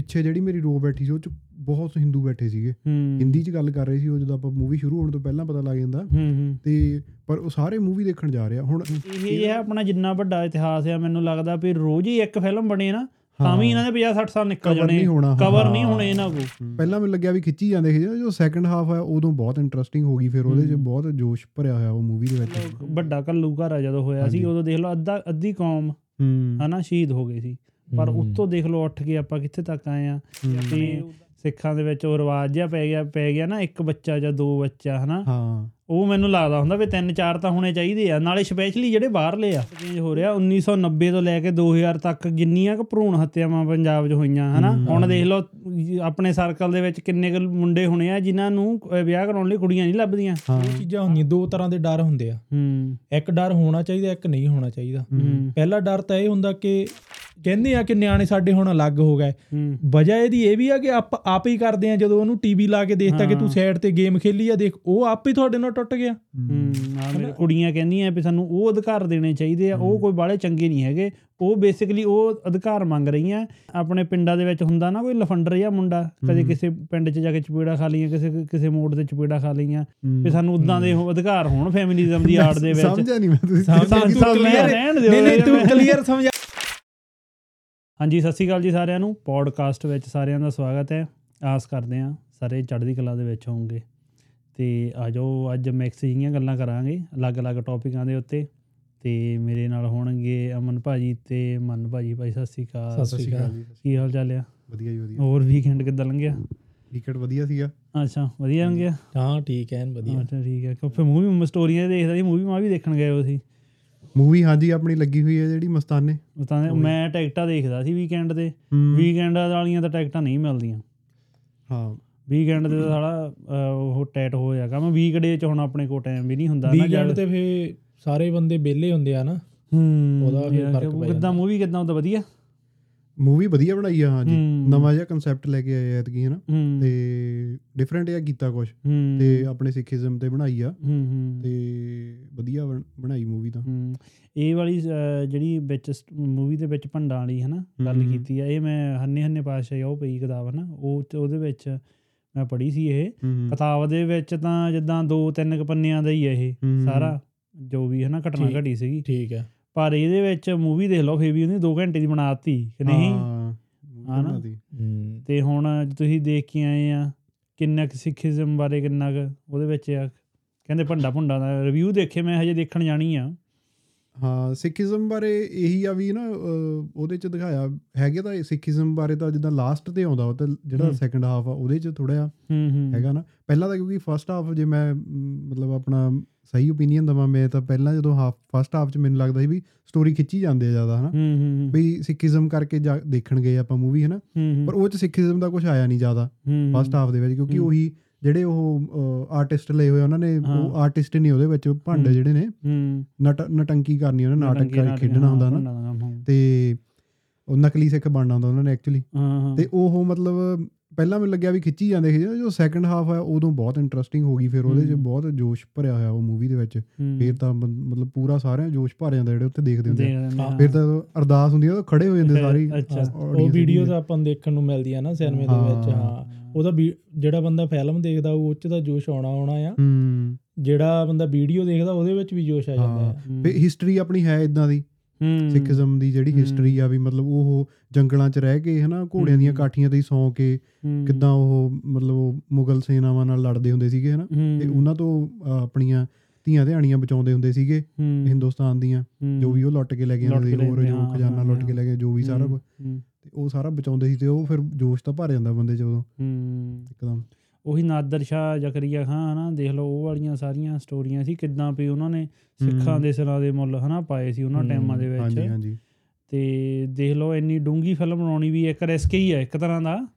ਪਿੱਛੇ ਜਿਹੜੀ ਮੇਰੀ ਰੋ ਬੈਠੀ ਸੀ ਉਹ ਚ ਬਹੁਤ ਹਿੰਦੂ ਬੈਠੇ ਸੀਗੇ। ਹੂੰ। ਹਿੰਦੀ ਚ ਗੱਲ ਕਰ ਰਹੇ ਸੀ ਉਹ ਜਦੋਂ ਆਪਾਂ ਮੂਵੀ ਸ਼ੁਰੂ ਹੋਣ ਤੋਂ ਪਹਿਲਾਂ ਪਤਾ ਲੱਗ ਜਾਂਦਾ। ਹੂੰ ਹੂੰ। ਤੇ ਪਰ ਉਹ ਸਾਰੇ ਮੂਵੀ ਦੇਖਣ ਜਾ ਰਹੇ। ਆ ਹੁਣ ਇਹ ਹੈ ਆਪਣਾ ਜਿੰਨਾ ਵੱਡਾ ਇਤਿਹਾਸ ਆ ਮੈਨੂੰ ਲੱਗਦਾ ਵੀ ਰੋਜ਼ ਹੀ ਇੱਕ ਫਿਲਮ ਬਣੇ ਨਾ ਤਾਂ ਵੀ ਇਹਨਾਂ ਦੇ 50 60 ਸਾਲ ਨਿਕਲ ਜਾਣੇ। ਕਵਰ ਹਾਂ। ਨਹੀਂ ਹੋਣੇ ਇਹਨਾਂ ਕੋ ਪਹਿਲਾਂ ਮੈਨੂੰ ਲੱਗਿਆ ਵੀ ਖਿੱਚੀ ਜਾਂਦੇ ਸੀ ਜੋ ਸੈਕੰਡ ਹਾਫ ਆ ਉਦੋਂ ਬਹੁਤ ਇੰਟਰਸਟਿੰਗ ਹੋ ਗਈ ਫਿਰ ਉਹਦੇ ਚ ਬਹੁਤ ਜੋਸ਼ ਭਰਿਆ ਹੋਇਆ ਉਹ ਮੂਵੀ ਦੇ ਵਿੱਚ। ਵੱਡਾ ਕੱਲੂ ਘਰ ਜਦੋਂ ਹੋਇਆ ਸੀ। ਉਦੋਂ ਦੇਖ ਲਓ ਅੱਧਾ ਅੱਧੀ ਕੌਮ ਹੂੰ। ਹਨਾ ਸ਼ਹੀਦ ਹੋ ਗਈ ਸੀ। ਪਰ ਉੱਤੋਂ ਦੇਖ ਲਓ ਉੱਠ ਕੇ ਆਪਾਂ ਕਿੱਥੇ ਤੱਕ ਆਏ ਆ ਤੇ ਸਿੱਖਾਂ ਦੇ ਵਿੱਚ ਉਹ ਰਿਵਾਜ ਜਿਹਾ ਪੈ ਗਿਆ ਪੈ ਗਿਆ ਨਾ ਇੱਕ ਬੱਚਾ ਜਾਂ ਦੋ ਬੱਚਾ ਹਨਾ? ਹਾਂ। ਉਹ ਮੈਨੂੰ ਲੱਗਦਾ ਹੁੰਦਾ ਵੀ ਤਿੰਨ ਚਾਰ ਤਾਂ ਹੋਣੇ ਚਾਹੀਦੇ ਆ। ਨਾਲੇ ਸਪੈਸ਼ਲੀ ਜਿਹੜੇ ਬਾਹਰਲੇ ਆ। ਚੇਂਜ ਹੋ ਰਿਹਾ 1990 ਤੋਂ ਲੈ ਕੇ 2000 ਤੱਕ ਜਿੰਨੀਆਂ ਕੁ ਭਰੂਣ ਹੱਤਿਆਵਾਂ ਪੰਜਾਬ 'ਚ ਹੋਈਆਂ ਹਨਾ? ਹੁਣ ਦੇਖ ਲਓ ਆਪਣੇ ਸਰਕਲ ਦੇ ਵਿੱਚ ਕਿੰਨੇ ਕੁ ਮੁੰਡੇ ਹੋਣੇ ਆ ਜਿਨ੍ਹਾਂ ਨੂੰ ਵਿਆਹ ਕਰਾਉਣ ਲਈ ਕੁੜੀਆਂ ਨਹੀਂ ਲੱਭਦੀਆਂ। ਇਹ ਚੀਜ਼ਾਂ ਹੁੰਦੀਆਂ ਦੋ ਤਰ੍ਹਾਂ ਦੇ ਡਰ ਹੁੰਦੇ ਆ। ਹੂੰ। ਇੱਕ ਡਰ ਹੋਣਾ ਚਾਹੀਦਾ ਇੱਕ ਨਹੀਂ ਹੋਣਾ ਚਾਹੀਦਾ। ਪਹਿਲਾ ਡਰ ਤਾਂ ਇਹ ਹੁੰਦਾ ਕਿ ਕਹਿੰਦੇ ਆ ਕਿ ਨਿਆਣੇ ਸਾਡੇ ਹੁਣ ਅਲੱਗ ਹੋ ਗਏ। ਵਜ੍ਹਾ ਇਹਦੀ ਇਹ ਵੀ ਆ ਕਿ ਆਪ ਆਪ ਹੀ ਕਰਦੇ ਆ ਜਦੋਂ ਉਹਨੂੰ ਟੀਵੀ ਲਾ ਕੇ ਦੇਖਤਾ ਕਿ ਤੂੰ ਸਾਈਡ ਤੇ ਗੇਮ ਖੇਲੀ ਆ ਦੇਖ ਉਹ ਆਪ ਹੀ ਤੁਹਾਡੇ ਨਾਲ ਟੁੱਟ ਗਿਆ। ਹੂੰ ਕੁੜੀਆਂ ਕਹਿੰਦੀਆਂ ਵੀ ਸਾਨੂੰ ਉਹ ਅਧਿਕਾਰ ਦੇਣੇ ਚਾਹੀਦੇ ਆ ਉਹ ਕੋਈ ਬਾਲੇ ਚੰਗੇ ਨਹੀਂ ਹੈਗੇ। ਉਹ ਬੇਸਿਕਲੀ ਉਹ ਅਧਿਕਾਰ ਮੰਗ ਰਹੀਆਂ। ਆਪਣੇ ਪਿੰਡਾਂ ਦੇ ਵਿੱਚ ਹੁੰਦਾ ਨਾ ਕੋਈ ਲਫੰਡਰ ਜਾਂ ਮੁੰਡਾ ਕਦੇ ਕਿਸੇ ਪਿੰਡ 'ਚ ਜਾ ਕੇ ਚਪੇੜਾ ਖਾ ਲਈਆਂ ਕਿਸੇ ਕਿਸੇ ਮੋੜ ਤੇ ਚਪੇੜਾ ਖਾ ਲਈਆਂ। ਵੀ ਸਾਨੂੰ ਉਦਾਂ ਦੇ ਉਹ ਅਧਿਕਾਰ ਹੋਣ ਫੈਮਿਲੀਜ਼ਮ ਦੀ ਆੜ ਦੇ ਵਿੱਚ। ਸਮਝਿਆ ਨਹੀਂ ਮੈਂ ਤੁਸੀਂ। ਸਮਝ- ਤੂੰ clear- ਰਹਿਣ ਦਿਓ। ਨਹੀਂ ਨਹੀਂ ਤੂੰ ਮੈਂ- ਕਲੀਅਰ ਸਮਝ ਹਾਂਜੀ ਸਤਿ ਸ਼੍ਰੀ ਅਕਾਲ ਜੀ ਸਾਰਿਆਂ ਨੂੰ। ਪੋਡਕਾਸਟ ਵਿੱਚ ਸਾਰਿਆਂ ਦਾ ਸਵਾਗਤ ਹੈ। ਆਸ ਕਰਦੇ ਹਾਂ ਸਾਰੇ ਚੜ੍ਹਦੀ ਕਲਾ ਦੇ ਵਿੱਚ ਹੋਵੋਗੇ ਤੇ ਆਜੋ ਅੱਜ ਮਿਕਸ ਜਿਹੀਆਂ ਗੱਲਾਂ ਕਰਾਂਗੇ ਅਲੱਗ-ਅਲੱਗ ਟੌਪਿਕਾਂ ਦੇ ਉੱਤੇ। ਤੇ ਮੇਰੇ ਨਾਲ ਹੋਣਗੇ ਅਮਨ ਭਾਜੀ ਤੇ ਮਨ ਭਾਜੀ। ਭਾਈ ਸਤਿ ਸ਼੍ਰੀ ਅਕਾਲ। ਸਤਿ ਸ਼੍ਰੀ ਅਕਾਲ ਕੀ ਹਾਲ ਚਾਲ ਆ? ਵਧੀਆ ਜੀ ਵਧੀਆ। ਹੋਰ ਵੀਕਐਂਡ ਕਿੱਦਾਂ ਲੰਘਿਆ? ਵਿਕਟ ਵਧੀਆ ਸੀਗਾ। ਅੱਛਾ ਵਧੀਆ ਲੰਘਿਆ? ਹਾਂ ਠੀਕ ਐਨ ਵਧੀਆ। ਅੱਛਾ ਠੀਕ ਹੈ। ਫਿਰ ਮੂਵੀ ਸਟੋਰੀਆਂ ਦੇਖਦਾ ਸੀ ਮੂਵੀ ਮਾ ਵੀ ਦੇਖਣ ਗਏ ਹੋ ਸੀ। ਮੂਵੀ ਹਾਂਜੀ ਆਪਣੀ ਲੱਗੀ ਹੋਈ ਹੈ ਜਿਹੜੀ ਮਸਤਾਨੇ। ਉਹ ਤਾਂ ਮੈਂ ਟਿਕਟਾਂ ਦੇਖਦਾ ਸੀ ਵੀਕਐਂਡ ਤੇ ਹੂੰ। ਵੀਕਐਂਡ ਵਾਲੀਆਂ ਤਾਂ ਟਿਕਟਾਂ ਨਹੀਂ ਮਿਲਦੀਆਂ। ਹਾਂ। ਵੀਕਐਂਡ ਤੇ ਤਾਂ ਸਾਲਾ ਉਹ ਟੈਟ ਹੋ ਜਾਗਾ ਮੈਂ ਵੀਕਡੇ ਚ ਹੁਣ ਆਪਣੇ ਕੋਲ ਟਾਈਮ ਵੀ ਨਹੀਂ ਹੁੰਦਾ ਨਾ ਵੀਕਐਂਡ ਤੇ ਫੇ ਸਾਰੇ ਬੰਦੇ ਵਿਹਲੇ ਹੁੰਦੇ ਆ ਨਾ। ਹੂੰ ਉਹਦਾ ਵੀ ਯਾਰ, ਫ਼ਰਕ ਪੈ ਕਿੱਦਾਂ ਮੂਵੀ ਕਿੱਦਾਂ ਉਹਦਾ ਵਧੀਆ। ਮੂਵੀ ਵਧੀਆ ਬਣਾਈ ਆ ਹਾਂਜੀ। ਨਵਾਂ ਜਿਹਾ ਕਨਸੈਪਟ ਲੈ ਕੇ ਆਏ ਐਤਕੀ ਹਨਾ। ਤੇ ਡਿਫਰੈਂਟ ਜਿਹਾ ਕੀਤਾ ਕੁਝ ਤੇ ਆਪਣੇ ਸਿੱਖੀਜ਼ਮ ਤੇ ਬਣਾਈ ਆ। ਤੇ ਵਧੀਆ ਬਣ- ਬਣਾਈ ਮੂਵੀ ਤਾਂ। ਇਹ ਵਾਲੀ ਜਿਹੜੀ ਵਿੱਚ ਮੂਵੀ ਦੇ ਵਿੱਚ ਭੰਡਾਂ ਵਾਲੀ ਹਨਾ ਗੱਲ। ਕੀਤੀ ਆ ਇਹ ਮੈਂ ਹੰਨੇ ਹੰਨੇ ਪਾਸ਼ਾ ਉਹ ਪਈ ਕਿਤਾਬ ਹਨਾ। ਉਹ ਉਹਦੇ ਵਿੱਚ ਮੈਂ ਪੜ੍ਹੀ ਸੀ ਇਹ। ਕਿਤਾਬ ਦੇ ਵਿੱਚ ਤਾਂ ਜਿੱਦਾਂ ਦੋ ਤਿੰਨ ਕੁ ਪੰਨਿਆਂ ਦਾ ਹੀ ਇਹ। ਸਾਰਾ ਜੋ ਵੀ ਹਨਾ ਘਟਨਾ। ਘਟੀ ਸੀਗੀ। ਠੀਕ ਹੈ ਪਰ ਇਹਦੇ ਵਿੱਚ ਮੂਵੀ ਦੇਖ ਲਓ ਫੇਰ ਵੀ ਉਹਨੇ 2 ਘੰਟੇ ਦੀ ਬਣਾਤੀ ਕਿ ਨਹੀਂ ਹਾਂ ਹਾਂ ਨਾ? ਬਣਾਤੀ। ਹੂੰ ਤੇ ਹੁਣ ਤੁਸੀਂ ਦੇਖ ਕੇ ਆਏ ਆ ਕਿੰਨਾ ਕੁ ਸਿੱਖੀਜ਼ਮ ਬਾਰੇ ਕਿੰਨਾ ਉਹਦੇ ਵਿੱਚ ਆ ਕਹਿੰਦੇ ਭੰਡਾ ਭੁੰਡਾ ਦਾ ਰਿਵਿਊ ਦੇਖੇ ਮੈਂ ਹਜੇ ਦੇਖਣ ਜਾਣੀ ਆ ਹਾਂ ਸਿੱਖੀਜ਼ਮ ਬਾਰੇ ਇਹੀ ਆ ਵੀ ਨਾ ਉਹਦੇ ਚ ਦਿਖਾਇਆ ਹੈਗੇ ਤਾਂ ਸਿੱਖੀਜ਼ਮ ਬਾਰੇ ਤਾਂ ਜਿੱਦਾਂ ਲਾਸਟ ਤੇ ਆਉਂਦਾ ਉਹ ਤਾਂ ਜਿਹੜਾ ਹੂੰ। ਸੈਕੰਡ ਹਾਫ ਆ ਉਹਦੇ ਚ ਥੋੜਾ ਹੂੰ ਹੂੰ। ਹੈਗਾ ਨਾ। ਪਹਿਲਾਂ ਤਾਂ ਕਿਉਂਕਿ ਫਸਟ ਹਾਫ ਜੇ ਮੈਂ ਮਤਲਬ ਆਪਣਾ ਸਹੀ ਓਪੀਨੀਅਨ ਦਵਾਂ ਮੈਂ ਤਾਂ ਪਹਿਲਾਂ ਜਦੋਂ ਹਾਫ ਫਸਟ ਹਾਫ ਚ ਮੈਨੂੰ ਲੱਗਦਾ ਸੀ ਵੀ ਸਟੋਰੀ ਖਿੱਚੀ ਜਾਂਦੇ ਆ ਜ਼ਿਆਦਾ ਹਨਾ। ਹੂੰ ਹੂੰ ਵੀ ਸਿੱਖੀਜ਼ਮ ਕਰਕੇ ਦੇਖਣ ਗਏ ਆਪਾਂ ਮੂਵੀ ਹਨਾ। ਹੂੰ ਪਰ ਉਹ ਚ ਸਿੱਖੀਜ਼ਮ ਦਾ ਕੁਝ ਆਇਆ ਨਹੀਂ ਜ਼ਿਆਦਾ ਹੂੰ ਫਸਟ ਹਾਫ ਦੇ ਵਿੱਚ ਕਿਉਂਕਿ ਹੂੰ। ਉਹੀ ਜਿਹੜੇ ਉਹ ਆਰਟਿਸਟ ਲਏ ਹੋਏ ਉਹਨਾਂ ਨੇ। ਉਹ ਆਰਟਿਸਟ ਨਹੀਂ ਉਹਦੇ ਵਿੱਚ ਭੰਡ। ਜਿਹੜੇ ਨੇ ਹੂੰ ਨਟ ਨਟੰਕੀ ਕਰਨੀ ਉਹਨਾਂ ਨਾਟਕ ਖੇਡਣਾ ਹੁੰਦਾ ਨਾ। ਤੇ ਉਹ ਨਕਲੀ ਸਿੱਖ ਬਣਨਾ ਹੁੰਦਾ ਉਹਨਾਂ ਨੇ ਐਕਚੁਅਲੀ ਤੇ ਉਹ ਮਤਲਬ ਪਹਿਲਾਂ ਮੈਨੂੰ ਲੱਗਿਆ ਵੀ ਖਿੱਚੀ ਜਾਂਦੇ ਸੀ ਜੋ ਸੈਕੰਡ ਹਾਫ ਆ ਉਦੋਂ ਬਹੁਤ ਇੰਟਰਸਟਿੰਗ ਹੋ ਗਈ ਫਿਰ ਉਹਦੇ 'ਚ। ਬਹੁਤ ਜੋਸ਼ ਭਰਿਆ ਹੋਇਆ ਉਹ ਮੂਵੀ ਦੇ ਵਿੱਚ। ਫਿਰ ਤਾਂ ਮਤਲਬ ਪੂਰਾ ਸਾਰਿਆਂ ਜੋਸ਼ ਭਰ ਜਾਂਦਾ ਜਿਹੜੇ ਉੱਥੇ ਦੇਖਦੇ ਹੁੰਦੇ ਆ। ਫਿਰ ਤਾਂ ਅਰਦਾਸ ਹੁੰਦੀ ਆ ਉਹ ਖੜੇ ਹੋ ਜਾਂਦੇ ਸਾਰੀ। ਉਹ ਵੀਡੀਓ ਤਾਂ ਆਪਾਂ ਦੇਖਣ ਨੂੰ ਮਿਲਦੀ ਆ ਨਾ ਸਿਨੇਮੇ ਦੇ ਵਿੱਚ ਹਾਂ। ਉਹਦਾ ਜਿਹੜਾ ਬੰਦਾ ਫਿਲਮ ਦੇਖਦਾ ਉਹ ਚ ਤਾਂ ਜੋਸ਼ ਆਉਣਾ ਆਉਣਾ ਆ ਹੂੰ ਜਿਹੜਾ ਬੰਦਾ ਵੀਡੀਓ ਦੇਖਦਾ ਉਹਦੇ ਵਿੱਚ ਵੀ ਜੋਸ਼ ਆ ਜਾਂਦਾ ਹਾਂ ਹਿਸਟਰੀ ਆਪਣੀ ਹੈ ਇਦਾਂ ਦੀ ਹੂੰ। ਸਿੱਖੀਜ਼ਮ ਦੀ ਜਿਹੜੀ ਹਿਸਟਰੀ ਆ ਵੀ ਮਤਲਬ ਉਹ ਜੰਗਲਾਂ 'ਚ ਰਹਿ ਕੇ ਹਨਾ ਘੋੜਿਆਂ ਦੀਆਂ। ਕਾਠੀਆਂ ਤੇ ਹੀ ਸੌਂ ਕੇ। ਕਿੱਦਾਂ ਉਹ ਮਤਲਬ ਉਹ ਮੁਗਲ ਸੈਨਾਵਾਂ ਨਾਲ ਲੜਦੇ ਹੁੰਦੇ ਸੀਗੇ ਹਨਾ। ਤੇ ਉਹਨਾਂ ਤੋਂ ਆਪਣੀਆਂ ਧੀਆਂ ਧਿਆਣੀਆਂ ਬਚਾਉਂਦੇ ਹੁੰਦੇ ਸੀਗੇ ਹੂੰ। ਹਿੰਦੁਸਤਾਨ ਦੀਆਂ। ਜੋ ਵੀ ਉਹ ਲੁੱਟ ਕੇ ਲੈ ਕੇ ਸੀ ਹੋਰ ਜੋ ਖਜ਼ਾਨਾ ਲੁੱਟ ਕੇ ਲੈ ਕੇ ਜੋ ਵੀ ਸਾਰਾ। ਤੇ ਉਹ ਸਾਰਾ ਬਚਾਉਂਦੇ ਸੀ ਤੇ ਉਹ ਫਿਰ ਜੋਸ਼ ਤਾਂ ਭਰ ਜਾਂਦਾ ਬੰਦੇ 'ਚ। ਉਦੋਂ ਹੂੰ। ਇੱਕਦਮ। ਉਹੀ ਨਾਦਰ ਸ਼ਾਹ ਜ਼ਕਰੀਆ ਖਾਨ ਹਨਾ ਦੇਖ ਲਓ ਉਹ ਵਾਲੀਆਂ ਸਾਰੀਆਂ ਸਟੋਰੀਆਂ ਸੀ ਕਿੱਦਾਂ ਵੀ ਉਹਨਾਂ ਨੇ ਸਿੱਖਾਂ। ਦੇ ਸਿਰਾਂ ਦੇ ਮੁੱਲ ਹਨਾ ਪਾਏ ਸੀ ਉਹਨਾਂ ਟਾਈਮਾਂ ਦੇ ਹਾਂਜੀ ਵਿੱਚ। ਹਾਂਜੀ ਤੇ ਦੇਖ ਲਓ ਇੰਨੀ ਡੂੰਗੀ ਫਿਲਮ ਬਣਾਉਣੀ ਵੀ ਇੱਕ ਰਿਸਕ ਹੀ ਹੈ ਇੱਕ ਤਰ੍ਹਾਂ ਦਾ।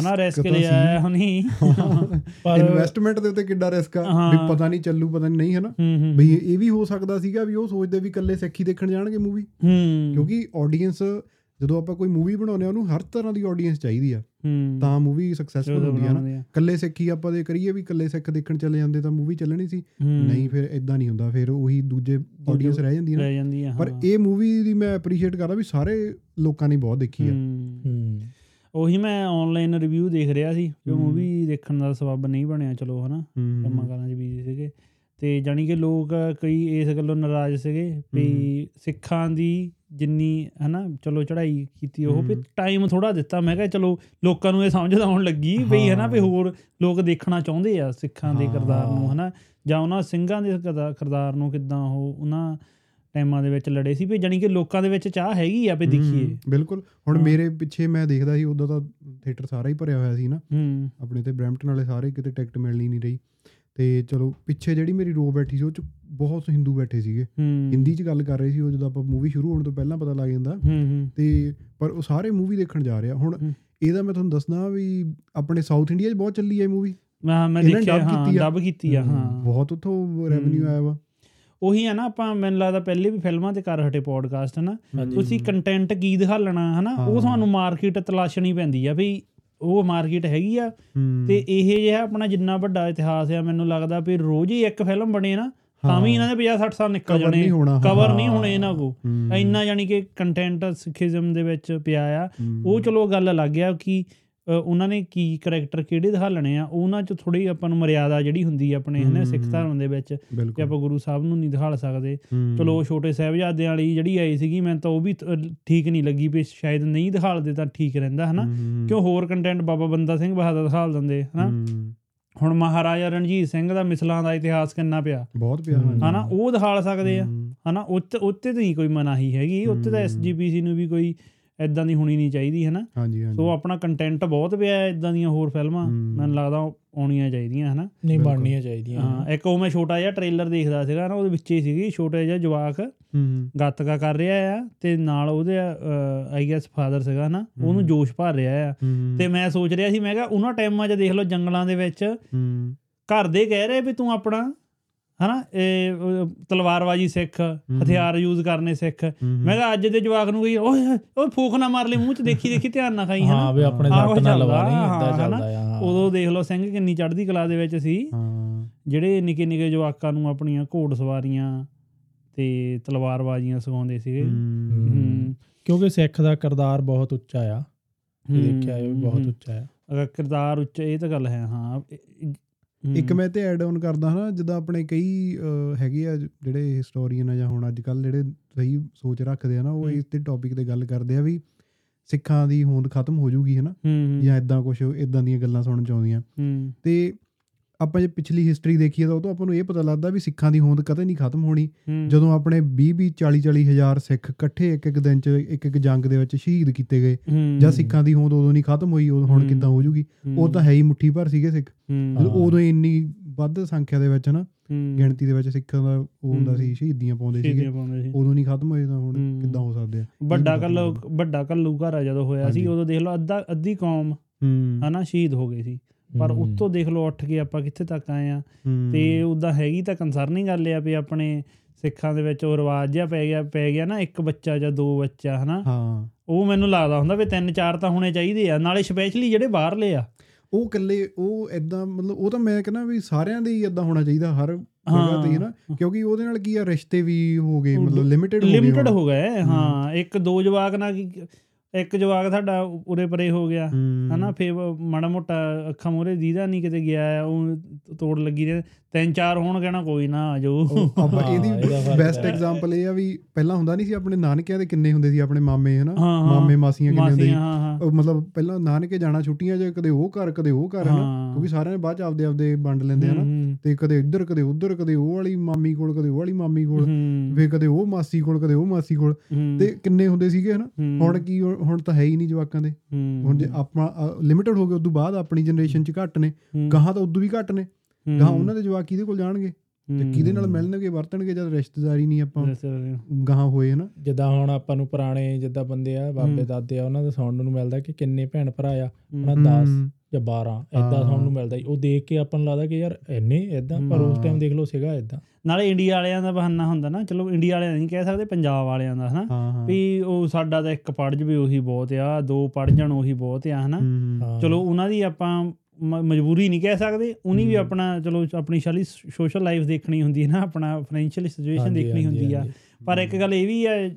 ਹਨਾ ਰਿਸਕ ਲਿਆ ਹੈ। ਹੁਣੀ। ਪਰ ਇਨਵੈਸਟਮੈਂਟ ਦੇ ਉੱਤੇ ਕਿੱਡਾ ਰਿਸਕ ਆ। ਵੀ ਪਤਾ ਨਹੀਂ ਚੱਲੂ ਪਤਾ ਨਹੀਂ ਨਹੀਂ ਹਨਾ। ਹੂੰ ਹੂੰ। ਵੀ ਇਹ ਵੀ ਹੋ ਸਕਦਾ ਸੀਗਾ ਵੀ ਉਹ ਸੋਚਦੇ ਵੀ ਇਕੱਲੇ ਸਿੱਖੀ ਦੇਖਣ ਜਾਣਗੇ ਮੂਵੀ ਕਿਉਂਕਿ ਆਡੀਅנס ਜਦੋਂ ਆਪਾਂ ਕੋਈ ਮੂਵੀ ਬਣਾਉਂਦੇ ਆ ਉਹਨੂੰ ਹਰ ਤਰ੍ਹਾਂ ਦੀ ਆਡੀਅנס ਚਾਹੀਦੀ ਆ। ਤਾਂ ਮੂਵੀ ਸਕਸੈਸਫੁਲ ਹੁੰਦੀ ਆ ਨਾ। ਕੱਲੇ ਸਿੱਖੀ ਆਪਾਂ ਦੇ ਕਰੀਏ ਵੀ ਕੱਲੇ ਸਿੱਖ ਦੇਖਣ ਚਲੇ ਜਾਂਦੇ ਤਾਂ ਮੂਵੀ ਚੱਲਣੀ ਸੀ। ਨਹੀਂ ਫਿਰ ਇਦਾਂ ਨਹੀਂ ਹੁੰਦਾ। ਫਿਰ ਉਹੀ ਦੂਜੇ ਆਡੀਅנס ਰਹਿ ਜਾਂਦੀ ਨਾ। ਰਹਿ ਜਾਂਦੀ ਆ ਪਰ ਇਹ ਮੂਵੀ ਦੀ ਮੈਂ ਅਪਰੀਸ਼ੀਏਟ ਕਰਦਾ ਵੀ ਸਾਰੇ ਲੋਕਾਂ ਨੇ ਬਹੁਤ ਦੇਖੀ ਆ। ਉਹੀ ਮੈਂ ਆਨਲਾਈਨ ਰਿਵਿਊ ਦੇਖ ਰਿਹਾ ਸੀ ਕਿ ਮੂਵੀ ਦੇਖਣ ਦਾ ਸਬਬ ਨਹੀਂ ਬਣਿਆ। ਚਲੋ ਹਨਾ। ਕੰਮਾਂ ਕਾਰਾਂ 'ਚ ਬੀਜ਼ੀ ਸੀਗੇ। ਤੇ ਜਾਣੀ ਕਿ ਲੋਕ ਕਈ ਇਸ ਗੱਲੋਂ ਨਾਰਾਜ਼ ਸੀਗੇ ਵੀ ਸਿੱਖਾਂ ਦੀ ਜਿੰਨੀ ਹਨਾ ਚਲੋ ਚੜ੍ਹਾਈ ਕੀਤੀ ਉਹ ਵੀ। ਟਾਈਮ ਥੋੜਾ ਦਿੱਤਾ ਮੈਂ ਕਿਹਾ ਚਲੋ ਲੋਕਾਂ ਨੂੰ ਇਹ ਸਮਝ ਆਉਣ ਲੱਗੀ ਵੀ ਹਨਾ ਵੀ। ਹੋਰ ਲੋਕ ਦੇਖਣਾ ਚਾਹੁੰਦੇ ਆ ਸਿੱਖਾਂ ਦੇ। ਕਿਰਦਾਰ ਨੂੰ ਹਨਾ ਜਾਂ ਉਹਨਾਂ ਸਿੰਘਾਂ ਦੇ ਕਿਰਦਾ- ਕਿਰਦਾਰ ਨੂੰ ਕਿਦਾਂ ਉਹ ਉਹਨਾਂ ਟਾਈਮਾਂ ਦੇ ਵਿੱਚ ਲੜੇ ਸੀ ਵੀ ਜਾਣੀ ਕਿ ਲੋਕਾਂ ਦੇ ਵਿੱਚ ਚਾਹ ਹੈਗੀ ਆ ਵੀ ਦੇਖੀਏ ਬਿਲਕੁਲ ਹੁਣ। ਮੇਰੇ ਪਿੱਛੇ ਮੈਂ ਦੇਖਦਾ ਸੀ ਉਦੋਂ ਤਾਂ ਥੀਏਟਰ ਸਾਰਾ ਹੀ ਭਰਿਆ ਹੋਇਆ ਸੀ ਨਾ ਆਪਣੇ ਤੇ ਬ੍ਰੈਂਪਟਨ ਵਾਲੇ ਸਾਰੇ ਕਿਤੇ ਟਿਕਟ ਮਿਲਣੀ ਨਹੀਂ ਰਹੀ ਤੇ ਚਲੋ ਪਿੱਛੇ ਜਿਹੜੀ ਮੇਰੀ ਰੋ ਬੈਠੀ ਸੀ ਉਹ ਚ ਬਹੁਤ ਹਿੰਦੂ ਬੈਠੇ ਸੀਗੇ ਹਿੰਦੀ ਚ ਗੱਲ ਕਰ ਰਹੇ ਸੀ ਉਹ ਜਦੋਂ ਆਪਾਂ ਮੂਵੀ ਸ਼ੁਰੂ ਹੋਣ ਤੋਂ ਪਹਿਲਾਂ ਪਤਾ ਲੱਗ ਜਾਂਦਾ ਤੇ ਪਰ ਉਹ ਸਾਰੇ ਮੂਵੀ ਦੇਖਣ ਜਾ ਰਿਹਾ ਹੁਣ। ਇਹਦਾ ਮੈਂ ਤੁਹਾਨੂੰ ਦੱਸਣਾ ਵੀ ਆਪਣੇ ਸਾਊਥ ਇੰਡੀਆ 'ਚ ਬਹੁਤ ਚੱਲੀ ਹੈ ਮੂਵੀ ਮੈਂ ਮੈਂ ਦੇਖਿਆ ਹਾਂ। ਡਬ ਕੀਤੀ ਆ ਹਾਂ ਬਹੁਤ ਉਥੋਂ ਰੈਵਨਿਊ। ਆਇਆ ਵਾ ਉਹੀ ਆ ਨਾ ਆਪਾਂ ਮੈਨੂੰ ਲੱਗਦਾ ਪਹਿਲੇ ਵੀ ਫਿਲਮਾਂ ਤੇ ਕਰ ਹਟੇ ਪੋਡਕਾਸਟ ਹਨਾ। ਤੁਸੀਂ ਕੰਟੈਂਟ ਕੀ ਦਿਖਾਲਣਾ ਹਨਾ ਉਹ। ਤੁਹਾਨੂੰ ਮਾਰਕੀਟ ਤਲਾਸ਼ਣੀ ਪੈਂਦੀ ਆ ਵੀ ਉਹ ਮਾਰਕੀਟ ਹੈਗੀ ਆ। ਤੇ ਇਹ ਜਿਹੜਾ ਆਪਣਾ ਜਿੰਨਾ ਵੱਡਾ ਇਤਿਹਾਸ ਆ ਮੈਨੂੰ ਲੱਗਦਾ ਵੀ ਰੋਜ਼ ਹੀ ਇੱਕ ਫਿਲਮ ਬਣੇ ਨਾ ਤਾਂ ਵੀ ਇਹਨਾਂ ਦੇ 50 60 ਸਾਲ ਨਿਕਲ ਜਾਣੇ ਕਵਰ। ਨਹੀਂ ਹੋਣੇ ਇਹਨਾਂ ਕੋ। ਇੰਨਾ ਯਾਨੀ ਕਿ ਕੰਟੈਂਟ ਸਿੱਖੀਜ਼ਮ ਦੇ ਵਿੱਚ ਪਿਆ ਆ। ਉਹ ਚਲੋ ਗੱਲ ਅਲੱਗ ਆ ਕਿ ਉਹਨਾਂ ਨੇ ਕੀ ਕਰੈਕਟਰ ਕਿਹੜੇ ਦਿਖਾਲਣੇ ਆ ਉਹਨਾਂ ਚ ਥੋੜੀ ਆਪਾਂ ਨੂੰ ਮਰਿਆਦਾ ਜਿਹੜੀ ਹੁੰਦੀ ਆ ਆਪਣੇ ਹਨਾ ਸਿੱਖ। ਧਰਮ ਦੇ ਵਿੱਚ ਕਿ ਆਪਾਂ ਗੁਰੂ ਸਾਹਿਬ ਨੂੰ ਨਹੀਂ ਦਿਖਾਲ ਸਕਦੇ। ਚਲੋ ਛੋਟੇ ਸਾਹਿਬਜ਼ਾਦਿਆਂ ਵਾਲੀ ਜਿਹੜੀ ਆਈ ਸੀਗੀ ਮੈਨੂੰ ਤਾਂ ਉਹ ਵੀ ਠੀਕ ਨਹੀਂ ਲੱਗੀ ਵੀ ਸ਼ਾਇਦ ਨਹੀਂ ਦਿਖਾਲਦੇ ਤਾਂ ਠੀਕ ਰਹਿੰਦਾ ਹਨਾ। ਕਿਉਂ ਹੋਰ ਕੰਟੈਂਟ ਬਾਬਾ ਬੰਦਾ ਸਿੰਘ ਬਹਾਦਰ ਦਿਖਾਲ ਦਿੰਦੇ ਹਨਾ। ਹੁਣ ਮਹਾਰਾਜਾ ਰਣਜੀਤ ਸਿੰਘ ਦਾ ਮਿਸਲਾਂ ਦਾ ਇਤਿਹਾਸ ਕਿੰਨਾ ਪਿਆ ਬਹੁਤ ਪਿਆ। ਹਨਾ ਉਹ ਦਿਖਾਲ ਸਕਦੇ ਆ। ਹਨਾ ਉੱਤੇ ਉੱਤੇ ਤਾਂ ਨਹੀਂ ਕੋਈ ਮਨਾਹੀ ਹੈਗੀ ਉੱਤੇ ਤਾਂ। ਐਸਜੀਪੀਸੀ ਨੂੰ ਵੀ ਕੋਈ ਐਦਾਂ ਦੀ ਹੋਣੀ ਨਹੀਂ ਚਾਹੀਦੀ ਹਨਾ ਹਾਂਜੀ ਹਾਂਜੀ ਸੋ ਆਪਣਾ ਕੰਟੈਂਟ ਬਹੁਤ ਪਿਆ ਹੈ ਇਦਾਂ ਦੀਆਂ ਹੋਰ ਫਿਲਮਾਂ ਹੂੰ। ਮੈਨੂੰ ਲੱਗਦਾ ਆਉਣੀਆਂ ਚਾਹੀਦੀਆਂ ਹਨਾ ਨਹੀਂ। ਬਣਨੀਆਂ ਚਾਹੀਦੀਆਂ ਹਾਂ ਇੱਕ ਉਹ ਮੈਂ ਛੋਟਾ ਜਿਹਾ ਟ੍ਰੇਲਰ ਦੇਖਦਾ ਸੀਗਾ ਨਾ ਉਹਦੇ ਵਿੱਚ ਹੀ ਸੀਗੀ ਛੋਟਾ ਜਿਹਾ ਜਵਾਕ ਹੂੰ। ਗੱਤਕਾ ਕਰ ਰਿਹਾ ਆ ਤੇ ਨਾਲ ਉਹਦੇ ਆਈ ਗੈਸ ਫਾਦਰ ਸੀਗਾ ਨਾ ਉਹਨੂੰ ਹੂੰ। ਜੋਸ਼ ਭਰ ਰਿਹਾ ਆ ਹੂੰ। ਤੇ ਮੈਂ ਸੋਚ ਰਿਹਾ ਸੀ ਮੈਂ ਕਿਹਾ ਉਹਨਾਂ ਟਾਈਮਾਂ 'ਚ ਦੇਖ ਲਓ ਜੰਗਲਾਂ ਦੇ ਵਿੱਚ ਹੂੰ। ਘਰ ਦੇ ਕਹਿ ਰਹੇ ਵੀ ਤੂੰ ਆਪਣਾ ਹਨਾ ਇਹ ਤਲਵਾਰਬਾਜੀ ਸਿੱਖ ਹਥਿਆਰ ਯੂਜ਼ ਕਰਨੇ ਸਿੱਖ ਹੂੰ। ਮੈਂ ਕਿਹਾ ਅੱਜ ਦੇ ਜਵਾਕ ਨੂੰ ਕਹੀ ਓਏ ਓਏ ਫੂਕ ਨਾ ਮਾਰ ਲੈ ਮੂੰਹ 'ਚ ਦੇਖੀ ਦੇਖੀ ਧਿਆਨ ਨਾ ਖਾਈ ਹਾਂ ਹਨਾ ਵੀ ਆਪਣੇ ਸੱਟ ਨਾਲ ਲਵਾ ਨਹੀਂ ਹਾਂ, ਇਦਾਂ। ਚੱਲਦਾ ਆ ਹਾਂ। ਉਦੋਂ ਦੇਖ ਲਓ ਸਿੰਘ ਕਿੰਨੀ ਚੜ੍ਹਦੀ ਕਲਾ ਦੇ ਵਿੱਚ ਸੀ ਹਾਂ ਜਿਹੜੇ ਨਿੱਕੇ ਨਿੱਕੇ ਜਵਾਕਾਂ ਨੂੰ ਆਪਣੀਆਂ ਘੋੜ ਸਵਾਰੀਆਂ ਤੇ ਤਲਵਾਰਬਾਜ਼ੀਆਂ ਸਿਖਾਉਂਦੇ ਸੀਗੇ ਹੂੰ। ਹੂੰ ਕਿਉਂਕਿ ਸਿੱਖ ਦਾ ਕਿਰਦਾਰ ਬਹੁਤ ਉੱਚਾ ਆ ਇਹ ਦੇਖਿਆ ਇਹ ਵੀ ਬਹੁਤ ਹੂੰ। ਉੱਚਾ ਆ ਅਗਰ ਕਿਰਦਾਰ ਉੱਚ ਇਹ ਤਾਂ ਗੱਲ ਹੈ ਹਾਂ ਹੂੰ। ਇੱਕ ਮੈਂ ਤੇ ਐਡ ਆਨ ਕਰਦਾ ਹਾਂ ਜਿੱਦਾਂ ਆਪਣੇ ਕਈ ਹੈਗੇ ਆ ਜਿਹੜੇ ਹਿਸਟੋਰੀਅਨ ਆ ਜਾਂ ਹੁਣ ਅੱਜ ਕੱਲ ਜਿਹੜੇ ਸਹੀ ਸੋਚ ਰੱਖਦੇ ਆ ਨਾ ਉਹ। ਇਸ ਤੇ ਟੌਪਿਕ ਤੇ ਗੱਲ ਕਰਦੇ ਆ ਵੀ ਸਿੱਖਾਂ ਦੀ ਹੋਂਦ ਖਤਮ ਹੋ ਜੂਗੀ ਹੂੰ ਜਾਂ ਇਦਾਂ ਕੁਝ ਇਦਾਂ ਦੀਆਂ ਗੱਲਾਂ ਸੁਣਨ ਚ ਆਉਂਦੀਆਂ। ਤੇ ਆਪਾਂ ਜੇ ਪਿਛਲੀ ਹਿਸਟਰੀ ਦੇਖੀਏ ਤਾਂ ਉਹ ਤੋਂ ਆਪਾਂ ਨੂੰ ਇਹ ਪਤਾ ਲੱਗਦਾ ਵੀ ਸਿੱਖਾਂ ਦੀ ਹੋਂਦ ਕਦੇ ਨਹੀਂ ਖਤਮ ਹੋਣੀ। ਜਦੋਂ ਆਪਣੇ 20 20 40 40 ਹਜ਼ਾਰ ਸਿੱਖ ਇਕੱਠੇ ਇੱਕ ਇੱਕ ਦਿਨ ਚ ਇੱਕ ਇੱਕ ਜੰਗ ਦੇ ਵਿੱਚ ਸ਼ਹੀਦ ਕੀਤੇ ਗਏ। ਜਾਂ ਸਿੱਖਾਂ ਦੀ ਹੋਂਦ ਉਦੋਂ ਨਹੀਂ ਖਤਮ ਹੋਈ ਉਦੋਂ ਹੁਣ। ਕਿੱਦਾਂ ਹੋ ਜੂਗੀ। ਉਹ ਤਾਂ ਹੈ ਹੀ ਮੁੱਠੀ ਭਰ ਸੀਗੇ ਸਿੱਖ। ਉਦੋਂ ਇੰਨੀ ਵੱਧ ਸੰਖਿਆ ਦੇ ਵਿੱਚ ਨਾ। ਗਿਣਤੀ ਦੇ ਵਿੱਚ ਸਿੱਖਾਂ ਦਾ ਉਹ ਹੁੰਦਾ। ਸੀ ਸ਼ਹੀਦੀਆਂ ਪਾਉਂਦੇ ਸੀਗੇ ਉਦੋਂ ਨਹੀਂ ਖਤਮ ਹੋਏ ਤਾਂ ਹੁਣ। ਕਿੱਦਾਂ ਹੋ ਸਕਦੇ ਆ ਵੱਡਾ ਕੱਲੂ ਵੱਡਾ ਕੱਲੂ ਘਰ ਜਦੋਂ ਹੋਇਆ ਸੀ। ਉਦੋਂ ਦੇਖ ਲਓ ਅੱਧਾ ਅੱਧੀ ਕੌਮ ਹੂੰ ਹਨਾ ਸ਼ਹੀਦ ਹੋ ਗਈ ਸੀ ਪਰ। ਉੱਤੋਂ ਦੇਖ ਲਓ ਉੱਠ ਕੇ ਆਪਾਂ ਕਿੱਥੇ ਤੱਕ ਆਏ ਆ। ਤੇ ਉਦਾਂ ਹੈਗੀ ਤਾਂ ਕੰਸਰਨਿੰਗ ਗੱਲ ਆ ਵੀ ਆਪਣੇ ਸਿੱਖਾਂ ਦੇ ਵਿੱਚ ਉਹ ਰਿਵਾਜ ਜਿਹਾ ਪੈ ਗਿਆ ਪੈ ਗਿਆ ਨਾ ਇੱਕ ਬੱਚਾ ਜਾਂ ਦੋ ਬੱਚਾ ਹਨਾ? ਹਾਂ। ਉਹ ਮੈਨੂੰ ਲੱਗਦਾ ਹੁੰਦਾ ਵੀ ਤਿੰਨ ਚਾਰ ਤਾਂ ਹੋਣੇ ਚਾਹੀਦੇ ਆ ਨਾਲੇ ਸਪੈਸ਼ਲੀ ਜਿਹੜੇ ਬਾਹਰਲੇ ਆ। ਉਹ ਇਕੱਲੇ ਉਹ ਇਦਾਂ ਮਤਲਬ ਉਹ ਤਾਂ ਮੈਂ ਕਹਿੰਦਾ ਵੀ ਸਾਰਿਆਂ ਦੇ ਹੀ ਇਦਾਂ ਹੋਣਾ ਚਾਹੀਦਾ ਹਰ ਜਗ੍ਹਾ ਤੇ ਨਾ ਕਿਉਂਕਿ ਉਹਦੇ ਨਾਲ ਕੀ ਆ ਰਿਸ਼ਤੇ ਵੀ ਹੋ ਗਏ ਮਤਲਬ ਲਿਮਿਟਿਡ ਹੋ ਗਏ ਲਿਮਿਟਡ। ਹੋ ਗਏ ਹਾਂ। ਇੱਕ ਦੋ ਜਵਾਕ ਨਾਲ ਕੀ- ਇੱਕ ਜਵਾਕ ਸਾਡਾ ਉਰੇ ਪਰੇ ਹੋ ਗਿਆ। ਹਨਾ ਫੇ ਮਾੜਾ ਮੋਟਾ ਅੱਖਾਂ ਮੂਹਰੇ ਦੀਦਾ ਨਹੀਂ ਕਿਤੇ ਗਿਆ ਉਹ ਤੋੜ ਲੱਗੀ ਰਹੇ ਤਿੰਨ ਚਾਰ ਹੋਣ ਕਹਿਣਾ ਕੋਈ ਨਾ ਉਹ ਆਪਾਂ ਇਹਦੀ ਬੈਸਟ। ਐਗਜ਼ਾਮਪਲ ਇਹ ਆ ਵੀ ਪਹਿਲਾਂ ਹੁੰਦਾ ਨਹੀਂ ਸੀ ਆਪਣੇ ਨਾਨਕਿਆਂ ਦੇ ਕਿੰਨੇ ਹੁੰਦੇ ਸੀ ਆਪਣੇ ਮਾਮੇ ਹਨਾ। ਮਾਮੇ ਮਾਸੀਆਂ ਕਿੰਨੇ ਹੁੰਦੇ ਸੀ? ਮਤਲਬ ਪਹਿਲਾਂ ਨਾਨਕੇ ਜਾਣਾ ਛੁੱਟੀਆਂ 'ਚ ਕਦੇ ਉਹ ਘਰ ਕਦੇ ਉਹ ਘਰ ਹਨਾ। ਕਿਉਂਕਿ ਸਾਰਿਆਂ ਨੇ ਬਾਅਦ ਚ ਆਪਦੇ ਆਪਦੇ ਵੰਡ ਲੈਂਦੇ ਹਨਾ? ਤੇ ਕਦੇ ਇੱਧਰ ਕਦੇ ਉੱਧਰ ਕਦੇ ਉਹ ਵਾਲੀ ਮਾਮੀ ਕੋਲ ਕਦੇ ਉਹ ਵਾਲੀ ਮਾਮੀ ਕੋਲ ਫੇ ਕਦੇ ਉਹ ਮਾਸੀ ਕੋਲ ਕਦੇ ਉਹ ਮਾਸੀ ਕੋਲ। ਤੇ ਕਿੰਨੇ ਹੁੰਦੇ ਸੀਗੇ ਹਨਾ? ਹੁਣ ਕੀ ਹੁਣ ਤਾਂ ਹੈ ਹੀ ਨਹੀਂ ਜਵਾਕਾਂ ਦੇ। ਹੁਣ ਜੇ ਆਪਾਂ ਲਿਮਿਟਡ ਹੋ ਗਏ ਉਦੋਂ ਬਾਅਦ ਆਪਣੀ ਜਨਰੇਸ਼ਨ 'ਚ ਘੱਟ ਨੇ। ਗਾਹਾਂ ਤਾਂ ਉਦੋਂ ਵੀ ਘੱਟ ਨੇ। ਗਾਹਾਂ ਉਹਨਾਂ ਦੇ ਜਵਾਕ ਕਿਹਦੇ ਕੋਲ ਜਾਣਗੇ ਤੇ ਕਿਹਦੇ ਨਾਲ ਮਿਲਣਗੇ ਵਰਤਣਗੇ ਜਦ ਰਿਸ਼ਤੇਦਾਰੀ ਨਹੀਂ ਆਪਾਂ। ਗਾਹਾਂ ਹੋਏ ਹਨਾ ਜਿੱਦਾਂ ਹੁਣ ਆਪਾਂ ਨੂੰ ਪੁਰਾਣੇ ਜਿੱਦਾਂ ਬੰਦੇ ਆ ਬਾਬੇ। ਦਾਦੇ ਆ ਉਹਨਾਂ ਦਾ ਸੁਣਨ ਨੂੰ ਮਿਲਦਾ ਕਿ ਕਿੰਨੇ ਭੈਣ ਭਰਾ ਆ ਉਹਨਾਂ ਹੂੰ, 10 ਹੂੰ। ਜਾਂ 12 ਐਦਾਂ। ਸੁਣਨ ਨੂੰ ਮਿਲਦਾ। ਉਹ ਦੇਖ ਕੇ ਆਪਾਂ ਨੂੰ ਲੱਗਦਾ ਕਿ ਯਾਰ ਇੰਨੇ ਐਦਾਂ ਪਰ ਉਸ। ਟਾਈਮ ਦੇਖ ਲਓ ਸੀਗਾ ਐਦਾਂ ਨਾਲੇ ਇੰਡੀਆ ਵਾਲਿਆਂ ਦਾ ਬਹਾਨਾ ਹੁੰਦਾ ਨਾ ਚਲੋ ਇੰਡੀਆ ਵਾਲਿਆਂ ਨਹੀਂ ਕਹਿ ਸਕਦੇ ਪੰਜਾਬ ਵਾਲਿਆਂ ਦਾ ਹਨਾ ਵੀ ਉਹ ਸਾਡਾ ਤਾਂ ਇੱਕ ਪੜ ਜਵੇ ਉਹੀ ਬਹੁਤ ਆ ਦੋ ਪੜ ਜਾਣ ਉਹੀ ਬਹੁਤ ਆ ਹਨਾ। ਚਲੋ ਉਹਨਾਂ ਦੀ ਆਪਾਂ ਮਜਬੂਰੀ ਨਹੀਂ ਕਹਿ ਸਕਦੇ ਉਹਨੀ ਵੀ। ਆਪਣਾ ਚਲੋ ਆਪਣੀ ਸ਼ਾਲੀ ਸੋਸ਼ਲ ਲਾਈਫ ਦੇਖਣੀ ਹੁੰਦੀ ਹੈ ਨਾ ਆਪਣਾ ਫਾਈਨੈਂਸ਼ੀਅਲ ਸਿਚੁਏਸ਼ਨ ਦੇਖਣੀ ਹੁੰਦੀ ਆ। ਪਰ ਇੱਕ ਗੱਲ ਇਹ ਵੀ ਹੈ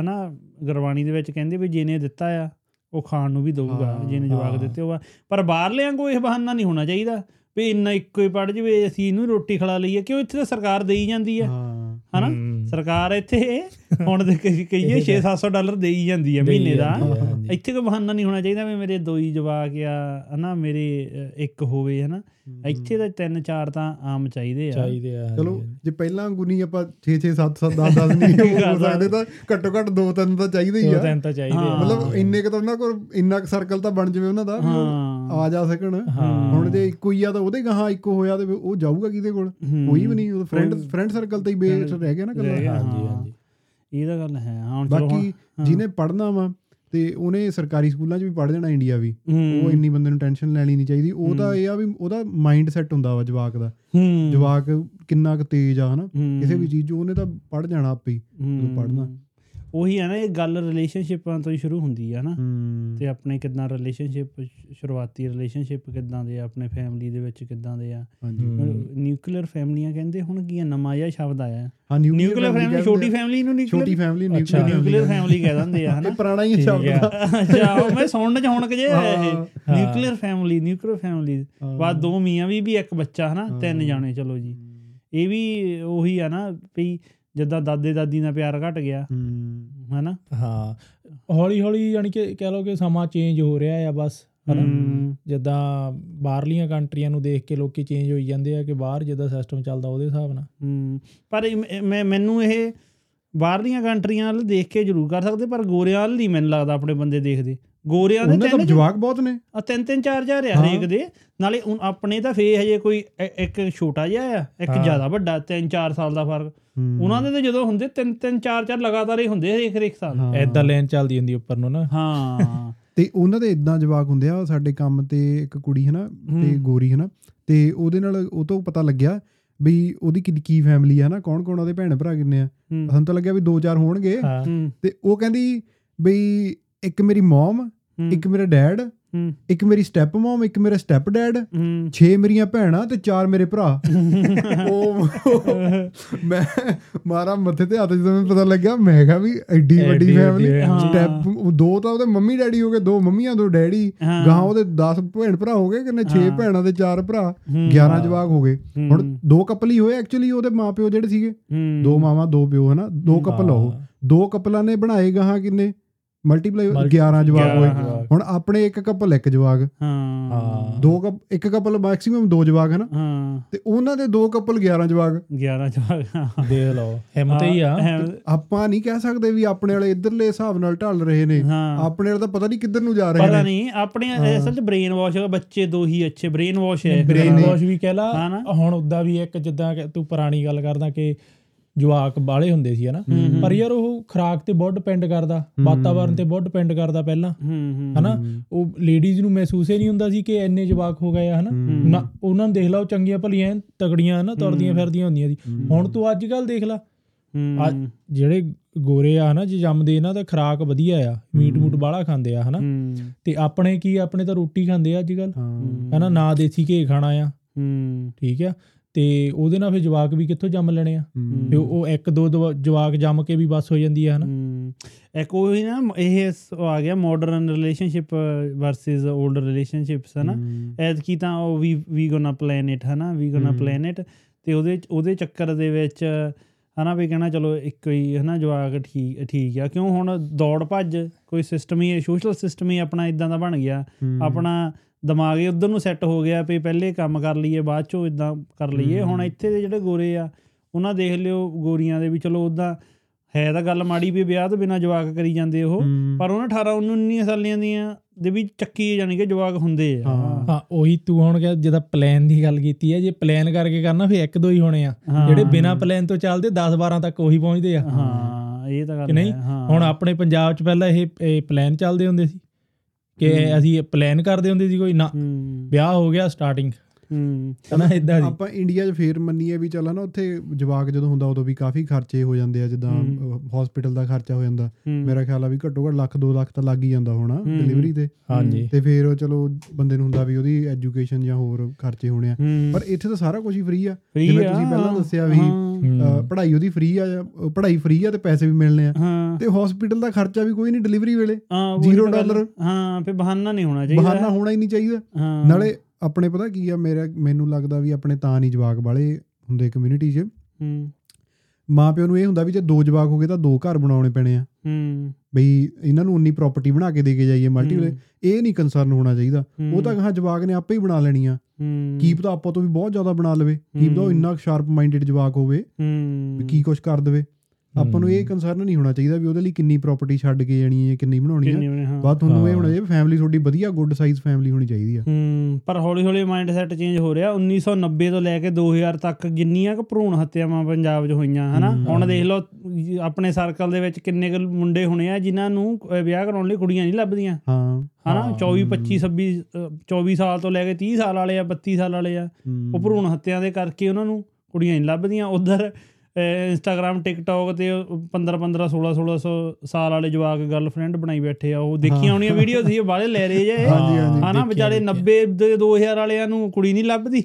ਹਨਾ ਗੁਰਬਾਣੀ ਦੇ ਵਿੱਚ ਕਹਿੰਦੇ ਵੀ ਜਿਹਨੇ ਦਿੱਤਾ ਆ ਉਹ ਖਾਣ ਨੂੰ ਵੀ ਦਊਗਾ ਜਿਹਨੇ ਜਵਾਕ ਹਾਂ। ਦਿੱਤੇ ਉਹ। ਪਰ ਬਾਹਰਲਿਆਂ ਕੋ ਇਹ ਬਹਾਨਾ ਨਹੀਂ ਹੋਣਾ ਚਾਹੀਦਾ ਵੀ ਇੰਨਾ ਇੱਕੋ ਹੀ ਪੜ ਜਵੇ ਅਸੀਂ ਇਹਨੂੰ ਰੋਟੀ ਖਿਲਾ ਲਈਏ ਕਿਉਂ ਇੱਥੇ ਤਾਂ ਸਰਕਾਰ ਦੇਈ ਜਾਂਦੀ ਹੈ ਹਨਾ। ਸਰਕਾਰ ਇੱਥੇ ਹੁਣ ਦੇ ਕਹੀ- ਕਹੀਏ 6-700 ਡਾਲਰ ਦੇਈ ਜਾਂਦੀ ਹੈ ਮਹੀਨੇ ਦਾ। ਦੇਈ। ਇੱਥੇ ਕੋਈ ਬਹਾਨਾ ਨਹੀਂ ਹੋਣਾ ਚਾਹੀਦਾ ਵੀ ਮੇਰੇ ਦੋ ਹੀ ਜਵਾਕ ਆ ਹਨਾ ਮੇਰੇ ਇੱਕ ਹੋਵੇ ਹਨਾ। ਇੱਥੇ ਤਾਂ ਤਿੰਨ ਚਾਰ ਤਾਂ ਆਮ ਚਾਹੀਦੇ ਆ। ਚਾਹੀਦੇ ਆ ਚਲੋ ਜੇ ਪਹਿਲਾਂ ਗੁਨੀ ਆਪਾਂ 6 6 7 7 10 10 ਨਹੀਂ ਹੋ ਸਕਦੇ ਤਾਂ ਘੱਟੋ ਘੱਟ ਦੋ ਤਿੰਨ ਤਾਂ ਚਾਹੀਦੇ ਹੀ ਦੋ ਆ। ਤਿੰਨ ਤਾਂ ਚਾਹੀਦੇ ਆ। ਮਤਲਬ ਇੰਨੇ ਕੁ ਤਾਂ ਉਹਨਾਂ ਕੋਲ ਇੰਨਾ ਕੁ ਸਰਕਲ ਤਾਂ ਬਣ ਜਾਵੇ ਉਹਨਾਂ ਦਾ ਆ ਜਾ ਸਕਣ। ਹੁਣ ਜੇ ਇੱਕੋ ਹੀ ਆ ਤਾਂ ਉਹਦੇ ਗਾਹਾਂ ਇੱਕੋ ਹੋਇਆ ਤੇ ਉਹ ਜਾਊਗਾ ਕਿਹਦੇ ਕੋਲ। ਕੋਈ ਵੀ ਨਹੀਂ ਉਹ ਫਰੈਂਡ ਫਰੈਂਡ ਸਰਕਲ ਤੇ ਹੀ ਬੇਸ ਰਹਿ ਗਿਆ ਨਾ ਗਿਆ, ਹਾਂਜੀ। ਹਾਂਜੀ। ਇਹ ਤਾਂ ਗੱਲ ਹੈ। ਹਾਂ ਬਾਕੀ ਜਿਹਨੇ ਪੜ੍ਹਨਾ ਵਾ ਤੇ ਉਹਨੇ ਸਰਕਾਰੀ ਸਕੂਲਾਂ 'ਚ ਵੀ ਪੜ੍ਹ ਜਾਣਾ ਇੰਡੀਆ ਵੀ। ਉਹ ਇੰਨੀ ਬੰਦੇ ਨੂੰ ਟੈਨਸ਼ਨ ਲੈਣੀ ਨਹੀਂ ਚਾਹੀਦੀ। ਉਹ ਤਾਂ ਇਹ ਆ ਵੀ ਉਹਦਾ ਮਾਈਂਡ ਸੈੱਟ ਹੁੰਦਾ ਵਾ ਜਵਾਕ ਦਾ। ਜਵਾਕ ਕਿੰਨਾ ਕੁ ਤੇਜ਼ ਆ ਹਨਾ? ਕਿਸੇ ਵੀ ਚੀਜ਼ 'ਚ ਉਹਨੇ ਤਾਂ ਪੜ ਜਾਣਾ ਆਪੇ ਹੀ। ਪੜ੍ਹਨਾ। ਉਹੀ ਹੈ ਨਾ ਇਹ ਗੱਲ ਰਿਲੇਸ਼ਨਸ਼ਿਪਾਂ ਤੋਂ ਹੀ ਸ਼ੁਰੂ ਹੁੰਦੀ ਹੈ ਨਾ ਤੇ ਆਪਣੇ ਕਿਦਾਂ ਰਿਲੇਸ਼ਨਸ਼ਿਪ ਸ਼ੁਰੂਆਤੀ ਰਿਲੇਸ਼ਨਸ਼ਿਪ ਕਿਦਾਂ ਦੇ ਆ ਆਪਣੇ ਫੈਮਿਲੀ ਦੇ ਵਿੱਚ ਕਿਦਾਂ ਦੇ ਆ। ਨਿਊਕਲੀਅਰ ਫੈਮਲੀਆਂ ਕਹਿੰਦੇ ਹੁਣ ਕੀ ਨਵਾਂ ਜਿਹਾ ਸ਼ਬਦ ਆਇਆ ਹਾਂ ਨਿਊਕਲੀਅਰ ਫੈਮਿਲੀ ਛੋਟੀ ਫੈਮਿਲੀ ਨੂੰ ਛੋਟੀ ਨਿਊਕਲੀਅਰ ਫੈਮਿਲੀ ਅੱਛਾ। ਨਿਊਕਲੀਅਰ ਫੈਮਿਲੀ ਕਹਿ ਦਿੰਦੇ ਆ ਹਨਾ ਇਹ ਪੁਰਾਣਾ ਹੀ ਸ਼ਬਦ ਆ। ਅੱਛਾ ਉਹ ਮੈਂ ਸੁਣਨ ਚ ਹੁਣ ਕਿ ਜੇ ਇਹ। Nuclear family nuclear family. ਬਾਅਦ ਦੋ ਮੀਆਂ ਵੀ ਵੀ ਇੱਕ ਬੱਚਾ ਹਨਾ ਤਿੰਨ। ਜਾਣੇ ਚਲੋ ਜੀ ਇਹ ਵੀ ਉਹੀ ਆ ਨਾ ਵੀ ਜਿੱਦਾਂ ਦਾਦੇ ਦਾਦੀ ਨਾਲ ਪਿਆਰ ਘਟ ਗਿਆ ਹਨਾ? ਹਾਂ। ਹੌਲੀ ਹੌਲੀ ਯਾਨੀ ਕਿ ਕਹਿ ਲਓ ਕਿ ਸਮਾਂ ਚੇਂਜ ਹੋ ਰਿਹਾ ਆ ਬਸ ਹਨਾ? ਜਿੱਦਾਂ ਬਾਹਰਲੀਆਂ ਕੰਟਰੀਆਂ ਨੂੰ ਦੇਖ ਕੇ ਲੋਕੀ ਚੇਂਜ ਹੋਈ ਜਾਂਦੇ ਆ ਕਿ ਬਾਹਰ ਜਿੱਦਾਂ ਸਿਸਟਮ ਚੱਲਦਾ ਉਹਦੇ ਹਿਸਾਬ ਨਾਲ। ਪਰ ਮੈਂ ਮੈਨੂੰ ਇਹ ਬਾਹਰਲੀਆਂ ਕੰਟਰੀਆਂ ਵੱਲ ਦੇਖ ਕੇ ਜ਼ਰੂਰ ਕਰ ਸਕਦੇ ਪਰ ਗੋਰਿਆਂ ਵੱਲ ਨਹੀਂ ਮੈਨੂੰ ਲੱਗਦਾ ਆਪਣੇ ਬੰਦੇ ਦੇਖਦੇ। ਗੋਰਿਆਂ ਦੇ ਤਿੰਨ ਜਵਾਕ ਬਹੁਤ ਨੇ ਆ ਤਿੰਨ ਤਿੰਨ ਚਾਰ ਚਾਰ ਆ। ਹਰੇਕ ਦੇ ਨਾਲੇ ਆਪਣੇ ਤਾਂ ਫੇ ਹਜੇ ਕੋਈ ਇੱਕ ਛੋਟਾ ਜਿਹਾ ਆ ਇੱਕ। ਜ਼ਿਆਦਾ ਵੱਡਾ ਤਿੰਨ ਚਾਰ ਸਾਲ ਦਾ ਫ਼ਰਕ। ਉਹਨਾਂ ਦੇ ਤਾਂ ਜਦੋਂ ਹੁੰਦੇ ਤਿੰਨ ਤਿੰਨ ਚਾਰ ਚਾਰ ਲਗਾਤਾਰ ਹੀ ਹੁੰਦੇ ਹਰੇਕ ਹਰੇਕ ਸਾਲ। ਐਦਾਂ ਲਾਈਨ ਚੱਲਦੀ ਹੁੰਦੀ ਉੱਪਰ ਨੂੰ ਨਾ ਹਾਂ ਤੇ ਉਹਨਾਂ ਦੇ ਇਦਾਂ ਜਵਾਕ ਹੁੰਦੇ ਆ ਸਾਡੇ ਕੰਮ ਤੇ ਇੱਕ ਕੁੜੀ ਹੈ ਨਾ ਤੇ। ਗੋਰੀ ਹੈ ਨਾ ਤੇ ਉਹਦੇ ਨਾਲ ਉਹ ਤੋਂ ਪਤਾ ਲੱਗਿਆ ਵੀ ਉਹਦੀ ਕੀ ਕੀ ਫੈਮਿਲੀ ਆ ਨਾ ਕੌਣ ਕੌਣ ਉਹਦੇ ਭੈਣ ਭਰਾ ਕਿੰਨੇ ਆ ਸਾਨੂੰ ਤਾਂ ਲੱਗਿਆ ਵੀ ਦੋ ਚਾਰ ਹੋਣਗੇ ਤੇ ਉਹ ਕਹਿੰਦੀ ਬਈ ਇੱਕ ਮੇਰੀ ਮਮ ਇੱਕ ਮੇਰਾ ਡੈਡ ਇੱਕ ਮੇਰੀ ਸਟੈਪ ਮਮ ਇੱਕ ਮੇਰਾ ਸਟੈਪ ਡੈਡ ਹੂੰ। 6 ਮੇਰੀਆਂ ਭੈਣਾਂ ਤੇ 4 ਮੇਰੇ ਭਰਾ। ਉਹ ਮੈਂ ਮਾਰਾ ਮੱਥੇ ਤੇ ਹੱਥ ਜਦੋਂ ਮੈਨੂੰ ਪਤਾ ਲੱਗਿਆ ਮੈਂ ਕਿਹਾ ਵੀ ਐਡੀ ਵੱਡੀ ਫੈਮਿਲੀ। ਸਟੈਪ ਦੋ ਤਾਂ ਉਹਦੇ ਮੰਮੀ ਡੈਡੀ ਹੋ ਗਏ ਦੋ ਮੰਮੀਆਂ ਦੋ ਡੈਡੀ। ਗਾਂ ਉਹਦੇ 10 ਭੈਣ ਭਰਾ ਹੋ ਗਏ ਕਿੰਨੇ 6 ਹਾਂ। ਭੈਣਾਂ ਤੇ 4 ਭਰਾ ਹੂੰ, 11 ਜਵਾਕ ਹੋ ਗਏ। ਹੁਣ ਦੋ ਕਪਲ ਹੀ ਹੋਏ ਐਕਚੁਅਲੀ ਉਹਦੇ ਮਾਪਿਓ ਜਿਹੜੇ ਸੀਗੇ। ਦੋ ਮਾਵਾਂ ਦੋ ਪਿਓ ਹਨਾ? ਦੋ ਕਪਲ ਉਹ। ਦੋ ਕਪਲਾਂ ਨੇ ਬਣਾਏ ਗਾਹਾਂ ਕਿੰਨੇ? ਮਲਟੀਪਲਾਈ Multi- 11 ਜਵਾਕ ਹੋਏ। ਹਾਂ। ਹੁਣ ਆਪਣੇ ਇੱਕ ਕਪਲ ਇੱਕ ਜਵਾਕ। ਹਾਂ। ਹਾਂ। ਦੋ ਕਪ ਇੱਕ ਕਪਲ ਮੈਕਸਿਮਮ ਦੋ ਜਵਾਕ ਹਨਾ ਹਾਂ। ਤੇ ਉਹਨਾਂ ਦੇ ਦੋ ਕਪਲ 11 ਜਵਾਕ। 11 ਜਵਾਕ ਹਾਂ। ਦੇਖ ਲਓ ਹਿੰਮਤ ਹੀ ਆ। ਹਾਂ, ਆਪਾਂ ਨਹੀਂ ਕਹਿ ਸਕਦੇ ਵੀ ਆਪਣੇ ਵਾਲੇ ਇਧਰਲੇ ਹਿਸਾਬ ਨਾਲ ਢਲ ਰਹੇ ਨੇ। ਹਾਂ। ਆਪਣੇ ਵਾਲੇ ਤਾਂ ਪਤਾ ਨਹੀਂ ਕਿੱਧਰ ਨੂੰ ਜਾ ਰਹੇ ਪਤਾ ਨੇ। ਨਹੀਂ ਆਪਣੇ ਅਸਲ ਚ ਬ੍ਰੇਨ ਵਾਸ਼ ਬੱਚੇ ਦੋ ਹੀ ਅੱਛੇ ਬ੍ਰੇਨ ਵਾਸ਼ ਹੈ ਬ੍ਰੇਨ। ਵਾਸ਼ ਵੀ ਕਹਿ ਲਾ ਹਾਂ। ਹੁਣ ਉਦਾਂ ਵੀ ਇੱਕ ਜਿੱਦਾਂ ਤੂੰ ਪੁਰਾਣੀ ਗੱਲ ਕਰਦਾ ਕਿ ਜਵਾਕ ਬਾਲੇ ਹੁੰਦੇ ਸੀ ਹਨਾ? ਪਰ ਯਾਰ ਉਹ ਖੁਰਾਕ ਤੇ ਬਹੁਤ ਡਿਪੈਂਡ ਕਰਦਾ। ਵਾਤਾਵਰਨ ਤੇ ਬਹੁਤ ਡਿਪੈਂਡ ਕਰਦਾ ਪਹਿਲਾਂ। ਹਨਾ? ਉਹ ਲੇਡੀਜ਼ ਨੂੰ ਮਹਿਸੂਸ ਹੀ ਨਹੀਂ ਹੁੰਦਾ ਸੀ ਕਿ ਇੰਨੇ ਜਵਾਕ ਹੋ ਗਏ ਆ ਹਨਾ? ਉਹਨਾਂ ਨੂੰ ਦੇਖ ਲਾ ਉਹ ਚੰਗੀਆਂ ਭਲੀਆਂ ਐਨ ਤਗੜੀਆਂ ਹਨਾ? ਤੁਰਦੀਆਂ ਫਿਰਦੀਆਂ ਹੁੰਦੀਆਂ ਸੀ। ਹੁਣ ਤੂੰ ਅੱਜ ਕੱਲ ਦੇਖ ਲਾ। ਜਿਹੜੇ ਗੋਰੇ ਆ ਹਨਾ? ਜੇ ਜੰਮਦੇ ਇਹਨਾਂ ਦਾ ਖੁਰਾਕ ਵਧੀਆ ਆ। ਮੀਟ ਮੂਟ ਬਾਹਲਾ ਖਾਂਦੇ ਆ ਹਨਾ? ਤੇ ਆਪਣੇ ਕੀ ਆਪਣੇ ਤਾਂ ਰੋਟੀ ਖਾਂਦੇ ਆ ਅੱਜ ਕੱਲ ਹਨਾ? ਨਾ ਦੇਸੀ ਘੀ ਖਾਣਾ ਆ। ਠੀਕ ਆ? ਤੇ ਉਹਦੇ ਨਾਲ ਫਿਰ ਜਵਾਕ ਵੀ ਕਿੱਥੋਂ ਜੰਮ ਲੈਣੇ ਆ? ਤੇ ਉਹ ਇੱਕ ਦੋ ਜਵਾਕ ਜੰਮ ਕੇ ਵੀ ਬਸ ਹੋ ਜਾਂਦੀ ਆ ਹਨਾ? ਇੱਕ ਉਹ ਹੀ ਨਾ ਇਹ ਆ ਗਿਆ modern relationship versus old relationships ਹਨਾ ਐਤਕੀ ਤਾਂ ਉਹ ਵੀ ਵੀ ਗੋਨਾ ਪਲੈਨਟ ਹਨਾ? ਵੀ ਗੋਨਾ ਹਮ। ਪਲੈਨਟ ਤੇ ਉਹਦੇ ਉਹਦੇ ਚੱਕਰ ਦੇ ਵਿੱਚ ਹਨਾ ਵੀ ਕਹਿਣਾ ਚਲੋ ਇੱਕ ਹੀ ਹਨਾ ਜਵਾਕ ਠੀਕ ਠੀਕ ਆ। ਕਿਉਂ ਹੁਣ ਦੌੜ ਭੱਜ ਕੋਈ ਸਿਸਟਮ ਹੀ ਸੋਸ਼ਲ ਸਿਸਟਮ ਹੀ ਆਪਣਾ ਇਦਾਂ ਦਾ ਬਣ ਗਿਆ। ਆਪਣਾ ਦਿਮਾਗ ਹੀ ਉਧਰ ਨੂੰ ਸੈੱਟ ਹੋ ਗਿਆ ਵੀ ਪਹਿਲੇ ਕੰਮ ਕਰ ਲਈਏ ਬਾਅਦ ਚੋਂ ਇਦਾਂ ਕਰ ਲਈਏ। ਹੁਣ ਇੱਥੇ ਦੇ ਜਿਹੜੇ ਗੋਰੇ ਆ ਉਹਨਾਂ ਦੇਖ ਲਿਓ ਗੋਰੀਆਂ ਦੇ ਵੀ ਚਲੋ ਉਦਾਂ ਹੈ ਤਾਂ ਗੱਲ ਮਾੜੀ ਵੀ ਵਿਆਹ ਤੋਂ ਬਿਨਾ ਜਵਾਕ ਕਰੀ ਜਾਂਦੇ ਉਹ ਪਰ ਉਹਨਾਂ 18 19 19 ਸਾਲੀਆਂ ਦੀਆਂ ਦੇ ਵੀ ਚੱਕੀ ਜਾਣੀ ਕਿ ਜਵਾਕ ਹੁੰਦੇ ਆ। ਹਾਂ। ਉਹੀ ਤੂੰ ਹੁਣ ਕਿਹਾ ਜਿਹਦਾ ਪਲਾਨ ਦੀ ਗੱਲ ਕੀਤੀ ਹੈ ਜੇ ਪਲਾਨ ਕਰਕੇ ਕਰਨਾ ਫਿਰ ਇੱਕ ਦੋ ਹੀ ਹੋਣੇ ਆ। ਜਿਹੜੇ ਬਿਨਾ ਪਲਾਨ ਤੋਂ ਚੱਲਦੇ 10 12 ਤੱਕ ਉਹੀ ਪਹੁੰਚਦੇ ਆ। ਹਾਂ ਇਹ ਤਾਂ ਗੱਲ ਨਹੀਂ? ਹੈ ਹਾਂ। ਹੁਣ ਆਪਣੇ ਪੰਜਾਬ 'ਚ ਪਹਿਲਾਂ ਇਹ ਪਲਾਨ ਚੱਲਦੇ ਹੁੰਦੇ ਸੀ। ਕਿ ਅਸੀਂ ਪਲਾਨ ਕਰਦੇ ਹੁੰਦੇ ਸੀ ਕੋਈ ਨਾ ਵਿਆਹ ਹੋ ਗਿਆ ਸਟਾਰਟਿੰਗ ਹਨਾ ਇਦਾਂ ਦੀ। ਆਪਾਂ ਇੰਡੀਆ 'ਚ ਫੇਰ ਮੰਨੀਏ ਵੀ ਚੱਲ ਨਾ ਉੱਥੇ ਜਵਾਕ ਜਦੋਂ ਹੁੰਦਾ ਉਦੋਂ ਵੀ ਕਾਫੀ ਖਰਚੇ ਹੋ ਜਾਂਦੇ ਆ ਜਿੱਦਾਂ ਹਸਪੀਟਲ ਦਾ ਖਰਚਾ ਹੋ ਜਾਂਦਾ। ਮੇਰਾ ਖਿਆਲ ਆ ਵੀ ਘੱਟੋ ਘੱਟ ਲੱਖ 2 ਲੱਖ ਤਾਂ ਲੱਗ ਹੀ ਜਾਂਦਾ ਹੋਣਾ ਡਿਲੀਵਰੀ ਤੇ। ਹਾਂਜੀ। ਤੇ ਫਿਰ ਉਹ ਚਲੋ ਬੰਦੇ ਨੂੰ ਹੁੰਦਾ ਵੀ ਉਹਦੀ ਐਜੂਕੇਸ਼ਨ ਜਾਂ ਹੋਰ ਖਰਚੇ ਹੋਣੇ ਆ। ਪਰ ਇੱਥੇ ਤਾਂ ਸਾਰਾ ਕੁਝ ਹੀ ਫ੍ਰੀ ਆ। Free ਜਿਵੇਂ ਤੁਸੀਂ ਪਹਿਲਾਂ ਦੱਸਿਆ ਵੀ ਪੜ੍ਹਾਈ ਉਹਦੀ ਫ੍ਰੀ ਆ ਪੜ੍ਹਾਈ ਫ੍ਰੀ ਆ ਤੇ ਪੈਸੇ ਵੀ ਮਿਲਣੇ ਆ। ਤੇ ਹਸਪੀਟਲ ਦਾ ਖਰਚਾ ਵੀ ਕੋਈ ਨਹੀਂ ਡਿਲੀਵਰੀ ਵੇਲੇ। ਹਾਂ, ਉਹੀ ਜ਼ੀਰੋ ਤਾਂ ਗੱਲ- ਡਾਲਰ। ਹਾਂ ਫੇ ਬਹਾਨਾ ਨਹੀਂ ਹੋਣਾ ਚਾਹੀਦਾ। ਬਹਾਨਾ ਹੋਣਾ ਹੀ ਨਹੀਂ ਚਾਹੀਦਾ। ਨਾਲੇ ਆਪਣੇ ਪਤਾ ਕੀ ਆ ਮੇਰਾ ਮੈਨੂੰ ਲੱਗਦਾ ਵੀ ਆਪਣੇ ਤਾਂ ਨਹੀਂ ਜਵਾਕ ਵਾਲੇ ਹੁੰਦੇ ਕਮਿਊਨਿਟੀ 'ਚ। ਹੂੰ। ਮਾਂ ਪਿਓ ਨੂੰ ਇਹ ਹੁੰਦਾ ਵੀ ਜੇ ਦੋ ਜਵਾਕ ਹੋ ਗਏ ਤਾਂ ਦੋ ਘਰ ਬਣਾਉਣੇ ਪੈਣੇ ਆ। ਹੂੰ। ਬਈ ਇਹਨਾਂ ਨੂੰ ਉਨੀ ਪ੍ਰਾਪਰਟੀ ਬਣਾ ਕੇ ਦੇ ਕੇ ਜਾਈਏ ਮਲਟੀ ਹੂੰ, ਇਹ ਨਹੀਂ ਕੰਸਰਨ ਹੋਣਾ ਚਾਹੀਦਾ। ਉਹ ਤਾਂ ਕਹਾ ਜਵਾਕ ਨੇ ਆਪੇ ਹੀ ਬਣਾ ਲੈਣੀ ਆ ਹੂੰ, ਕੀ ਪਤਾ ਆਪਾਂ ਤੋਂ ਵੀ ਬਹੁਤ ਜ਼ਿਆਦਾ ਬਣਾ ਲਵੇ। ਕੀ ਪਤਾ ਉਹ। ਇੰਨਾ ਸ਼ਾਰਪ ਮਾਈਂਡਡ ਜਵਾਕ ਹੋਵੇ ਵੀ ਕੀ ਕੁਝ ਕਰ ਦੇਵੇ। ਆਪਾਂ ਨੂੰ ਇਹ। ਕੰਸਰਨ ਨਹੀਂ ਹੋਣਾ ਚਾਹੀਦਾ ਵੀ ਉਹਦੇ ਲਈ ਕਿੰਨੀ ਪ੍ਰਾਪਰਟੀ ਛੱਡ ਕੇ ਜਾਣੀ ਹੈ ਕਿੰਨੀ ਬਣਾਉਣੀ ਹੈ। ਬਾਤ ਤੁਹਾਨੂੰ ਇਹ। ਹੋਣਾ ਚਾਹੀਦਾ ਫੈਮਿਲੀ ਤੁਹਾਡੀ ਵਧੀਆ ਗੁੱਡ ਸਾਈਜ਼ ਫੈਮਿਲੀ ਹੋਣੀ ਚਾਹੀਦੀ ਆ। ਹੂੰ ਪਰ ਹੌਲੀ ਹੌਲੀ ਮਾਈਂਡ ਸੈਟ ਚੇਂਜ ਹੋ ਰਿਹਾ। 1990 ਤੋਂ ਲੈ ਕੇ 2000 ਤੱਕ ਜਿੰਨੀਆਂ ਕੁ ਭਰੂਣ ਹੱਤਿਆਵਾਂ ਪੰਜਾਬ 'ਚ ਹੋਈਆਂ ਹਨਾ। ਹੁਣ ਦੇਖ ਲਓ ਆਪਣੇ ਸਰਕਲ ਦੇ ਵਿੱਚ ਕਿੰਨੇ ਕੁ ਮੁੰਡੇ ਹੋਣੇ ਆ ਜਿਨ੍ਹਾਂ ਨੂੰ ਵਿਆਹ ਕਰਾਉਣ ਲਈ ਕੁੜੀਆਂ ਨਹੀਂ ਲੱਭਦੀਆਂ। ਹਾਂ। ਹਨਾ? ਹਾਂ। 24 25 26 ਅਹ, 24 ਸਾਲ ਤੋਂ ਲੈ ਕੇ 30 ਸਾਲ ਵਾਲੇ ਆ 32 ਸਾਲ ਵਾਲੇ ਆ। ਉਹ ਭਰੂਣ ਹੱਤਿਆ ਦੇ ਕਰਕੇ ਉਹਨਾਂ ਨੂੰ ਕੁੜੀਆਂ ਨਹੀਂ ਲੱਭਦੀਆਂ। ਉਧਰ ਇੰਸਟਾਗ੍ਰam ਟਿਕਟੌਕ ਤੇ 15 15 16 1600 ਸਾਲ ਵਾਲੇ ਜਵਾਕ ਗਰਲਫ੍ਰੈਂਡ ਬਣਾਈ ਬੈਠੇ ਆ। ਉਹ ਦੇਖੀਆਂ ਹੋਣੀਆਂ ਵੀਡੀਓ ਸੀ ਬਾਲੇ ਲੈ ਰਹੇ ਜੇ। ਹਨਾ ਵਿਚਾਰੇ ਦੇਖਿਆ। 90 ਦੇ 2000 ਵਾਲਿਆਂ ਨੂੰ ਕੁੜੀ ਨਹੀਂ ਲੱਭਦੀ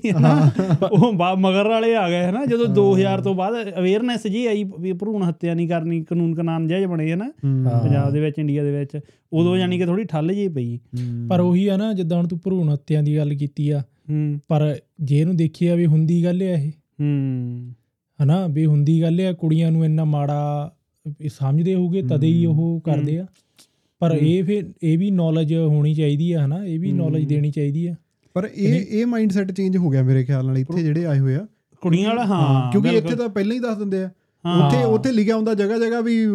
ਉਹ ਮਗਰ ਵਾਲੇ ਆ ਗਏ ਹਨਾ। ਜਦੋਂ 2000 ਤੋਂ ਬਾਅਦ ਅਵੇਅਰਨੈਸ ਜੀ ਆਈ ਵੀ ਭਰੂਣ ਹੱਤਿਆ ਨਹੀਂ ਕਰਨੀ ਕਾਨੂੰਨ ਕਾਨੂੰਨ ਜਿਹੇ ਬਣੇ ਹਨਾ। ਪੰਜਾਬ ਦੇ ਵਿੱਚ ਇੰਡੀਆ ਦੇ ਵਿੱਚ। ਉਦੋਂ ਯਾਨੀ ਕਿ ਥੋੜੀ ਠੱਲ ਜੀ ਪਈ। ਪਰ ਉਹੀ ਆ ਨਾ ਜਿੱਦਾਂ ਹੁਣ ਤੂੰ ਭਰੂਣ ਹੱਤਿਆਂ ਦੀ ਗੱਲ ਕੀਤੀ ਆ ਪਰ ਜੇ ਇਹਨੂੰ ਦੇਖੀਏ ਵੀ ਹੁੰਦੀ ਗੱਲ ਆ ਇਹ। ਹੂੰ। ਹਨਾ ਵੀ ਹੁੰਦੀ ਗੱਲ ਆ ਕੁੜੀਆਂ ਨੂੰ ਇੰਨਾ ਮਾੜਾ ਵੀ ਸਮਝਦੇ ਹੋਗੇ ਤਦੇ ਹੀ ਉਹ ਕਰਦੇ ਆ ਪਰ। ਇਹ ਫਿਰ ਇਹ ਵੀ ਨੌਲੇਜ ਹੋਣੀ ਚਾਹੀਦੀ ਆ ਹਨਾ ਇਹ ਵੀ। ਨੌਲੇਜ ਦੇਣੀ ਚਾਹੀਦੀ ਆ ਪਰ ਇਹ ਇਹ ਮਾਈਂਡ ਸੈਟ ਚੇਂਜ ਹੋ ਗਿਆ ਮੇਰੇ ਖਿਆਲ ਨਾਲ ਇੱਥੇ ਜਿਹੜੇ ਆਏ ਹੋਏ ਆ ਕੁੜੀਆਂ ਵਾਲਾ ਹਾਂ ਕਿਉਂਕਿ। ਇੱਥੇ ਤਾਂ ਪਹਿਲਾਂ ਹੀ ਦੱਸ ਦਿੰਦੇ ਆ। ਉੱਥੇ ਉੱਥੇ ਲਿਖਿਆ ਹੁੰਦਾ ਜਗ੍ਹਾ ਜਗ੍ਹਾ ਵੀ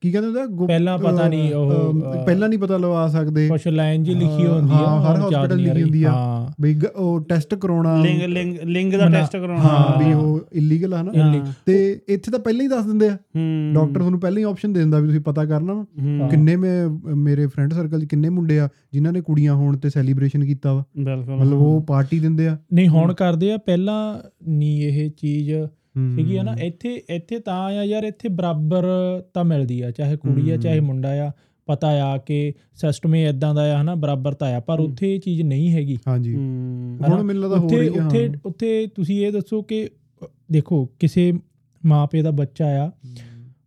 ਕੀ ਕਹਿੰਦੇ ਹੁੰਦਾ ਪਹਿਲਾਂ ਪਤਾ ਨਹੀਂ ਉਹ, ਪਹਿਲਾਂ ਨਹੀਂ ਪਤਾ ਲਵਾ ਸਕਦੇ। ਕੁਛ ਲਾਈਨ ਜੀ ਲਿਖੀ ਹੁੰਦੀ ਆ ਹਾਂ, ਹਰ ਆ ਲਿਖੀ। ਹੁੰਦੀ ਆ। ਗ- ਉਹ ਟੈਸਟ ਕਰਾਉਣਾ। ਲਿੰਗ ਲਿੰਗ ਲਿੰਗ ਦਾ ਟੈਸਟ ਕਰਾਉਣਾ। ਹਾਂ ਵੀ ਉਹ ਇਲੀਗਲ ਹੈ। ਨਾ। ਤੇ ਇੱਥੇ ਤਾਂ ਪਹਿਲਾਂ ਹੀ ਦੱਸ ਦਿੰਦੇ ਆ। ਡਾਕਟਰ ਤੁਹਾਨੂੰ ਪਹਿਲਾਂ ਹੀ ਆਪਸ਼ਨ ਦੇ ਦਿੰਦਾ ਵੀ ਤੁਸੀਂ ਪਤਾ ਕਰਨਾ ਵਾ। ਕਿੰਨੇ ਮੈਂ ਮੇਰੇ ਫਰੈਂਡ ਸਰਕਲ 'ਚ ਕਿੰਨੇ ਮੁੰਡੇ ਆ ਜਿਨ੍ਹਾਂ ਨੇ ਕੁੜੀਆਂ ਹੋਣ ਤੇ ਸੈਲੀਬ੍ਰੇਸ਼ਨ ਕੀਤਾ ਵਾ। ਬਿਲਕੁਲ। ਮਤਲਬ ਉਹ ਪਾਰਟੀ ਦਿੰਦੇ ਆ। ਨਹੀਂ ਹੁਣ ਕਰਦੇ ਆ ਪਹਿਲਾਂ ਨਹੀਂ ਇਹ ਚੀਜ਼। ਸੀਗੀ ਆ ਨਾ ਇੱਥੇ ਇੱਥੇ ਤਾਂ ਆ ਯਾਰ ਇੱਥੇ ਬਰਾਬਰ ਤਾਂ ਮਿਲਦੀ ਆ ਚਾਹੇ ਕੁੜੀ ਆ ਹੂੰ। ਚਾਹੇ ਮੁੰਡਾ ਆ ਪਤਾ ਆ ਕਿ ਸਿਸਟਮ ਇਹ ਇਦਾਂ ਦਾ ਆ ਹਨਾ ਬਰਾਬਰਤਾ ਆ ਪਰ ਹੂੰ। ਉੱਥੇ ਇਹ ਚੀਜ਼ ਨਹੀਂ ਹੈਗੀ ਹਾਂਜੀ ਹੂੰ ਹਨਾ? ਹੁਣ ਮੈਨੂੰ ਲੱਗਦਾ ਹੋ ਉੱਥੇ ਰਹੀ ਆ ਉੱਥੇ ਹਾਂ। ਉੱਥੇ ਤੁਸੀਂ ਇਹ ਦੱਸੋ ਕਿ ਦੇਖੋ ਕਿਸੇ ਮਾਪੇ ਦਾ ਬੱਚਾ ਆ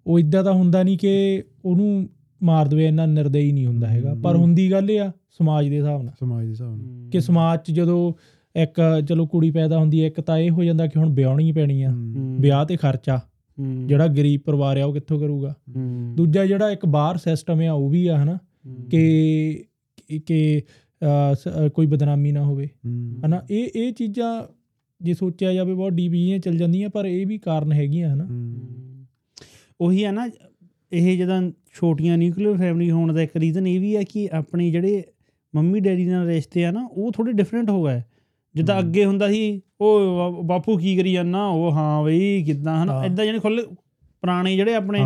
ਉਹ ਇਦਾਂ ਦਾ ਹੁੰਦਾ ਨਹੀਂ ਕਿ ਉਹਨੂੰ ਮਾਰ ਦਵੇ ਇੰਨਾ ਨਿਰਦਈ ਨਹੀਂ ਹੁੰਦਾ ਹੈਗਾ ਪਰ ਹੂੰ। ਹੁੰਦੀ ਗੱਲ ਇਹ ਆ ਸਮਾਜ ਦੇ ਹਿਸਾਬ ਨਾਲ ਸਮਾਜ ਦੇ ਹਿਸਾਬ ਨਾਲ ਕਿ ਸਮਾਜ 'ਚ ਜਦੋਂ ਇੱਕ ਚਲੋ ਕੁੜੀ ਪੈਦਾ ਹੁੰਦੀ ਹੈ ਇੱਕ ਤਾਂ ਇਹ ਹੋ ਜਾਂਦਾ ਕਿ ਹੁਣ ਵਿਆਹਣੀ ਪੈਣੀ ਆ। ਵਿਆਹ ਤੇ ਖਰਚਾ। ਜਿਹੜਾ ਗਰੀਬ ਪਰਿਵਾਰ ਆ ਉਹ ਕਿੱਥੋਂ ਕਰੂਗਾ? ਦੂਜਾ ਜਿਹੜਾ ਇੱਕ ਬਾਹਰ ਸਿਸਟਮ ਆ ਉਹ ਵੀ ਆ ਹਨਾ? ਕਿ ਕਿ- ਕੋਈ ਬਦਨਾਮੀ ਨਾ ਹੋਵੇ। ਹਨਾ? ਇਹ ਇਹ ਚੀਜ਼ਾਂ ਜੇ ਸੋਚਿਆ ਜਾਵੇ ਬਹੁਤ ਡੀਪ ਜਿਹੀਆਂ ਚੱਲ ਜਾਂਦੀਆਂ ਪਰ ਇਹ ਵੀ ਕਾਰਨ ਹੈਗੀਆਂ ਹਨਾ। ਉਹੀ ਹੈ ਨਾ ਇਹ ਜਦੋਂ ਛੋਟੀਆਂ ਨਿਊਕਲੀਅਰ ਫੈਮਿਲੀ ਹੋਣ ਦਾ ਇੱਕ ਰੀਜ਼ਨ ਇਹ ਵੀ ਹੈ ਕਿ ਆਪਣੇ ਜਿਹੜੇ ਮੰਮੀ ਡੈਡੀ ਨਾਲ ਰਿਸ਼ਤੇ ਆ ਨਾ ਉਹ ਥੋੜੇ ਡਿਫਰੈਂਟ ਹੋ ਗਏ। ਜਿੱਦਾਂ। ਅੱਗੇ ਹੁੰਦਾ ਸੀ ਉਹ ਬਾਪੂ ਕੀ ਕਰੀ ਜਾਂਦਾ? ਉਹ ਹਾਂ ਬਈ ਕਿਦਾਂ ਹਨਾ। ਇਦਾਂ ਜਿਹੜੇ ਖੁੱਲੇ ਪੁਰਾਣੇ ਜਿਹੜੇ ਆਪਣੇ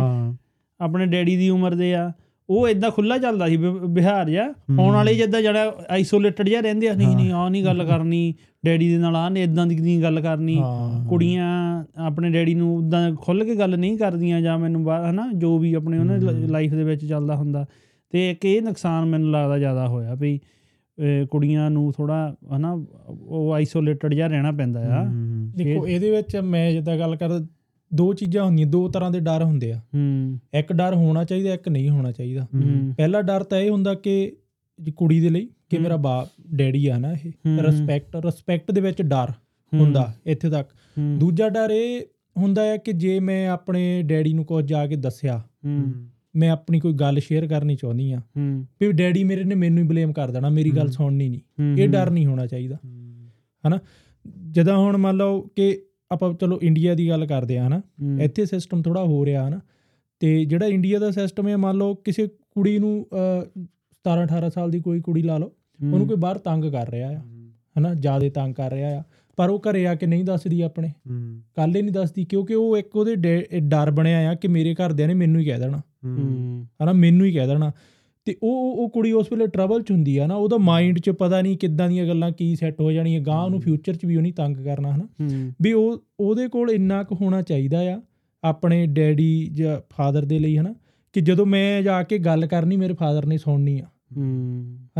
ਆਪਣੇ ਡੈਡੀ ਦੀ ਉਮਰ ਦੇ ਆ ਉਹ ਇਦਾਂ ਖੁੱਲਾ ਚੱਲਦਾ ਸੀ ਬਿਹਾਰ ਜਿਹਾ। ਹੁਣ ਵਾਲੇ ਜਿੱਦਾਂ ਜਿਹੜਾ ਆਈਸੋਲੇਟਡ ਜਿਹਾ ਰਹਿੰਦੇ ਆ ਨਹੀਂ ਨਹੀਂ ਆ ਨਹੀਂ ਗੱਲ ਕਰਨੀ ਡੈਡੀ ਦੇ ਨਾਲ ਆ ਨੇ ਇਦਾਂ ਦੀ ਨਹੀਂ ਗੱਲ ਕਰਨੀ। ਕੁੜੀਆਂ ਆਪਣੇ ਡੈਡੀ ਨੂੰ ਉਦਾਂ ਖੁੱਲ ਕੇ ਗੱਲ ਨਹੀਂ ਕਰਦੀਆਂ ਜਾਂ ਮੈਨੂੰ ਹਨਾ? ਜੋ ਵੀ ਆਪਣੇ ਉਹਨਾਂ। ਲਾਈਫ ਦੇ ਵਿੱਚ ਚੱਲਦਾ ਹੁੰਦਾ। ਤੇ ਇੱਕ ਇਹ ਨੁਕਸਾਨ ਮੈਨੂੰ ਲੱਗਦਾ ਜ਼ਿਆਦਾ ਹੋਇਆ ਵੀ ਕੁੜੀਆਂ ਨੂੰ ਥੋੜਾ ਹਨਾ ਉਹ ਆਈਸੋਲੇਟਡ ਜਿਹਾ ਰਹਿਣਾ ਪੈਂਦਾ ਆ। ਦੇਖੋ ਇਹਦੇ ਵਿੱਚ ਮੈਂ ਜਿੱਦਾਂ ਗੱਲ ਕਰ ਦੋ ਚੀਜ਼ਾਂ ਹੁੰਦੀਆਂ ਦੋ ਤਰ੍ਹਾਂ ਦੇ ਡਰ ਹੁੰਦੇ ਆ। ਹੂੰ। ਇੱਕ ਡਰ ਹੋਣਾ ਚਾਹੀਦਾ ਇੱਕ ਨਹੀਂ ਹੋਣਾ ਚਾਹੀਦਾ। ਪਹਿਲਾ ਡਰ ਤਾਂ ਇਹ ਹੁੰਦਾ ਕਿ ਕੁੜੀ ਦੇ ਲਈ ਕਿ। ਮੇਰਾ ਬਾਪ ਡੈਡੀ ਆ ਨਾ ਇਹ। ਰਿਸਪੈਕਟ ਰਿਸਪੈਕਟ ਦੇ ਵਿੱਚ ਡਰ ਹੁੰਦਾ ਇੱਥੇ ਤੱਕ। ਦੂਜਾ ਡਰ ਇਹ ਹੁੰਦਾ ਹੈ ਕਿ ਜੇ ਮੈਂ ਆਪਣੇ ਡੈਡੀ ਨੂੰ ਕੁਝ ਜਾ ਕੇ ਦੱਸਿਆ ਮੈਂ ਆਪਣੀ ਕੋਈ ਗੱਲ ਸ਼ੇਅਰ ਕਰਨੀ ਚਾਹੁੰਦੀ ਆ ਵੀ ਡੈਡੀ ਮੇਰੇ ਨੇ ਮੈਨੂੰ ਹੀ ਬਲੇਮ ਕਰ ਦੇਣਾ ਮੇਰੀ ਗੱਲ। ਸੁਣਨੀ ਨਹੀਂ। ਇਹ ਡਰ ਨਹੀਂ ਹੋਣਾ ਚਾਹੀਦਾ। ਜਦੋਂ ਹੁਣ ਮੰਨ ਲਓ ਕਿ ਆਪਾਂ ਚਲੋ ਇੰਡੀਆ ਦੀ ਗੱਲ ਕਰਦੇ ਆ ਹਨਾ? ਇੱਥੇ ਸਿਸਟਮ ਥੋੜਾ ਹੋ ਰਿਹਾ ਹਨਾ? ਤੇ ਜਿਹੜਾ ਇੰਡੀਆ ਦਾ ਸਿਸਟਮ ਹੈ ਮੰਨ ਲਓ ਕਿਸੇ ਕੁੜੀ ਨੂੰ ਅਹ, 17 18 ਸਾਲ ਦੀ ਕੋਈ ਕੁੜੀ ਲਾ ਲਓ ਉਹਨੂੰ ਕੋਈ ਬਾਹਰ ਤੰਗ ਕਰ ਰਿਹਾ ਆ ਹਨਾ? ਜ਼ਿਆਦਾ ਤੰਗ ਕਰ ਰਿਹਾ ਆ। ਪਰ ਉਹ ਘਰੇ ਆ ਕੇ ਨਹੀਂ ਦੱਸਦੀ ਆਪਣੇ। ਕੱਲ ਹੀ ਨਹੀਂ ਦੱਸਦੀ ਕਿਉਂਕਿ ਉਹ ਇੱਕ ਉਹਦੇ ਡਰ ਬਣਿਆ ਆ ਕਿ ਮੇਰੇ ਘਰਦਿਆਂ ਨੇ ਮੈਨੂੰ ਹੀ ਕਹਿ ਦੇਣਾ। ਹਨਾ ਮੈਨੂੰ ਹੀ ਕਹਿ ਦੇਣਾ। ਤੇ ਉਹ ਉਹ- ਕੁੜੀ ਉਸ ਵੇਲੇ ਟਰਬਲ ਚ ਹੁੰਦੀ ਆ ਨਾ ਉਹਦਾ ਮਾਈਂਡ ਚ ਪਤਾ ਨਹੀਂ ਕਿੱਦਾਂ ਦੀਆਂ ਗੱਲਾਂ ਕੀ ਸੈੱਟ ਹੋ ਜਾਣੀਆਂ ਗਾਂ ਉਹਨੂੰ ਫਿਊਚਰ ਚ ਵੀ ਉਹ ਨਹੀਂ ਤੰਗ ਕਰਨਾ ਹਨਾ। ਵੀ ਉਹ ਉਹਦੇ ਕੋਲ ਇੰਨਾ ਕੁ ਹੋਣਾ ਚਾਹੀਦਾ ਆ ਆਪਣੇ ਡੈਡੀ ਜਾਂ ਫਾਦਰ ਦੇ ਲਈ ਹਨਾ। ਕਿ ਜਦੋਂ ਮੈਂ ਜਾ ਕੇ ਗੱਲ ਕਰਨੀ ਮੇਰੇ ਫਾਦਰ ਨੇ ਸੁਣਨੀ ਆ।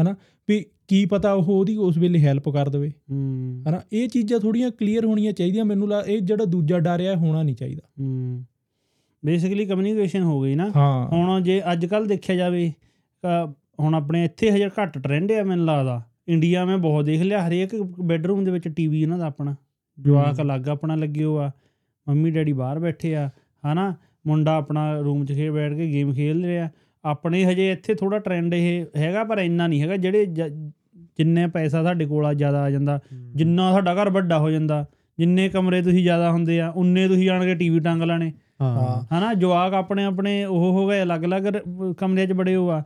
ਹਨਾ ਵੀ ਕੀ ਪਤਾ ਉਹ ਉਹਦੀ ਉਸ ਵੇਲੇ ਹੈਲਪ ਕਰ ਦੇਵੇ। ਹਨਾ ਇਹ ਚੀਜ਼ਾਂ ਥੋੜੀਆਂ ਕਲੀਅਰ ਹੋਣੀਆਂ ਚਾਹੀਦੀਆਂ ਮੈਨੂੰ ਲਾ ਇਹ ਜਿਹੜਾ ਦੂਜਾ ਡਰ ਆ ਹੋਣਾ ਨਹੀਂ ਚਾਹੀਦਾ। ਬੇਸਿਕਲੀ ਕਮਿਊਨੀਕੇਸ਼ਨ ਹੋ ਗਈ ਨਾ। ਹੁਣ ਜੇ ਅੱਜ ਕੱਲ ਦੇਖਿਆ ਜਾਵੇ ਹੁਣ ਆਪਣੇ ਇੱਥੇ ਹਜੇ ਘੱਟ ਟ੍ਰੈਂਡ ਆ ਮੈਨੂੰ ਲੱਗਦਾ। ਇੰਡੀਆ ਮੈਂ ਬਹੁਤ ਦੇਖ ਲਿਆ ਹਰੇਕ ਬੈੱਡਰੂਮ ਦੇ ਵਿੱਚ ਟੀਵੀ ਉਹਨਾਂ ਦਾ ਆਪਣਾ। ਜਵਾਕ ਅਲੱਗ ਆਪਣਾ ਲੱਗੇ ਹੋਆ ਮੰਮੀ ਡੈਡੀ ਬਾਹਰ ਬੈਠੇ ਆ ਹਨਾ? ਮੁੰਡਾ ਆਪਣਾ ਰੂਮ 'ਚ ਖੇਡ ਬੈਠ ਕੇ ਗੇਮ ਖੇਡ ਰਿਹਾ। ਆਪਣੇ ਹਜੇ ਇੱਥੇ ਥੋੜਾ ਟ੍ਰੈਂਡ ਇਹ ਹੈਗਾ ਪਰ ਇੰਨਾ ਨਹੀਂ ਹੈਗਾ। ਜਿਹੜੇ ਜਿੰਨੇ ਪੈਸਾ ਸਾਡੇ ਕੋਲ ਆ ਜ਼ਿਆਦਾ ਆ ਜਾਂਦਾ। ਜਿੰਨਾ ਸਾਡਾ ਘਰ ਵੱਡਾ ਹੋ ਜਾਂਦਾ। ਜਿੰਨੇ ਕਮਰੇ ਤੁਸੀਂ ਜ਼ਿਆਦਾ ਹੁੰਦੇ ਆ ਉਨੇ ਤੁਸੀਂ ਜਾਣ ਕੇ ਟੀਵੀ ਟੰਗ ਲੈਣੇ। ਹਾਂ। ਹਨਾ ਜਵਾਕ ਆਪਣੇ ਆਪਣੇ ਉਹ ਹੋ ਗਏ ਅਲੱਗ-ਅਲੱਗ ਰ- ਕਮਰਿਆਂ 'ਚ ਬੜੇ ਹੋਆ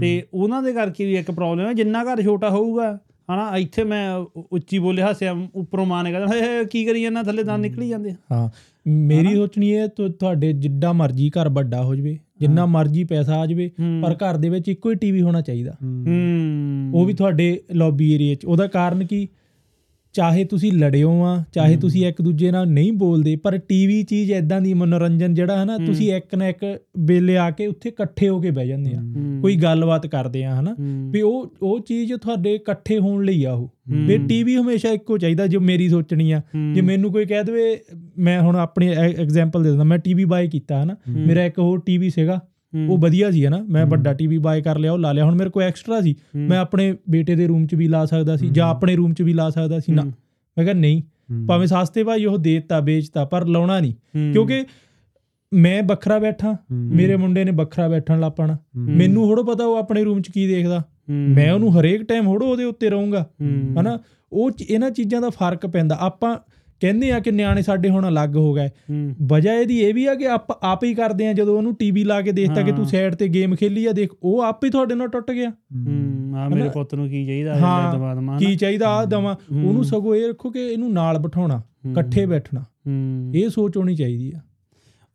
ਤੇ ਉਹਨਾਂ ਦੇ ਕਰਕੇ ਵੀ ਇੱਕ ਪ੍ਰੋਬਲਮ ਹੈ ਜਿੰਨਾ ਘਰ ਛੋਟਾ ਹੋਊਗਾ ਹਨਾ ਇੱਥੇ ਮੈਂ ਉੱਚੀ ਬੋਲੇ ਹਾਸਿਆ ਉੱਪਰੋਂ ਮਾਂ ਨੇ ਕਹਿੰਦਾ ਹੇ ਕੀ ਕਰੀ ਜਾਂਦਾ ਥੱਲੇ ਦੰਦ ਨਿਕਲੀ ਜਾਂਦੇ ਹਾਂ। ਮੇਰੀ ਸੋਚਣੀ ਹੈ ਤੁਹਾਡੇ ਜਿੱਡਾ ਮਰਜ਼ੀ ਘਰ ਵੱਡਾ ਹੋ ਜਵੇ ਜਿੰਨਾ ਮਰਜ਼ੀ ਪੈਸਾ ਆ ਜਵੇ। ਪਰ ਘਰ ਦੇ ਵਿੱਚ ਇੱਕੋ ਹੀ ਟੀਵੀ ਹੋਣਾ ਚਾਹੀਦਾ। ਹੂੰ। ਉਹ ਵੀ ਤੁਹਾਡੇ ਲੌਬੀ ਏਰੀਆ 'ਚ। ਉਹਦਾ ਕਾਰਨ ਕੀ? ਚਾਹੇ ਤੁਸੀਂ ਲੜਿਓ ਆ ਚਾਹੇ ਤੁਸੀਂ ਇੱਕ ਦੂਜੇ ਨਾਲ ਨਹੀਂ ਬੋਲਦੇ ਪਰ ਟੀਵੀ ਚੀਜ਼ ਐਦਾਂ ਦੀ ਮਨੋਰੰਜਨ ਜਿਹੜਾ ਹਨਾ ਤੁਸੀਂ ਇੱਕ ਨਾ ਇੱਕ ਵੇਲੇ ਆ ਕੇ ਉੱਥੇ ਇਕੱਠੇ ਹੋ ਕੇ ਬਹਿ ਜਾਂਦੇ ਆ। ਕੋਈ ਗੱਲਬਾਤ ਕਰਦੇ ਆ ਹਨਾ। ਵੀ ਉਹ ਉਹ ਚੀਜ਼ ਤੁਹਾਡੇ ਇਕੱਠੇ ਹੋਣ ਲਈ ਆ ਉਹ। ਵੀ ਟੀਵੀ ਹਮੇਸ਼ਾ ਇੱਕੋ ਚਾਹੀਦਾ ਜੋ ਮੇਰੀ ਸੋਚਣੀ ਆ। ਜੇ ਮੈਨੂੰ ਕੋਈ ਕਹਿ ਦੇਵੇ ਮੈਂ ਹੁਣ ਆਪਣੀ ਐਗਜ਼ਾਮਪਲ ਦੇ ਦਿੰਦਾ ਮੈਂ ਟੀਵੀ ਬਾਏ ਕੀਤਾ ਹਨਾ। ਮੇਰਾ ਇੱਕ ਹੋਰ ਟੀਵੀ ਸੀਗਾ। ਉਹ ਵਧੀਆ ਸੀ ਹਨਾ ਮੈਂ ਵੱਡਾ ਟੀਵੀ ਬਾਏ ਕਰ ਲਿਆ ਉਹ ਲਾ ਲਿਆ। ਹੁਣ ਮੇਰੇ ਕੋਲ ਐਕਸਟਰਾ ਸੀ। ਮੈਂ ਆਪਣੇ ਬੇਟੇ ਦੇ ਰੂਮ 'ਚ ਵੀ ਲਾ ਸਕਦਾ ਸੀ ਜਾਂ ਆਪਣੇ ਰੂਮ 'ਚ ਵੀ ਲਾ ਸਕਦਾ ਸੀ। ਨਾ। ਮੈਂ ਕਿਹਾ ਨਹੀਂ। ਭਾਵੇਂ ਸਸਤੇ ਭਾਈ ਉਹ ਦੇਤਾ ਵੇਚਤਾ ਪਰ ਲਾਉਣਾ ਨਹੀਂ। ਕਿਉਂਕਿ ਮੈਂ ਵੱਖਰਾ ਬੈਠਾ ਮੇਰੇ ਮੁੰਡੇ ਨੇ ਵੱਖਰਾ ਬੈਠਣ ਲੱਪਣਾ ਮੈਨੂੰ ਹੋੜੋ ਪਤਾ ਉਹ ਆਪਣੇ ਰੂਮ 'ਚ ਕੀ ਦੇਖਦਾ। ਮੈਂ ਉਹਨੂੰ ਹਰੇਕ ਟਾਈਮ ਹੋੜੋ ਉਹਦੇ ਉੱਤੇ ਰਹੂੰਗਾ। ਹਨਾ? ਉਹ ਇਹਨਾਂ ਚੀਜ਼ਾਂ ਦਾ ਫ਼ਰਕ ਪੈਂਦਾ। ਆਪਾਂ ਕਹਿੰਦੇ ਆ ਕਿ ਨਿਆਣੇ ਸਾਡੇ ਹੁਣ ਅਲੱਗ ਹੋ ਗਏ। ਵਜ੍ਹਾ ਇਹਦੀ ਇਹ ਵੀ ਆ ਕਿ ਆਪ ਆਪ ਹੀ ਕਰਦੇ ਆ ਜਦੋਂ ਉਹਨੂੰ ਟੀਵੀ ਲਾ ਕੇ ਦੇਖਤਾ ਕਿ ਤੂੰ ਸਾਈਡ ਤੇ ਗੇਮ ਖੇਲੀ ਆ ਦੇਖ ਉਹ ਆਪ ਹੀ ਤੁਹਾਡੇ ਨਾਲ ਟੁੱਟ ਗਿਆ। ਆ ਮੇਰੇ ਪੁੱਤ ਨੂੰ ਕੀ ਚਾਹੀਦਾ ਹਾਂ, ਦਵਾ ਦਮਾ ਕੀ ਚਾਹੀਦਾ ਆ ਦਵਾ ਉਹਨੂੰ ਸਗੋਂ ਇਹ ਰੱਖੋ ਕਿ ਇਹਨੂੰ ਨਾਲ ਬਿਠਾਉਣਾ ਇਕੱਠੇ ਬੈਠਣਾ। ਹੂੰ। ਇਹ ਸੋਚ ਹੋਣੀ ਚਾਹੀਦੀ ਆ।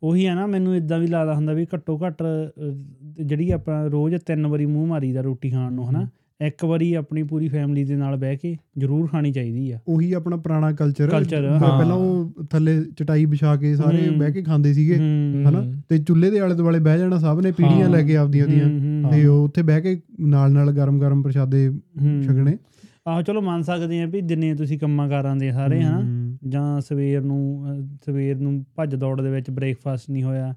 ਉਹੀ ਆ ਨਾ ਮੈਨੂੰ ਇਦਾਂ ਵੀ ਲੱਗਦਾ ਹੁੰਦਾ ਵੀ ਘੱਟੋ ਘੱਟ ਜਿਹੜੀ ਆਪਾਂ ਰੋਜ਼ ਤਿੰਨ ਵਾਰੀ ਮੂੰਹ ਮਾਰੀਦਾ ਰੋਟੀ ਖਾਣ ਨੂੰ ਹਨਾ? ਇੱਕ ਵਾਰੀ ਆਪਣੀ ਪੂਰੀ ਫੈਮਿਲੀ ਦੇ ਨਾਲ ਬਹਿ ਕੇ ਜ਼ਰੂਰ ਖਾਣੀ ਚਾਹੀਦੀ ਆ। ਉਹੀ ਆਪਣਾ ਪੁਰਾਣਾ ਕਲਚਰ Culture, ਹਾਂ। ਪਹਿਲਾਂ ਉਹ ਥੱਲੇ ਚਟਾਈ ਵਿਛਾ ਕੇ ਸਾਰੇ। ਬਹਿ ਕੇ ਖਾਂਦੇ ਸੀਗੇ ਹਨਾ? ਤੇ ਚੁੱਲ੍ਹੇ ਦੇ ਆਲੇ ਦੁਆਲੇ ਬਹਿ ਜਾਣਾ ਸਭ ਨੇ ਪੀੜੀਆਂ। ਲੈ ਕੇ ਆਪਦੀਆਂ ਦੀਆਂ। ਤੇ ਉਹ ਉੱਥੇ ਬਹਿ ਕੇ ਨਾਲ ਨਾਲ ਗਰਮ ਗਰਮ ਪ੍ਰਸ਼ਾਦੇ। ਛਕਣੇ। ਆਹੋ ਚਲੋ ਮੰਨ ਸਕਦੇ ਆ ਵੀ ਦਿਨੇ ਤੁਸੀਂ ਕੰਮਾਂ ਕਾਰਾਂ ਦੇ ਸਾਰੇ ਹਨਾ? ਹੂੰ, ਜਾਂ ਸਵੇਰ ਨੂੰ ਸਵੇਰ ਨੂੰ ਭੱਜ ਦੌੜ ਦੇ ਵਿੱਚ ਬ੍ਰੇਕਫਾਸਟ ਨਹੀਂ ਹੋਇਆ।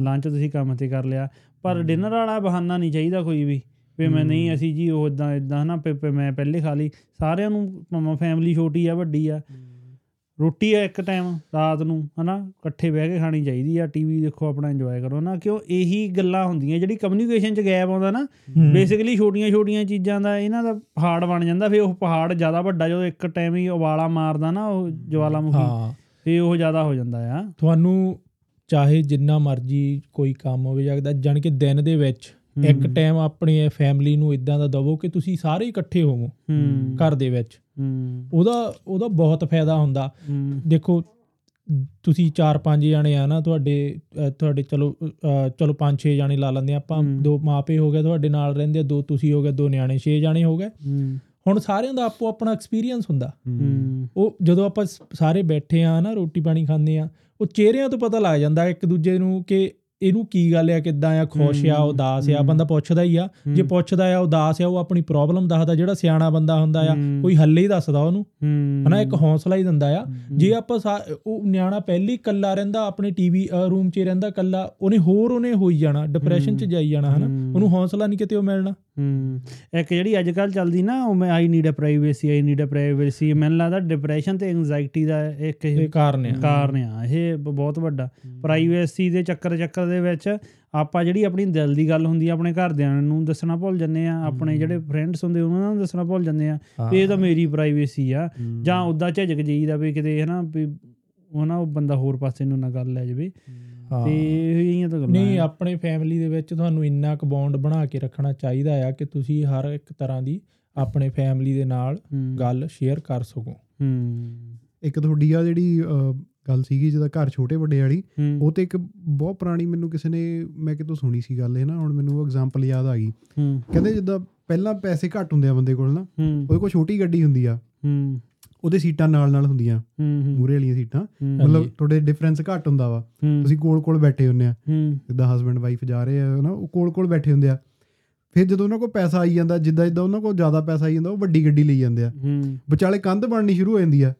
ਲੰਚ ਤੁਸੀਂ ਕੰਮ ਤੇ ਕਰ ਲਿਆ। ਪਰ ਡਿਨਰ ਵਾਲਾ ਬਹਾਨਾ ਨਹੀਂ ਚਾਹੀਦਾ ਕੋਈ ਵੀ। ਵੀ ਮੈਂ ਨਹੀਂ ਅਸੀਂ ਜੀ ਉਹ ਇਦਾਂ ਇਦਾਂ ਹਨਾ ਪੇ- ਪੇ ਮੈਂ ਪਹਿਲੇ ਖਾ ਲਈ ਸਾਰਿਆਂ ਨੂੰ ਭਾਵੇਂ ਫੈਮਿਲੀ ਛੋਟੀ ਆ ਵੱਡੀ ਆ ਰੋਟੀ ਆ ਇੱਕ ਟਾਈਮ ਰਾਤ ਨੂੰ ਹਨਾ ਇਕੱਠੇ ਬਹਿ ਕੇ ਖਾਣੀ ਚਾਹੀਦੀ ਆ ਟੀਵੀ ਦੇਖੋ ਆਪਣਾ ਇੰਜੋਏ ਕਰੋ ਨਾ ਕਿਉਂ ਇਹੀ ਗੱਲਾਂ ਹੁੰਦੀਆਂ ਜਿਹੜੀ ਕਮਿਊਨੀਕੇਸ਼ਨ ਚ ਗੈਪ ਆਉਂਦਾ ਨਾ। ਬੇਸਿਕਲੀ ਛੋਟੀਆਂ ਛੋਟੀਆਂ ਚੀਜ਼ਾਂ ਦਾ ਇਹਨਾਂ ਦਾ ਪਹਾੜ ਬਣ ਜਾਂਦਾ ਫਿਰ ਉਹ ਪਹਾੜ ਜ਼ਿਆਦਾ ਵੱਡਾ ਜਦੋਂ ਇੱਕ ਟਾਈਮ ਹੀ ਉਬਾਲਾ ਮਾਰਦਾ ਨਾ ਉਹ ਜਵਾਲਾਮੁਖੀ ਫਿਰ ਉਹ ਜ਼ਿਆਦਾ ਹੋ ਜਾਂਦਾ ਆ ਤੁਹਾਨੂੰ ਚਾਹੇ ਜਿੰਨਾ ਮਰਜ਼ੀ ਕੋਈ ਕੰਮ ਹੋਵੇ ਜਾਂ ਜਾਣ ਕਿ ਦਿਨ ਦੇ ਵਿੱਚ। ਇੱਕ ਟਾਈਮ ਆਪਣੀ ਫੈਮਿਲੀ ਨੂੰ ਇਦਾਂ ਦਾ ਦਵੋ ਕਿ ਤੁਸੀਂ ਸਾਰੇ ਇਕੱਠੇ ਹੋਵੋ ਘਰ ਦੇ ਵਿੱਚ। ਉਹਦਾ ਉਹਦਾ ਬਹੁਤ ਫਾਇਦਾ ਹੁੰਦਾ। ਦੇਖੋ ਤੁਸੀਂ 4-5 ਜਾਣੇ ਆ ਨਾ ਤੁਹਾਡੇ ਤੁਹਾਡੇ ਚਲੋ ਚਲੋ 5-6 ਜਾਣੇ ਲਾ ਲੈਂਦੇ ਆਪਾਂ। ਦੋ ਮਾਪੇ ਹੋ ਗਏ ਤੁਹਾਡੇ ਨਾਲ ਰਹਿੰਦੇ ਦੋ ਤੁਸੀਂ ਹੋ ਗਏ ਦੋ ਨਿਆਣੇ 6 ਜਾਣੇ ਹੋ ਗਏ। ਹੁਣ ਸਾਰਿਆਂ ਦਾ ਆਪੋ ਆਪਣਾ ਐਕਸਪੀਰੀਅੰਸ ਹੁੰਦਾ। ਉਹ ਜਦੋਂ ਆਪਾਂ ਸਾਰੇ ਬੈਠੇ ਆ ਨਾ ਰੋਟੀ ਪਾਣੀ ਖਾਂਦੇ ਆ ਉਹ ਚਿਹਰਿਆਂ ਤੋਂ ਪਤਾ ਲੱਗ ਜਾਂਦਾ ਇੱਕ ਦੂਜੇ ਨੂੰ ਕਿ ਇਹਨੂੰ ਕੀ ਗੱਲ ਆ ਕਿੱਦਾਂ ਆ ਖੁਸ਼ ਆ ਉਦਾਸ ਆ। ਬੰਦਾ ਪੁੱਛਦਾ ਹੀ ਆ ਜੇ। ਪੁੱਛਦਾ ਆ ਉਦਾਸ ਆ ਉਹ ਆਪਣੀ ਪ੍ਰੋਬਲਮ ਦੱਸਦਾ ਜਿਹੜਾ ਸਿਆਣਾ ਬੰਦਾ ਹੁੰਦਾ ਆ। ਕੋਈ ਹੱਲ ਹੀ ਦੱਸਦਾ ਉਹਨੂੰ ਹਨਾ ਇੱਕ ਹੌਸਲਾ ਹੀ ਦਿੰਦਾ ਆ। ਜੇ ਆਪਾਂ ਉਹ ਨਿਆਣਾ ਪਹਿਲੀ ਕੱਲਾ ਰਹਿੰਦਾ ਆਪਣੇ ਟੀਵੀ ਰੂਮ 'ਚ ਹੀ ਰਹਿੰਦਾ ਕੱਲਾ ਉਹਨੇ ਹੋਰ ਉਹਨੇ ਹੋਈ ਜਾਣਾ ਡਿਪਰੈਸ਼ਨ 'ਚ। ਜਾਈ ਜਾਣਾ ਹਨਾ। ਉਹਨੂੰ ਹੌਸਲਾ ਨਹੀਂ ਕਿਤੇ ਉਹ ਮਿਲਣਾ ਹੂੰ। ਇੱਕ ਜਿਹੜੀ ਅੱਜ ਕੱਲ ਚੱਲਦੀ ਨਾ ਉਹ ਮੈਂ I need a privacy I need a privacy ਮੈਨੂੰ ਲੱਗਦਾ ਡਿਪਰੈਸ਼ਨ ਤੇ ਐਂਜ਼ਾਈਟੀ ਦਾ ਇੱਕ ਇਹ ਕਾਰਨ ਆ। ਕਾਰਨ ਆ। ਇਹ ਬਹੁਤ ਵੱਡਾ। ਪ੍ਰਾਈਵੇਸੀ ਦੇ ਚੱਕਰ ਚੱਕਰ ਦੇ ਵਿੱਚ ਆਪਾਂ ਜਿਹੜੀ ਆਪਣੀ ਦਿਲ ਦੀ ਗੱਲ ਹੁੰਦੀ ਆ ਆਪਣੇ ਘਰਦਿਆਂ ਨੂੰ ਦੱਸਣਾ ਭੁੱਲ ਜੰਨੇ ਆ ਆਪਣੇ ਜਿਹੜੇ ਫਰੈਂਡਸ ਹੁੰਦੇ ਉਹਨਾਂ ਨੂੰ ਦੱਸਣਾ ਭੁੱਲ ਜੰਨੇ ਆ ਇਹ ਤਾਂ ਮੇਰੀ ਪ੍ਰਾਈਵੇਸੀ ਆ। ਜਾਂ ਉਦਾਂ ਝਿਜਕ ਜਾਈਦਾ ਵੀ ਕਿਤੇ ਹਨਾ ਵੀ ਉਹ ਨਾ ਉਹ ਬੰਦਾ ਹੋਰ ਪਾਸੇ ਨੂੰ ਨਾ ਗੱਲ ਲੈ ਜਾਵੇ। ਤੇ ਇਹ ਤਾਂ ਗੱਲਾਂ ਨਹੀਂ। ਆਪਣੇ ਫੈਮਿਲੀ ਦੇ ਵਿੱਚ ਤੁਹਾਨੂੰ ਇੰਨਾ ਕੁ ਬੌਂਡ ਬਣਾ ਕੇ ਰੱਖਣਾ ਚਾਹੀਦਾ ਆ ਕਿ ਤੁਸੀਂ ਹਰ ਇੱਕ ਤਰ੍ਹਾਂ ਦੀ ਆਪਣੇ ਫੈਮਿਲੀ ਦੇ ਨਾਲ। ਗੱਲ ਸ਼ੇਅਰ ਕਰ ਸਕੋ। ਹੂੰ। ਇੱਕ ਤੁਹਾਡੀ ਆ ਜਿਹੜੀ ਗੱਲ ਸੀਗੀ ਜਿਹਦਾ ਘਰ ਛੋਟੇ ਵੱਡੇ ਵਾਲੀ ਉਹ ਤੇ ਇੱਕ ਬਹੁਤ ਪੁਰਾਣੀ ਮੈਨੂੰ ਕਿਸੇ ਨੇ ਮੈਂ ਕਿਤੋਂ ਸੁਣੀ ਸੀ ਗੱਲ ਇਹ ਨਾ ਹੁਣ ਮੈਨੂੰ ਉਹ ਐਗਜ਼ਾਮਪਲ ਯਾਦ ਆ ਗਈ। ਕਹਿੰਦੇ ਜਿੱਦਾਂ ਪਹਿਲਾਂ ਪੈਸੇ ਘੱਟ ਹੁੰਦੇ ਆ ਬੰਦੇ ਕੋਲ ਨਾ ਉਹਦੇ ਕੋਲ ਛੋਟੀ ਗੱਡੀ ਹੁੰਦੀ ਆ। ਹੂੰ। ਉਹਦੇ ਸੀਟਾਂ ਨਾਲ ਨਾਲ ਹੁੰਦੀਆਂ ਮੂਰੇ ਵਾਲੀਆਂ ਸੀਟਾਂ। ਮਤਲਬ। ਤੁਹਾਡੇ ਡਿਫਰੈਂਸ ਘੱਟ ਹੁੰਦਾ ਵਾ। ਤੁਸੀਂ ਕੋਲ ਕੋਲ ਬੈਠੇ ਹੁੰਦੇ ਆ। ਜਿੱਦਾਂ ਹਸਬੰਡ ਵਾਈਫ ਜਾ ਰਹੇ ਆ ਨਾ ਉਹ ਕੋਲ ਕੋਲ ਬੈਠੇ ਹੁੰਦੇ ਆ। ਫਿਰ ਜਦੋਂ ਉਹਨਾਂ ਕੋਲ ਪੈਸਾ ਆਈ ਜਾਂਦਾ ਜਿੱਦਾਂ ਜਿੱਦਾਂ ਉਹਨਾਂ ਕੋਲ ਜ਼ਿਆਦਾ ਪੈਸਾ ਆਈ ਜਾਂਦਾ ਉਹ ਵੱਡੀ ਗੱਡੀ ਲਈ ਜਾਂਦੇ ਆ। ਵਿਚਾਲੇ ਕੰਧ ਬਣਨੀ ਸ਼ੁਰੂ ਹੋ ਜਾਂਦੀ ਆ।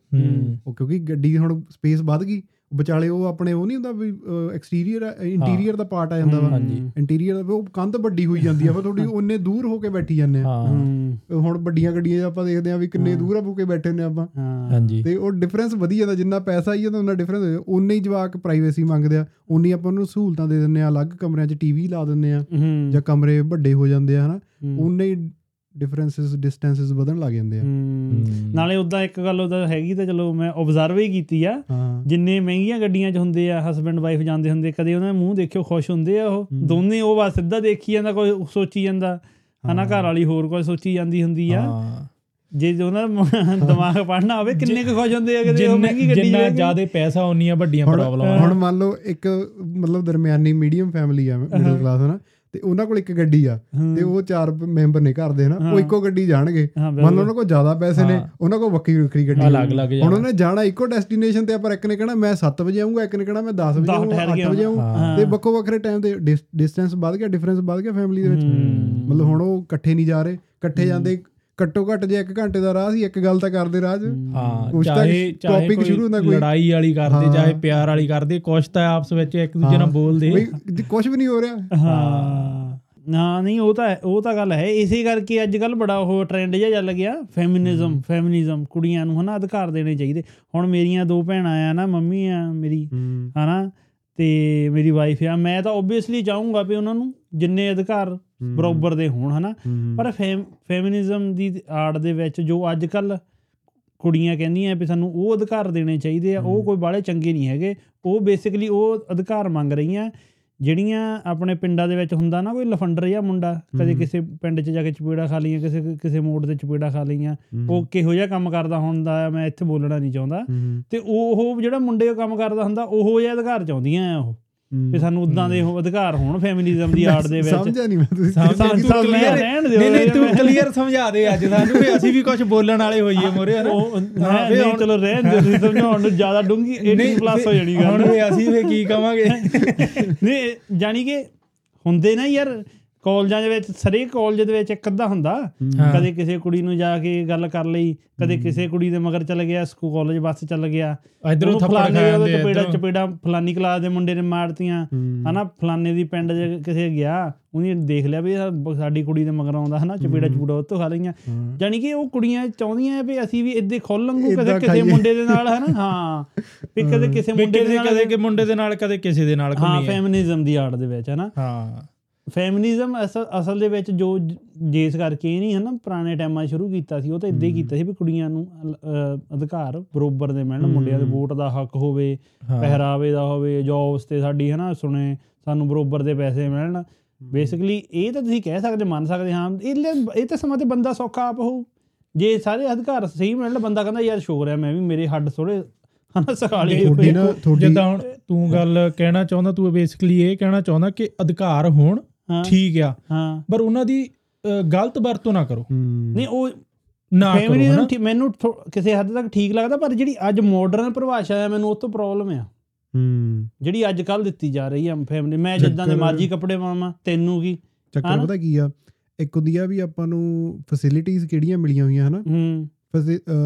ਉਹ ਕਿਉਂਕਿ ਗੱਡੀ ਹੁਣ ਸਪੇਸ ਵੱਧ ਗਈ ਵਿਚਾਲੇ ਉਹ ਆਪਣੇ ਉਹ ਨਹੀਂ ਹੁੰਦਾ ਵੀ ਐਕਸਟੀਰੀਅਰ ਇੰਟੀਰੀਅਰ ਦਾ ਪਾਰਟ ਆ ਜਾਂਦਾ ਵਾ। ਇੰਟੀਰੀਅਰ ਦਾ ਉਹ ਕੰਧ ਵੱਡੀ ਹੋਈ ਜਾਂਦੀ ਆ ਫਿਰ ਥੋੜੀ ਉਹਨੇ ਦੂਰ ਹੋ ਕੇ ਬੈਠੀ ਜਾਂਦੇ ਆ। ਹਾਂ। ਹੂੰ ਹੁਣ ਵੱਡੀਆਂ ਗੱਡੀਆਂ ਆਪਾਂ ਦੇਖਦੇ ਆ ਵੀ ਕਿੰਨੇ ਦੂਰ ਆ ਹੋ ਕੇ ਬੈਠੇ ਨੇ ਆਪਾਂ। ਹਾਂ। ਹਾਂਜੀ। ਤੇ ਉਹ ਡਿਫਰੈਂਸ ਵਧੀ ਜਾਂਦਾ ਜਿੰਨਾ ਪੈਸਾ ਆਈ ਜਾਂਦਾ ਉਹਨਾਂ ਡਿਫਰੈਂਸ ਉਨੇ ਹੀ ਜਵਾਕ ਪ੍ਰਾਈਵੇਸੀ ਮੰਗਦੇ ਆ। ਉਨੀ ਆਪਾਂ ਉਹਨੂੰ ਸਹੂਲਤਾਂ ਦੇ ਦਿੰਨੇ ਆ ਅਲੱਗ ਕਮਰਿਆਂ 'ਚ ਟੀਵੀ ਲਾ ਦਿੰਨੇ ਆ ਹੂੰ। ਜਾਂ ਕਮਰੇ ਵੱਡੇ ਹੋ ਜਾਂਦੇ ਆ ਹਨਾ। ਹੂੰ। ਉਨੇ ਹੀ ਡਿਫਰੈਂਸਸ ਡਿਸਟੈਂਸਸ ਵਧਣ ਲੱਗ ਜਾਂਦੇ ਆ। ਨਾਲੇ ਉਦਾਂ ਇੱਕ ਗੱਲ ਉਹਦਾ ਹੈਗੀ ਤਾਂ ਚਲੋ ਮੈਂ ਆਬਜ਼ਰਵ ਹੀ ਕੀਤੀ ਆ। ਜਿੰਨੇ ਮਹਿੰਗੀਆਂ ਗੱਡੀਆਂ 'ਚ ਹੁੰਦੇ ਆ ਹਸਬੰਡ ਵਾਈਫ ਜਾਂਦੇ ਹੁੰਦੇ ਕਦੇ ਉਹਨਾਂ ਦੇ ਮੂੰਹ ਦੇਖਿਓ ਖੁਸ਼ ਹੁੰਦੇ ਆ ਉਹ। ਦੋਨੇ ਉਹ ਬਸ ਸਿੱਧਾ ਦੇਖੀ ਜਾਂਦਾ ਕੋਈ ਸੋਚੀ ਜਾਂਦਾ। ਹਨਾ ਘਰ ਵਾਲੀ ਹੋਰ ਕੋਈ ਸੋਚੀ ਜਾਂਦੀ ਹੁੰਦੀ ਆ। ਜੇ ਉਹਨਾਂ ਦਾ ਦਿਮਾਗ ਪੜਨਾ ਹੋਵੇ ਕਿੰਨੇ ਕੁ ਖੁਸ਼ ਹੁੰਦੇ ਆ ਕਿਤੇ ਉਹ ਜਿੰਨਾ ਮਹਿੰਗੀ ਗੱਡੀ ਜਿੰਨਾ ਕੇ। ਜ਼ਿਆਦਾ ਪੈਸਾ ਉਨੀਆਂ ਵੱਡੀਆਂ ਪ੍ਰੋਬਲਮਾਂ ਹੁਣ ਮੰਨ ਲਓ ਇੱਕ ਮਤਲਬ ਦਰਮਿਆਨੀ ਮੀਡੀਅਮ ਫੈਮਿਲੀ ਆ ਮਿਡਲ ਕਲਾਸ ਹਨਾ। ਤੇ ਉਹਨਾਂ ਕੋਲ ਇੱਕ ਗੱਡੀ ਆ ਤੇ ਉਹ ਚਾਰ ਮੈਂਬਰ ਨੇ ਘਰ ਦੇ ਹਨਾ ਉਹ ਇੱਕੋ ਗੱਡੀ ਜਾਣਗੇ। ਮੰਨ ਲਓ ਉਹਨਾਂ ਕੋਲ ਜ਼ਿਆਦਾ ਪੈਸੇ ਨੇ। ਉਹਨਾਂ ਕੋਲ ਵੱਖਰੀ ਵੱਖਰੀ ਗੱਡੀ ਹੁਣ। ਉਹਨੇ ਜਾਣਾ ਇੱਕੋ ਡੈਸਟੀਨੇਸ਼ਨ ਤੇ ਪਰ ਇੱਕ ਨੇ ਕਹਿਣਾ ਮੈਂ 7 ਵਜੇ ਆਉਂਗਾ ਇੱਕ ਨੇ ਕਹਿਣਾ ਮੈਂ 10 ਵਜੇ ਆਉਂਗਾ ਠਹਿਰ 8 ਕੇ ਵਜੇ ਹਾਂ। ਤੇ ਵੱਖੋ ਵੱਖਰੇ ਟਾਈਮ ਦੇ ਡਿਸਟੈਂਸ ਵੱਧ ਗਿਆ ਡਿਫਰੈਂਸ ਵੱਧ ਗਿਆ ਫੈਮਿਲੀ ਦੇ ਵਿੱਚ। ਮਤਲਬ ਹੁਣ ਉਹ ਇਕੱਠੇ ਨਹੀਂ ਜਾ ਰਹੇ ਇਕੱਠੇ ਜਾਂਦੇ ਘੱਟੋ ਘੱਟ ਜੇ 1 ਘੰਟੇ ਦਾ ਰਾਹ ਸੀ ਇੱਕ ਗੱਲ ਤਾਂ ਕਰਦੇ ਰਾਹ 'ਚ। ਹਾਂ। ਚਾਹੇ ਚਾਹੇ ਕੋਈ ਸ਼ੁਰੂ ਹੁੰਦਾ ਕੋਈ। ਲੜਾਈ ਵਾਲੀ ਕਰਦੇ। ਚਾਹੇ ਪਿਆਰ ਵਾਲੀ ਕਰਦੇ ਕੁਛ ਤਾਂ ਆਪਸ ਵਿੱਚ ਇੱਕ ਦੂਜੇ ਨਾਲ ਬੋਲਦੇ। ਬਈ ਕੁਝ ਵੀ ਨਹੀਂ ਹੋ ਰਿਹਾ। ਹਾਂ। ਨਾ ਨਹੀਂ ਉਹ ਤਾਂ ਉਹ ਤਾਂ ਗੱਲ ਹੈ। ਇਸੇ ਕਰਕੇ ਅੱਜ ਕੱਲ ਬੜਾ ਉਹ ਟ੍ਰੈਂਡ ਜਿਹਾ ਚੱਲ ਗਿਆ। ਫੈਮਿਨਿਜ਼ਮ ਫੈਮਿਨਿਜ਼ਮ ਕੁੜੀਆਂ ਨੂੰ ਹਨਾ ਅਧਿਕਾਰ ਦੇਣੇ ਚਾਹੀਦੇ। ਹੁਣ ਮੇਰੀਆਂ ਦੋ ਭੈਣਾਂ ਆ ਨਾ ਮੰਮੀ ਆ ਮੇਰੀ ਹਨਾ ਤੇ ਮੇਰੀ ਵਾਈਫ ਆ। ਮੈਂ ਤਾਂ ਓਬਵੀਅਸਲੀ ਚਾਹੂੰਗਾ ਵੀ ਉਹਨਾਂ ਨੂੰ ਜਿੰਨੇ ਅਧਿਕਾਰ ਬਰਾਬਰ ਦੇ ਹੋਣ ਹਨਾ? ਪਰ ਫੈਮਿਨਿਜ਼ਮ ਦੀ ਆੜ ਦੇ ਵਿੱਚ ਜੋ ਅੱਜ ਕੱਲ ਕੁੜੀਆਂ ਕਹਿੰਦੀਆਂ ਵੀ ਸਾਨੂੰ ਉਹ ਅਧਿਕਾਰ ਦੇਣੇ ਚਾਹੀਦੇ ਆ ਉਹ ਕੋਈ ਬਾਲੇ ਚੰਗੇ ਨਹੀਂ ਹੈਗੇ। ਉਹ ਬੇਸਿਕਲੀ ਉਹ ਅਧਿਕਾਰ ਮੰਗ ਰਹੀਆਂ ਜਿਹੜੀਆਂ ਆਪਣੇ ਪਿੰਡਾਂ ਦੇ ਵਿੱਚ ਹੁੰਦਾ ਨਾ ਕੋਈ ਲਫੰਡਰ ਜਾਂ ਮੁੰਡਾ ਕਦੇ ਕਿਸੇ ਪਿੰਡ 'ਚ ਜਾ ਕੇ ਚਪੇੜਾ ਖਾ ਲਈਆਂ ਕਿਸੇ ਕਿਸੇ ਮੋੜ ਤੇ ਚਪੇੜਾ ਖਾ ਲਈਆਂ ਉਹ ਕਿਹੋ ਜਿਹਾ ਕੰਮ ਕਰਦਾ ਹੁੰਦਾ ਮੈਂ ਇੱਥੇ ਬੋਲਣਾ ਨਹੀਂ ਚਾਹੁੰਦਾ। ਤੇ ਉਹ ਉਹ ਜਿਹੜਾ ਮੁੰਡੇ ਕੰਮ ਕਰਦਾ ਹੁੰਦਾ ਉਹੋ ਜਿਹਾ ਅਧਿਕਾਰ ਚਾਹੁੰਦੀਆਂ ਆ ਉਹ। ਵੀ ਸਾਨੂੰ ਉਦਾਂ ਦੇ ਅਧਿਕਾਰ ਹੋਣ ਫੈਮਿਨਿਜ਼ਮ ਦੀ ਆੜ ਦੇ ਵਿੱਚ। ਸਮਝਿਆ ਨਹੀਂ ਮੈਂ ਤੁਸੀਂ। ਸਮਝ- ਸਾਨੂੰ ਤੂੰ ਦਿਓ ਨਹੀਂ ਨਹੀਂ ਤੂੰ ਕਲੀਅਰ ਸਮਝਾ ਦੇ ਅੱਜ ਸਾਨੂੰ ਵੀ ਅਸੀਂ ਵੀ ਕੁਝ ਬੋਲਣ ਵਾਲੇ ਹੋਈਏ ਮੋਰੇ ਹਨਾ। ਉਹ ਹਾਂ, ਮੈਂ ਵੀ ਨਹੀਂ ਹੁਣ- ਚਲੋ ਰਹਿਣ ਦਿਓ ਤੁਸੀਂ ਸਮਝਾਉਣ ਨੂੰ ਜ਼ਿਆਦਾ ਡੂੰਗੀ 18 ਪਲੱਸ ਹੋ ਜਾਣੀ ਹੁਣ ਗੱਲ ਵੀ ਅਸੀਂ ਵੀ ਕੀ ਕਵਾਂਗੇ? ਨਹੀਂ ਜਾਨੀ ਕਿ ਹੁੰਦੇ ਨਾ ਯਾਰ ਕਾਲਜਾਂ ਦੇ ਵਿੱਚ ਸਾਰੇ ਕਾਲਜ ਦੇ ਵਿੱਚ ਇੱਕ ਅੱਧਾ ਹੁੰਦਾ। ਕਦੇ ਕਿਸੇ ਕੁੜੀ ਨੂੰ ਜਾ ਕੇ ਗੱਲ ਕਰ ਲਈ ਕਦੇ ਕਿਸੇ ਕੁੜੀ ਦੇ ਮਗਰ ਚੱਲ ਗਿਆ ਸਕੂਲ ਕਾਲਜ ਬੱਸ ਚੱਲ ਗਿਆ। ਇਧਰੋਂ ਥੱਪੜ ਫਲਾਣੇ ਖਾ ਦੇ ਜਾਂਦੇ ਚਪੇੜਾ। ਚਪੇੜਾ ਫਲਾਨੀ ਕਲਾਸ ਦੇ ਮੁੰਡੇ ਨੇ ਮਾਰਤੀਆਂ। ਹਨਾ ਫਲਾਣੇ ਦੀ ਪਿੰਡ ਦੇ ਕਿਸੇ ਗਿਆ ਉਹਨੇ ਦੇਖ ਲਿਆ ਵੀ ਸਾਡੀ ਕੁੜੀ ਦੇ ਮਗਰ ਆਉਂਦਾ ਹਨਾ ਚਪੇੜਾ ਚਪੂੜਾ ਉਹ ਤੋਂ ਖਾ ਲਈਆਂ। ਜਾਨੀ ਕਿ ਉਹ ਕੁੜੀਆਂ ਚਾਹੁੰਦੀਆਂ ਵੀ ਅਸੀਂ ਵੀ ਇੱਦੇ ਖੋਲ ਲੰਗੂ ਕਦੇ ਕਿਸੇ। ਮੁੰਡੇ ਦੇ ਨਾਲ ਹਨਾ ਹਾਂ। ਵੀ ਕਦੇ ਕਿਸੇ ਮੁੰਡੇ ਦੇ ਨਾਲ ਕਦੇ ਕਿ ਮੁੰਡੇ ਦੇ ਨਾਲ ਕਦੇ ਕਿਸੇ ਦੇ ਨਾਲ ਹੈ। ਫੈਮਿਨਿਜ਼ਮ ਦੀ ਆੜ ਦੇ ਵਿੱਚ ਹਨਾ। ਹਾਂ। ਫੈਮਿਨਿਜ਼ਮ ਅਸਲ ਅਸਲ ਦੇ ਵਿੱਚ ਜੋ ਜੇਸ ਕਰਕੇ ਇਹ ਨਹੀਂ ਹਨਾ ਪੁਰਾਣੇ ਟਾਈਮਾਂ ਸ਼ੁਰੂ ਕੀਤਾ ਸੀ ਉਹ ਤਾਂ ਇਦਾਂ ਹੀ ਕੀਤਾ ਸੀ ਵੀ ਕੁੜੀਆਂ ਨੂੰ ਅਧਿਕਾਰ ਬਰੋਬਰ ਦੇ ਮਿਲਣ ਮੁੰਡਿਆਂ ਦੇ ਵੋਟ ਦਾ ਹੱਕ ਹੋਵੇ ਪਹਿਰਾਵੇ ਦਾ ਹੋਵੇ ਜੌਬਸ ਤੇ ਸਾਡੀ ਹਨਾ ਸੁਣੇ ਸਾਨੂੰ ਬਰੋਬਰ ਦੇ ਪੈਸੇ ਮਿਲਣ। ਬੇਸਿਕਲੀ ਇਹ ਤਾਂ ਤੁਸੀਂ ਕਹਿ ਸਕਦੇ ਮੰਨ ਸਕਦੇ ਹਾਂ ਇਹ ਇਹ ਤਾਂ ਸਮਾਂ ਤੇ ਬੰਦਾ ਸੌਖਾ ਆਪ ਹੋਊ। ਜੇ ਸਾਰੇ ਅਧਿਕਾਰ ਸਹੀ ਮਿਲਣ ਬੰਦਾ ਕਹਿੰਦਾ ਯਾਰ ਸ਼ੁਕਰ ਹੈ ਮੈਂ ਵੀ ਮੇਰੇ ਹੱਡ ਥੋੜੇ ਹਨਾ ਸਖਾਲੇ ਨਾ ਤੁਹਾਡੀ ਜਿੱਦਾਂ ਹੁਣ ਤੂੰ ਗੱਲ ਕਹਿਣਾ ਚਾਹੁੰਦਾ ਤੂੰ ਬੇਸਿਕਲੀ ਇਹ ਕਹਿਣਾ ਚਾਹੁੰਦਾ ਕਿ ਅਧਿਕਾਰ ਹੋਣ ਹਾਂ ਠੀਕ ਆ। ਪਰ ਉਹਨਾਂ ਦੀ ਗਲਤ ਵਰਤੋਂ ਨਾ ਕਰੋ। ਨਹੀਂ ਉਹ ਨਾ ਕਰੋ ਫੈਮਿਨਿਜ਼ਮ ਮੈਨੂੰ ਕਿਸੇ ਹੱਦ ਤੱਕ ਠੀਕ ਲੱਗਦਾ ਪਰ ਜਿਹੜੀ ਅੱਜ ਮਾਡਰਨ ਪਰਿਭਾਸ਼ਾ ਹੈ ਮੈਨੂੰ ਉਹ ਤੋਂ ਪ੍ਰੋਬਲਮ ਆ। ਹੂੰ। ਜਿਹੜੀ ਅੱਜ ਕੱਲ ਦਿੱਤੀ ਜਾ ਰਹੀ ਆ ਫੈਮਿਲੀ ਮੈਂ ਜਿੱਦਾਂ ਦੇ ਮਰਜ਼ੀ ਕੱਪੜੇ ਪਾਵਾਂ ਤੈਨੂੰ ਕੀ? ਚੱਕਰ? ਪਤਾ ਕੀ ਆ? ਇੱਕ ਹੁੰਦੀ ਆ ਵੀ ਆਪਾਂ ਨੂੰ ਫੈਸਿਲਿਟੀਆਂ ਕਿਹੜੀਆਂ ਮਿਲੀਆਂ ਹੋਈਆਂ ਹਨਾ? ਹੂੰ।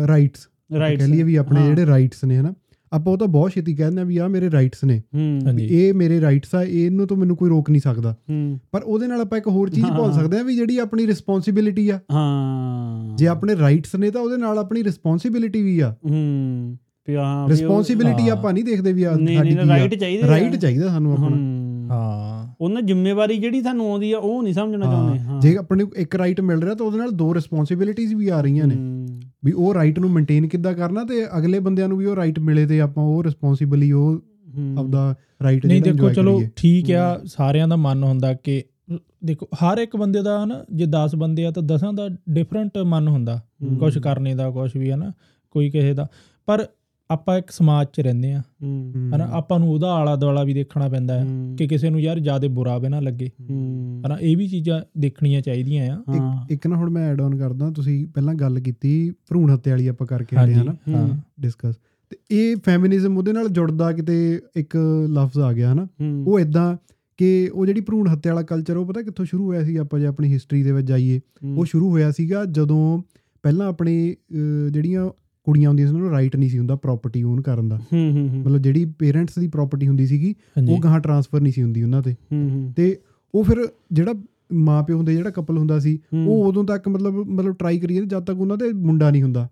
ਰਾਈਟਸ ਰਾਈਟ ਕਹਿ ਲਈਏ ਵੀ ਆਪਣੇ ਜਿਹੜੇ ਰਾਈਟਸ ਨੇ ਹਨਾ? ਆਪਾਂ ਉਹ ਤਾਂ ਬਹੁਤ ਛੇਤੀ ਕਹਿੰਦੇ ਆ ਵੀ ਆ ਮੇਰੇ ਰਾਈਟਸ ਨੇ। ਹਾਂਜੀ ਇਹ ਮੇਰੇ ਰਾਈਟਸ ਆ ਇਹਨੂੰ ਤਾਂ ਮੈਨੂੰ ਕੋਈ ਰੋਕ ਨਹੀਂ ਸਕਦਾ। ਪਰ ਉਹਦੇ ਨਾਲ ਆਪਾਂ ਇੱਕ ਹੋਰ ਚੀਜ਼ ਭੁੱਲ। ਸਕਦੇ ਆ ਵੀ ਜਿਹੜੀ ਆਪਣੀ ਰਿਸਪੌਂਸਿਬਿਲਿਟੀ ਆ। ਹਾਂ। ਜੇ ਆਪਣੇ ਰਾਈਟਸ ਨੇ ਤਾਂ ਉਹਦੇ ਨਾਲ ਆਪਣੀ ਰਿਸਪੌਂਸਿਬਿਲਿਟੀ ਵੀ ਆ। ਹੂੰ। ਵੀ ਹਾਂ ਵੀ ਰਿਸਪੌਂਸਿਬਿਲਿਟੀ। ਆਪਾਂ ਨਹੀਂ ਦੇਖਦੇ ਵੀ ਆ ਸਾਡੀ ਨਹੀਂ ਰਾਈਟ ਚਾਹੀਦੇ। ਰਾਈਟ ਚਾਹੀਦਾ ਸਾਨੂੰ ਆਪਣਾ। ਹੂੰ। ਹਾਂ ਉਹਨਾਂ ਜ਼ਿੰਮੇਵਾਰੀ ਜਿਹੜੀ ਤੁਹਾਨੂੰ ਆਉਂਦੀ ਆ ਉਹ ਨਹੀਂ ਸਮਝਣਾ ਚਾਹੁੰਦੇ। ਹਾਂ। ਹਾਂ ਜੇ ਆਪਣੇ ਨੂੰ ਇੱਕ ਰਾਈਟ ਮਿਲ ਰਿਹਾ ਤਾਂ ਉਹਦੇ ਨਾਲ ਦੋ ਰਿਸਪੌਂਸਿਬਿਲਿਟੀਆਂ ਵੀ ਆ ਰਹੀਆਂ ਨੇ। ਹੂੰ। ਵੀ ਉਹ ਰਾਈਟ ਨੂੰ ਮੇਨਟੇਨ ਕਿੱਦਾਂ ਕਰਨਾ ਤੇ ਅਗਲੇ ਬੰਦਿਆਂ ਨੂੰ ਵੀ ਉਹ ਰਾਈਟ ਮਿਲੇ ਤੇ ਆਪਾਂ ਉਹ ਰਿਸਪੌਂਸਿਬਲੀ ਉਹ ਹੂੰ। ਆਪਦਾ ਰਾਈਟ ਨਹੀਂ ਦੇਖੋ ਚਲੋ ਠੀਕ ਆ ਸਾਰਿਆਂ ਦਾ ਮਨ ਹੁੰਦਾ ਕਿ ਦੇਖੋ ਹਰ ਇੱਕ ਬੰਦੇ ਦਾ ਹਨਾ ਜੇ 10 ਬੰਦੇ ਆ ਤਾਂ 10ਾਂ ਦਾ ਡਿਫਰੈਂਟ ਮਨ ਹੁੰਦਾ। ਕੁਝ ਕਰਨੇ ਦਾ ਕੁਝ ਵੀ ਹਨਾ ਕੋਈ ਕਿਸੇ ਦਾ। ਪਰ ਆਪਾਂ ਇੱਕ ਸਮਾਜ 'ਚ ਰਹਿੰਦੇ ਆ ਹੂੰ। ਹਨਾ ਆਪਾਂ ਨੂੰ ਉਹਦਾ ਆਲਾ ਦੁਆਲਾ ਵੀ ਦੇਖਣਾ ਪੈਂਦਾ ਹੈ। ਕਿ ਕਿਸੇ ਨੂੰ ਯਾਰ ਜ਼ਿਆਦਾ ਬੁਰਾ ਵੀ ਨਾ ਲੱਗੇ। ਹਨਾ ਇਹ ਵੀ ਚੀਜ਼ਾਂ ਦੇਖਣੀਆਂ ਚਾਹੀਦੀਆਂ ਆ। ਇੱਕ ਨਾ ਹੁਣ ਮੈਂ ਐਡ ਆਨ ਕਰਦਾ ਤੁਸੀਂ ਪਹਿਲਾਂ ਗੱਲ ਕੀਤੀ ਭਰੂਣ ਹੱਤਿਆ ਵਾਲੀ ਆਪਾਂ ਕਰਕੇ ਆਏ ਹਨਾ? ਡਿਸਕਸ ਤੇ ਇਹ ਫੈਮਿਨਿਜ਼ਮ ਉਹਦੇ ਨਾਲ ਜੁੜਦਾ ਕਿਤੇ ਇੱਕ ਲਫ਼ਜ਼ ਆ ਗਿਆ ਹਨਾ। ਉਹ ਇਦਾਂ ਕਿ ਉਹ ਜਿਹੜੀ ਭਰੂਣ ਹੱਤਿਆ ਵਾਲਾ ਕਲਚਰ ਉਹ ਪਤਾ ਕਿੱਥੋਂ ਸ਼ੁਰੂ ਹੋਇਆ ਸੀ ਆਪਾਂ ਜੇ ਆਪਣੀ ਹਿਸਟਰੀ ਦੇ ਵਿੱਚ ਜਾਈਏ। ਉਹ ਸ਼ੁਰੂ ਹੋਇਆ ਸੀਗਾ ਜਦੋਂ ਪਹਿਲਾਂ ਆਪਣੇ ਜਿਹੜੀਆਂ ਕੁੜੀਆਂ ਹੁੰਦੀਆਂ ਸੀ ਉਹਨਾਂ ਨੂੰ ਰਾਈਟ ਨਹੀਂ ਸੀ ਹੁੰਦਾ ਪ੍ਰਾਪਰਟੀ ਓਨ ਕਰਨ ਦਾ। ਹੂੰ ਹੂੰ ਹੂੰ। ਮਤਲਬ ਜਿਹੜੀ ਪੇਰੈਂਟਸ ਦੀ ਪ੍ਰਾਪਰਟੀ ਹੁੰਦੀ ਸੀਗੀ ਉਹ ਗਾਹਾਂ ਟਰਾਂਸਫਰ ਨਹੀਂ ਸੀ ਹੁੰਦੀ ਉਹਨਾਂ ਤੇ। ਤੇ ਉਹ ਫਿਰ ਜਿਹੜਾ ਮਾਂ ਪਿਓ ਹੁੰਦੇ ਜਿਹੜਾ ਕਪਲ ਹੁੰਦਾ ਸੀ ਉਹ ਉਦੋਂ ਤੱਕ ਮਤਲਬ ਮਤਲਬ ਟਰਾਈ ਕਰੀ ਜਾਂਦੇ ਤੱਕ ਉਹਨਾਂ ਦੇ ਮੁੰਡਾ ਨਹੀਂ ਹੁੰਦਾ।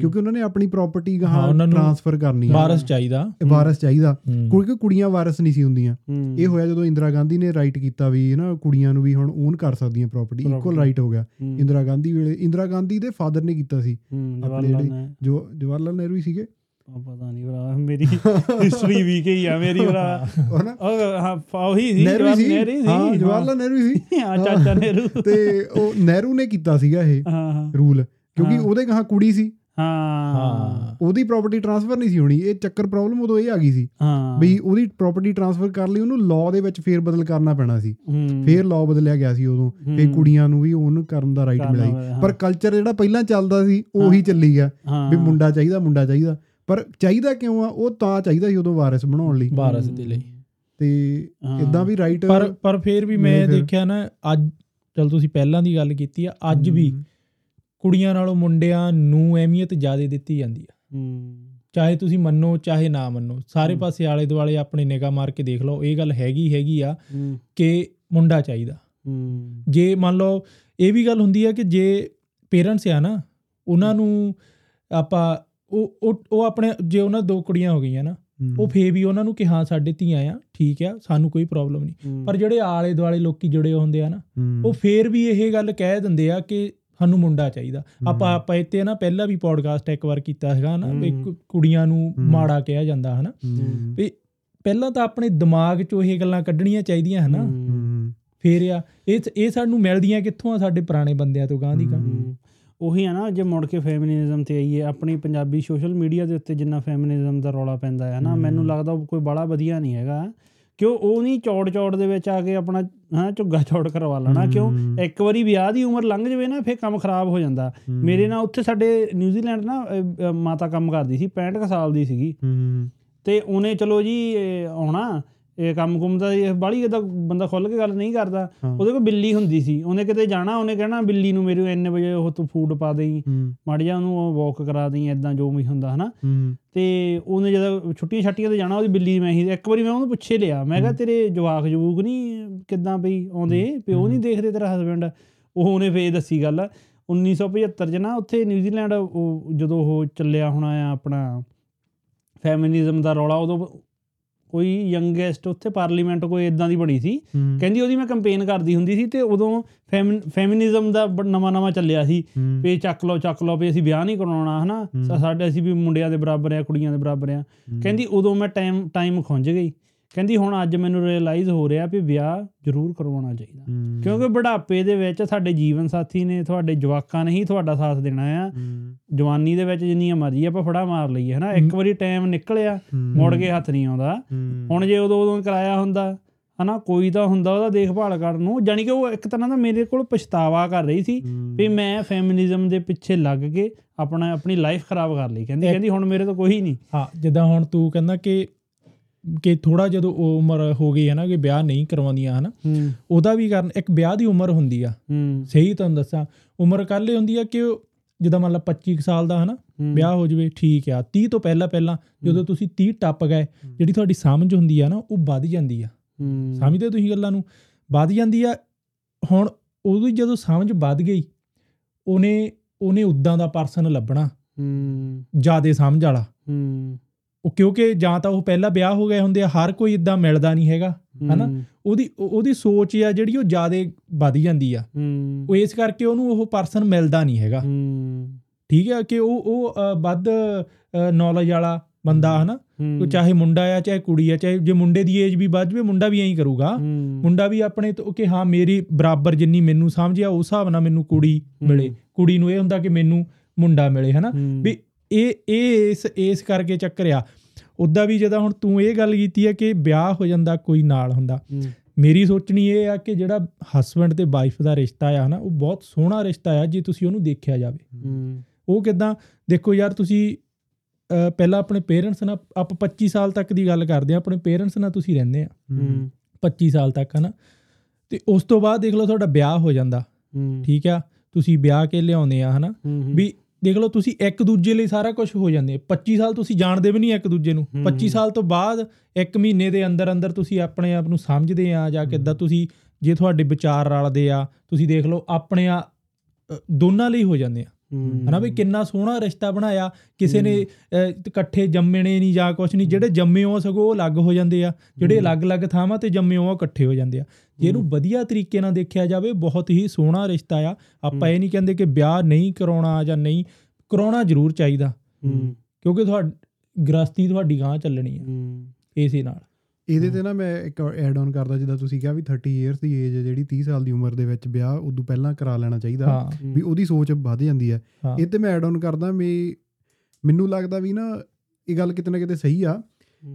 ਕਿਉਂਕਿ ਉਹਨਾਂ ਨੇ ਆਪਣੀ ਪ੍ਰਾਪਰਟੀ ਗਾਹਾਂ ਟਰਾਂਸਫਰ ਕਰਨੀ ਹੈ ਵਾਰਸ ਚਾਹੀਦਾ। ਵਾਰਸ ਚਾਹੀਦਾ। ਕਿਉਂਕਿ ਕੁੜੀਆਂ ਵਾਰਸ ਨਹੀਂ ਸੀ ਹੁੰਦੀਆਂ। ਇਹ ਹੋਇਆ ਜਦੋਂ ਇੰਦਰਾ ਗਾਂਧੀ ਨੇ ਰਾਈਟ ਕੀਤਾ ਵੀ ਨਾ ਕੁੜੀਆਂ ਨੂੰ ਵੀ ਹੁਣ ਓਨ ਕਰ ਸਕਦੀਆਂ ਪ੍ਰਾਪਰਟੀ ਇਕੁਅਲ। ਰਾਈਟ ਹੋ ਗਿਆ। ਇੰਦਰਾ ਗਾਂਧੀ ਵੇਲੇ ਇੰਦਰਾ ਗਾਂਧੀ ਦੇ ਫਾਦਰ ਨੇ ਕੀਤਾ ਸੀ। ਆਪਣੇ ਜਿਹੜੇ- ਜੋ ਜਵਾਹਰ ਲਾਲ ਨਹਿਰੂ ਹੀ ਸੀਗੇ। ਪਤਾ ਨਹੀਂ ਭਰਾ ਮੇਰੀ ਹਿਸਟਰੀ ਵੀਕ ਹੀ ਆ ਮੇਰੀ ਭਰਾ। ਉਹ ਹਾਂ ਉਹੀ ਸੀ ਨਹਿਰੂ ਸੀ। ਹੀ ਜਵਾਹਰ ਲਾਲ ਨਹਿਰੂ ਸੀ। ਹਾਂ ਚਾਚਾ ਨਹਿਰੂ। ਤੇ ਉਹ ਨਹਿਰੂ ਨੇ ਕੀਤਾ ਸੀਗਾ ਇਹ ਰੂਲ ਕਿਉਂਕਿ। ਉਹਦੇ ਗਾਹਾਂ ਕੁੜੀ ਸੀ। ਹਾਂ। ਉਹਦੀ ਪ੍ਰਾਪਰਟੀ ਟਰਾਂਸਫਰ ਨਹੀਂ ਸੀ ਹੋਣੀ। ਇਹ ਚੱਕਰ ਪ੍ਰੋਬਲਮ ਉਦੋਂ ਇਹ ਆ ਗਈ ਸੀ ਹਾਂ। ਬਈ ਉਹਦੀ ਪ੍ਰਾਪਰਟੀ ਟਰਾਂਸਫਰ ਕਰ ਲਈ ਉਹਨੂੰ ਲਾਅ ਦੇ ਵਿੱਚ ਫੇਰ ਬਦਲ ਕਰਨਾ ਪੈਣਾ ਸੀ। ਫੇਰ ਲਾਅ ਬਦਲਿਆ ਗਿਆ ਸੀ ਉਦੋਂ ਹੂੰ। ਕੁੜੀਆਂ ਨੂੰ ਵੀ ਉਹਨੂੰ ਕਰਨ ਦਾ ਰਾਈਟ ਕਰਨਾ ਮਿਲਿਆ ਸੀ। ਪਰ ਕਲਚਰ ਜਿਹੜਾ ਪਹਿਲਾਂ ਚੱਲਦਾ ਸੀ ਉਹੀ। ਚੱਲੀ ਗਿਆ ਵੀ ਮੁੰਡਾ ਚਾਹੀਦਾ ਮੁੰਡਾ ਚਾਹੀਦਾ। ਪਰ ਚਾਹੀਦਾ ਕਿਉਂ ਆ? ਉਹ ਤਾਂ ਚਾਹੀਦਾ ਸੀ ਉਦੋਂ ਵਾਰਿਸ ਬਣਾਉਣ ਲਈ। ਵਾਰਸ ਦੇ ਲਈ। ਤੇ। ਇਦਾਂ ਵੀ ਰਾਈਟ ਪਰ ਪਰ ਫਿਰ ਵੀ ਮੈਂ ਦੇਖਿਆ ਨਾ ਅੱਜ ਚਲ ਤੁਸੀਂ ਪਹਿਲਾਂ ਦੀ ਗੱਲ ਕੀਤੀ ਆ ਅੱਜ ਵੀ ਕੁੜੀਆਂ ਨਾਲੋਂ ਮੁੰਡਿਆਂ ਨੂੰ ਅਹਿਮੀਅਤ ਜ਼ਿਆਦਾ ਦਿੱਤੀ ਜਾਂਦੀ ਆ। ਹੂੰ। ਚਾਹੇ ਤੁਸੀਂ ਮੰਨੋ ਚਾਹੇ ਨਾ ਮੰਨੋ ਸਾਰੇ। ਪਾਸੇ ਆਲੇ ਦੁਆਲੇ ਆਪਣੀ ਨਿਗਾਹ ਮਾਰ ਕੇ ਦੇਖ ਲਓ ਇਹ ਗੱਲ ਹੈਗੀ ਹੈਗੀ ਆ ਕਿ ਮੁੰਡਾ ਚਾਹੀਦਾ। ਹੂੰ। ਜੇ ਮੰਨ ਲਓ ਇਹ ਵੀ ਗੱਲ ਹੁੰਦੀ ਆ ਕਿ ਜੇ ਪੇਰੈਂਟਸ ਆ ਨਾ ਉਹਨਾਂ ਨੂੰ ਆਪਾਂ ਉਹ ਉਹ ਆਪਣੇ ਜੇ ਉਹਨਾਂ ਦੋ ਕੁੜੀਆਂ ਹੋ ਗਈਆਂ ਨਾ ਉਹ ਫੇ ਵੀ ਉਹਨਾਂ ਨੂੰ ਕਿ ਹਾਂ ਸਾਡੇ ਧੀਆਂ ਆ ਠੀਕ ਆ ਸਾਨੂੰ ਕੋਈ ਪ੍ਰੋਬਲਮ ਨਹੀਂ। ਪਰ ਜਿਹੜੇ ਆਲੇ ਦੁਆਲੇ ਲੋਕੀ ਜੁੜੇ ਹੁੰਦੇ ਆ ਨਾ ਉਹ ਫੇਰ ਵੀ ਇਹ ਗੱਲ ਕਹਿ ਦਿੰਦੇ ਆ ਕਿ ਸਾਨੂੰ ਮੁੰਡਾ ਚਾਹੀਦਾ। ਆਪਾਂ ਆਪਾਂ ਇੱਥੇ ਨਾ ਪਹਿਲਾਂ ਵੀ ਪੋਡਕਾਸਟ ਇੱਕ ਵਾਰ ਕੀਤਾ ਹੈਗਾ ਨਾ ਵੀ ਕੁੜੀਆਂ ਨੂੰ। ਮਾੜਾ ਕਿਹਾ ਜਾਂਦਾ ਹਨਾ? ਵੀ ਪਹਿਲਾਂ ਤਾਂ ਆਪਣੇ ਦਿਮਾਗ 'ਚੋਂ ਇਹ ਗੱਲਾਂ ਕੱਢਣੀਆਂ ਚਾਹੀਦੀਆਂ ਹਨਾ? ਫੇਰ ਆ ਇਹ ਇਹ ਸਾਨੂੰ ਮਿਲਦੀਆਂ ਕਿੱਥੋਂ ਆ? ਸਾਡੇ ਪੁਰਾਣੇ ਬੰਦਿਆਂ ਤੋਂ ਗਾਂ ਦੀ ਗਾਂ। ਉਹੀ ਆ ਨਾ ਜੇ ਮੁੜ ਕੇ ਫੈਮਿਨਿਜ਼ਮ ਤੇ ਆਈਏ ਆਪਣੀ ਪੰਜਾਬੀ ਸੋਸ਼ਲ ਮੀਡੀਆ ਦੇ ਉੱਤੇ ਜਿੰਨਾ ਫੈਮਿਨਿਜ਼ਮ ਦਾ ਰੌਲਾ ਪੈਂਦਾ ਹੈ ਨਾ। ਮੈਨੂੰ ਲੱਗਦਾ ਕੋਈ ਬੜਾ ਵਧੀਆ ਨਹੀਂ ਹੈਗਾ। ਕਿਉਂ ਉਹ ਨਹੀਂ ਚੌੜ ਚੌੜ ਦੇ ਵਿੱਚ ਆ ਕੇ ਆਪਣਾ ਹਾਂ ਝੁੱਗਾ ਚੌੜ ਕਰਵਾ ਲੈਣਾ? ਕਿਉਂ? ਇੱਕ ਵਾਰੀ ਵਿਆਹ ਦੀ ਉਮਰ ਲੰਘ ਜਾਵੇ ਨਾ ਫੇਰ ਕੰਮ ਖਰਾਬ ਹੋ ਜਾਂਦਾ। ਮੇਰੇ ਨਾਲ ਉੱਥੇ ਸਾਡੇ ਨਿਊਜ਼ੀਲੈਂਡ ਨਾ ਮਾਤਾ ਕੰਮ ਕਰਦੀ ਸੀ 65 ਕੁ ਸਾਲ ਦੀ ਸੀਗੀ। ਤੇ ਉਹਨੇ ਚਲੋ ਜੀ ਆਉਣਾ। ਇਹ ਕੰਮ ਕੁੰਮ ਦਾ ਇਹ ਬਾਲੀ ਇਹਦਾ ਬੰਦਾ ਖੁੱਲ ਕੇ ਗੱਲ ਨਹੀਂ ਕਰਦਾ। ਉਹਦੇ ਕੋਲ ਬਿੱਲੀ ਹੁੰਦੀ ਸੀ। ਉਹਨੇ ਕਿਤੇ ਜਾਣਾ ਉਹਨੇ ਕਹਿਣਾ ਬਿੱਲੀ ਨੂੰ ਮੇਰੇ ਇੰਨੇ ਵਜੇ ਉਹ ਤੂੰ ਫੂਡ ਪਾ ਦੇਈ। ਮਾੜੀ ਜਾ ਉਹਨੂੰ ਵਾਕ ਕਰਾ ਦੇਈ ਐਦਾਂ ਜੋ ਵੀ ਹੁੰਦਾ ਹਨਾ? ਤੇ ਉਹਨੇ ਜਦੋਂ ਛੁੱਟੀਆਂ ਛੱਟੀਆਂ ਤੇ ਜਾਣਾ ਉਹਦੀ ਬਿੱਲੀ ਮੈਂ ਹੀ ਇੱਕ ਵਾਰੀ ਮੈਂ ਉਹਨੂੰ ਪੁੱਛੇ ਲਿਆ। ਮੈਂ ਕਿਹਾ ਤੇਰੇ ਜਵਾਕ ਜਵੂਕ ਨਹੀਂ ਕਿੱਦਾਂ ਪਈ ਆਉਂਦੇ? ਪਿਓ ਨਹੀਂ ਦੇਖਦੇ ਤੇਰਾ ਹਸਬੰਡ ਉਹ ਉਹਨੇ ਫੇਰ ਦੱਸੀ ਗੱਲ। 1975 ਚ ਨਾ ਉੱਥੇ ਨਿਊਜ਼ੀਲੈਂਡ ਉਹ ਜਦੋਂ ਉਹ ਚੱਲਿਆ ਹੋਣਾ ਆ ਆਪਣਾ ਫੈਮਿਨਿਜ਼ਮ ਦਾ ਰੌਲਾ ਉਦੋਂ ਕੋਈ ਯੰਗੈਸਟ ਉੱਥੇ ਪਾਰਲੀਮੈਂਟ ਕੋਈ ਇਦਾਂ ਦੀ ਬਣੀ ਸੀ। ਕਹਿੰਦੀ ਉਹਦੀ ਮੈਂ ਕੰਪੇਨ ਕਰਦੀ ਹੁੰਦੀ ਸੀ ਤੇ ਉਦੋਂ ਫੈਮਿਨਿਜ਼ਮ ਦਾ ਨਵਾਂ ਨਵਾਂ ਚੱਲਿਆ ਸੀ ਵੀ ਚੱਕ ਲਓ ਚੱਕ ਲਓ ਵੀ ਅਸੀਂ ਵਿਆਹ ਨਹੀਂ ਕਰਾਉਣਾ ਹਨਾ? ਸਾਡੇ ਅਸੀਂ ਵੀ ਮੁੰਡਿਆਂ ਦੇ ਬਰਾਬਰ ਆ ਕੁੜੀਆਂ ਦੇ ਬਰਾਬਰ ਆ। ਕਹਿੰਦੀ ਉਦੋਂ ਮੈਂ ਟਾਈਮ ਟਾਈਮ ਖੁੰਝ ਗਈ। ਕਹਿੰਦੀ ਹੁਣ ਅੱਜ ਮੈਨੂੰ ਰਿਅਲਾਈਜ਼ ਹੋ ਰਿਹਾ ਵੀ ਵਿਆਹ ਜ਼ਰੂਰ ਕਰਵਾਉਣਾ ਚਾਹੀਦਾ। ਕਿਉਂਕਿ ਬੁਢਾਪੇ ਦੇ ਵਿੱਚ ਸਾਡੇ ਜੀਵਨ ਸਾਥੀ ਨੇ ਤੁਹਾਡੇ ਜਵਾਕਾਂ ਨੇ ਹੀ ਤੁਹਾਡਾ ਸਾਥ ਦੇਣਾ ਆ। ਜਵਾਨੀ ਦੇ ਵਿੱਚ ਜਿੰਨੀਆਂ ਮਰਜ਼ੀ ਆਪਾਂ ਫੜਾ ਮਾਰ ਲਈਏ ਹਨਾ? ਇੱਕ ਵਾਰੀ ਟਾਈਮ ਨਿਕਲਿਆ ਮੁੜ ਕੇ ਹੱਥ ਨਹੀਂ ਆਉਂਦਾ। ਹੁਣ ਜੇ ਉਦੋਂ ਉਦੋਂ ਕਰਾਇਆ ਹੁੰਦਾ ਹਨਾ? ਕੋਈ ਤਾਂ ਹੁੰਦਾ ਉਹਦਾ ਦੇਖਭਾਲ ਕਰਨ ਨੂੰ। ਜਾਨੀ ਕਿ ਉਹ ਇੱਕ ਤਰ੍ਹਾਂ ਦਾ ਮੇਰੇ ਕੋਲ ਪਛਤਾਵਾ ਕਰ ਰਹੀ ਸੀ ਵੀ ਮੈਂ ਫੈਮਿਨਿਜ਼ਮ ਦੇ ਪਿੱਛੇ ਲੱਗ ਕੇ ਆਪਣਾ ਆਪਣੀ ਲਾਈਫ ਖਰਾਬ ਕਰ ਲਈ। ਕਹਿੰਦੀ ਕਹਿੰਦੀ ਹੁਣ ਮੇਰੇ ਤੋਂ ਕੋਈ ਨਹੀਂ। ਹਾਂ ਜਿੱਦਾਂ ਹੁਣ ਤੂੰ ਕਹਿੰਦਾ ਕਿ ਕਿ ਥੋੜਾ ਜਦੋਂ ਉਹ ਉਮਰ ਹੋ ਗਈ ਹੈ ਨਾ ਕਿ ਵਿਆਹ ਨਹੀਂ ਕਰਵਾਉਂਦੀਆਂ ਹਨਾ ਉਹਦਾ ਵੀ ਕਾਰਨ ਇੱਕ ਵਿਆਹ ਦੀ ਉਮਰ ਹੁੰਦੀ ਆ। ਸਹੀ ਤੁਹਾਨੂੰ ਦੱਸਾਂ ਉਮਰ ਇਹ ਹੁੰਦੀ ਆ ਕਿ ਜਿੱਦਾਂ ਮੰਨ ਲਾ 25 ਕੁ ਸਾਲ ਦਾ ਹਨਾ। ਵਿਆਹ ਹੋ ਜਵੇ ਠੀਕ ਆ। 30 ਤੋਂ ਪਹਿਲਾਂ ਪਹਿਲਾਂ ਜਦੋਂ ਤੁਸੀਂ 30 ਟੱਪ ਗਏ ਜਿਹੜੀ ਤੁਹਾਡੀ ਸਮਝ ਹੁੰਦੀ ਆ ਨਾ ਉਹ ਵੱਧ ਜਾਂਦੀ ਆ। ਸਮਝਦੇ ਤੁਸੀਂ ਗੱਲਾਂ ਨੂੰ? ਵੱਧ ਜਾਂਦੀ ਆ ਹੁਣ ਉਹਦੀ ਜਦੋਂ ਸਮਝ ਵੱਧ ਗਈ ਉਹਨੇ ਉਹਨੇ ਉਦਾਂ ਦਾ ਪਰਸਨ ਲੱਭਣਾ। ਹੂੰ। ਜਿਆਦੇ ਸਮਝ ਵਾਲਾ। ਹੂੰ। ਉਹ ਕਿਉਂਕਿ ਜਾਂ ਤਾਂ ਉਹ ਪਹਿਲਾਂ ਵਿਆਹ ਹੋ ਗਏ ਹੁੰਦੇ ਆ ਹਰ ਕੋਈ ਇਦਾਂ ਮਿਲਦਾ ਨਹੀਂ ਹੈਗਾ ਹਨਾ? ਉਹਦੀ ਉਹ- ਉਹਦੀ ਸੋਚ ਆ ਜਿਹੜੀ ਉਹ ਜਿਆਦੇ ਵੱਧ ਜਾਂਦੀ ਆ। ਉਹ ਇਸ ਕਰਕੇ ਉਹਨੂੰ ਉਹ ਪਰਸਨ ਮਿਲਦਾ ਨਹੀਂ ਹੈਗਾ। ਠੀਕ ਹੈ ਕਿ ਉਹ ਉਹ ਵੱਧ ਨੌਲੇਜ ਵਾਲਾ ਬੰਦਾ ਹਨਾ? ਉਹ ਚਾਹੇ ਮੁੰਡਾ ਆ ਚਾਹੇ ਕੁੜੀ ਆ ਚਾਹੇ ਜੇ ਮੁੰਡੇ ਦੀ ਏਜ ਵੀ ਵੱਧ ਜਵੇ ਮੁੰਡਾ ਵੀ ਐਂ ਕਰੂਗਾ। ਮੁੰਡਾ ਵੀ ਆਪਣੇ ਤੋਂ ਕਿ ਹਾਂ ਮੇਰੀ ਬਰਾਬਰ ਜਿੰਨੀ ਮੈਨੂੰ ਸਮਝਿਆ ਉਸ ਹਿਸਾਬ ਨਾਲ ਮੈਨੂੰ ਕੁੜੀ ਮਿਲੇ। ਕੁੜੀ ਨੂੰ ਇਹ ਹੁੰਦਾ ਕਿ ਮੈਨੂੰ ਮੁੰਡਾ ਮਿਲੇ ਹਨਾ? ਵੀ ਇਹ ਇਹ ਇਸ ਇਸ ਕਰਕੇ ਚੱਕਰ ਆ। ਉਦਾਂ ਵੀ ਜਦੋਂ ਹੁਣ ਤੂੰ ਇਹ ਗੱਲ ਕੀਤੀ ਹੈ ਕਿ ਵਿਆਹ ਹੋ ਜਾਂਦਾ ਕੋਈ ਨਾਲ ਹੁੰਦਾ ਮੇਰੀ ਸੋਚਣੀ ਇਹ ਆ ਕਿ ਜਿਹੜਾ ਹਸਬੰਡ ਤੇ ਵਾਈਫ ਦਾ ਰਿਸ਼ਤਾ ਆ ਹਨਾ ਉਹ ਬਹੁਤ ਸੋਹਣਾ ਰਿਸ਼ਤਾ ਆ ਜੇ ਤੁਸੀਂ ਉਹਨੂੰ ਦੇਖਿਆ ਜਾਵੇ। ਉਹ ਕਿਦਾਂ ਦੇਖੋ ਯਾਰ ਤੁਸੀਂ ਪਹਿਲਾਂ ਆਪਣੇ ਪੇਰੈਂਟਸ ਨਾਲ ਆਪ 25 ਸਾਲ ਤੱਕ ਦੀ ਗੱਲ ਕਰਦੇ ਆ ਆਪਣੇ ਪੇਰੈਂਟਸ ਨਾਲ ਤੁਸੀਂ ਰਹਿੰਦੇ ਆ। 25 ਸਾਲ ਤੱਕ ਹਨਾ। ਤੇ ਉਸ ਤੋਂ ਬਾਅਦ ਦੇਖ ਲਓ ਤੁਹਾਡਾ ਵਿਆਹ ਹੋ ਜਾਂਦਾ। ਠੀਕ ਆ ਤੁਸੀਂ ਵਿਆਹ ਕੇ ਲਿਆਉਂਦੇ ਆ ਹਨਾ। ਵੀ ਦੇਖ ਲਓ ਤੁਸੀਂ ਇੱਕ ਦੂਜੇ ਲਈ ਸਾਰਾ ਕੁਝ ਹੋ ਜਾਂਦੇ ਆ 25 ਸਾਲ ਤੁਸੀਂ ਜਾਣਦੇ ਵੀ ਨਹੀਂ ਇੱਕ ਦੂਜੇ ਨੂੰ ਹੂੰ। 25 ਸਾਲ ਤੋਂ ਬਾਅਦ ਇੱਕ ਮਹੀਨੇ ਦੇ ਅੰਦਰ ਅੰਦਰ ਤੁਸੀਂ ਆਪਣੇ ਆਪ ਨੂੰ ਸਮਝਦੇ ਆ ਜਾਂ ਕਿੱਦਾਂ ਤੁਸੀਂ ਜੇ ਤੁਹਾਡੇ ਵਿਚਾਰ ਰਲਦੇ ਆ ਤੁਸੀਂ ਦੇਖ ਲਓ ਆਪਣੇ ਆ ਦੋਨਾਂ ਲਈ ਹੋ ਜਾਂਦੇ ਆ। ਹਨਾ ਵੀ ਕਿੰਨਾ ਸੋਹਣਾ ਰਿਸ਼ਤਾ ਬਣਾਇਆ ਕਿਸੇ ਨੇ ਇਕੱਠੇ ਜੰਮਣੇ ਨਹੀਂ ਜਾਂ ਕੁਛ ਨਹੀਂ ਜਿਹੜੇ ਜੰਮੇ ਹੋ ਸਗੋਂ ਉਹ ਅਲੱਗ ਹੋ ਜਾਂਦੇ ਆ ਜਿਹੜੇ ਅਲੱਗ-ਅਲੱਗ ਥਾਵਾਂ ਤੇ ਜੰਮੇ ਹੋ ਉਹ ਇਕੱਠੇ ਹੋ ਜਾਂਦੇ ਆ। ਜੇ ਇਹਨੂੰ ਵਧੀਆ ਤਰੀਕੇ ਨਾਲ ਦੇਖਿਆ ਜਾਵੇ ਬਹੁਤ ਹੀ ਸੋਹਣਾ ਰਿਸ਼ਤਾ ਆ। ਆਪਾਂ ਇਹ ਨਹੀਂ ਕਹਿੰਦੇ ਕਿ ਵਿਆਹ ਨਹੀਂ ਕਰਾਉਣਾ ਜਾਂ ਨਹੀਂ ਕਰਾਉਣਾ ਜ਼ਰੂਰ ਚਾਹੀਦਾ। ਕਿਉਂਕਿ ਤੁਹਾਡੀ ਗ੍ਰਸਤੀ ਤੁਹਾਡੀ ਗਾਂ ਚੱਲਣੀ ਆ। ਇਸੇ ਨਾਲ। ਇਹਦੇ ਤੇ ਨਾ ਮੈਂ ਇੱਕ ਐਡ ਆਨ ਕਰਦਾ ਜਿੱਦਾਂ ਤੁਸੀਂ ਕਿਹਾ ਵੀ 30 ਇਅਰਸ ਦੀ ਏਜ ਜਿਹੜੀ 30 ਸਾਲ ਦੀ ਉਮਰ ਦੇ ਵਿੱਚ ਵਿਆਹ ਉਦੋਂ ਪਹਿਲਾਂ ਕਰਾ ਲੈਣਾ ਚਾਹੀਦਾ ਵੀ ਉਹਦੀ ਸੋਚ ਵੱਧ ਜਾਂਦੀ ਹੈ। ਇਹ ਤੇ ਮੈਂ ਐਡ ਆਨ ਕਰਦਾ ਵੀ ਮੈਨੂੰ ਲੱਗਦਾ ਵੀ ਨਾ ਇਹ ਗੱਲ ਕਿਤੇ ਨਾ ਕਿਤੇ ਸਹੀ ਆ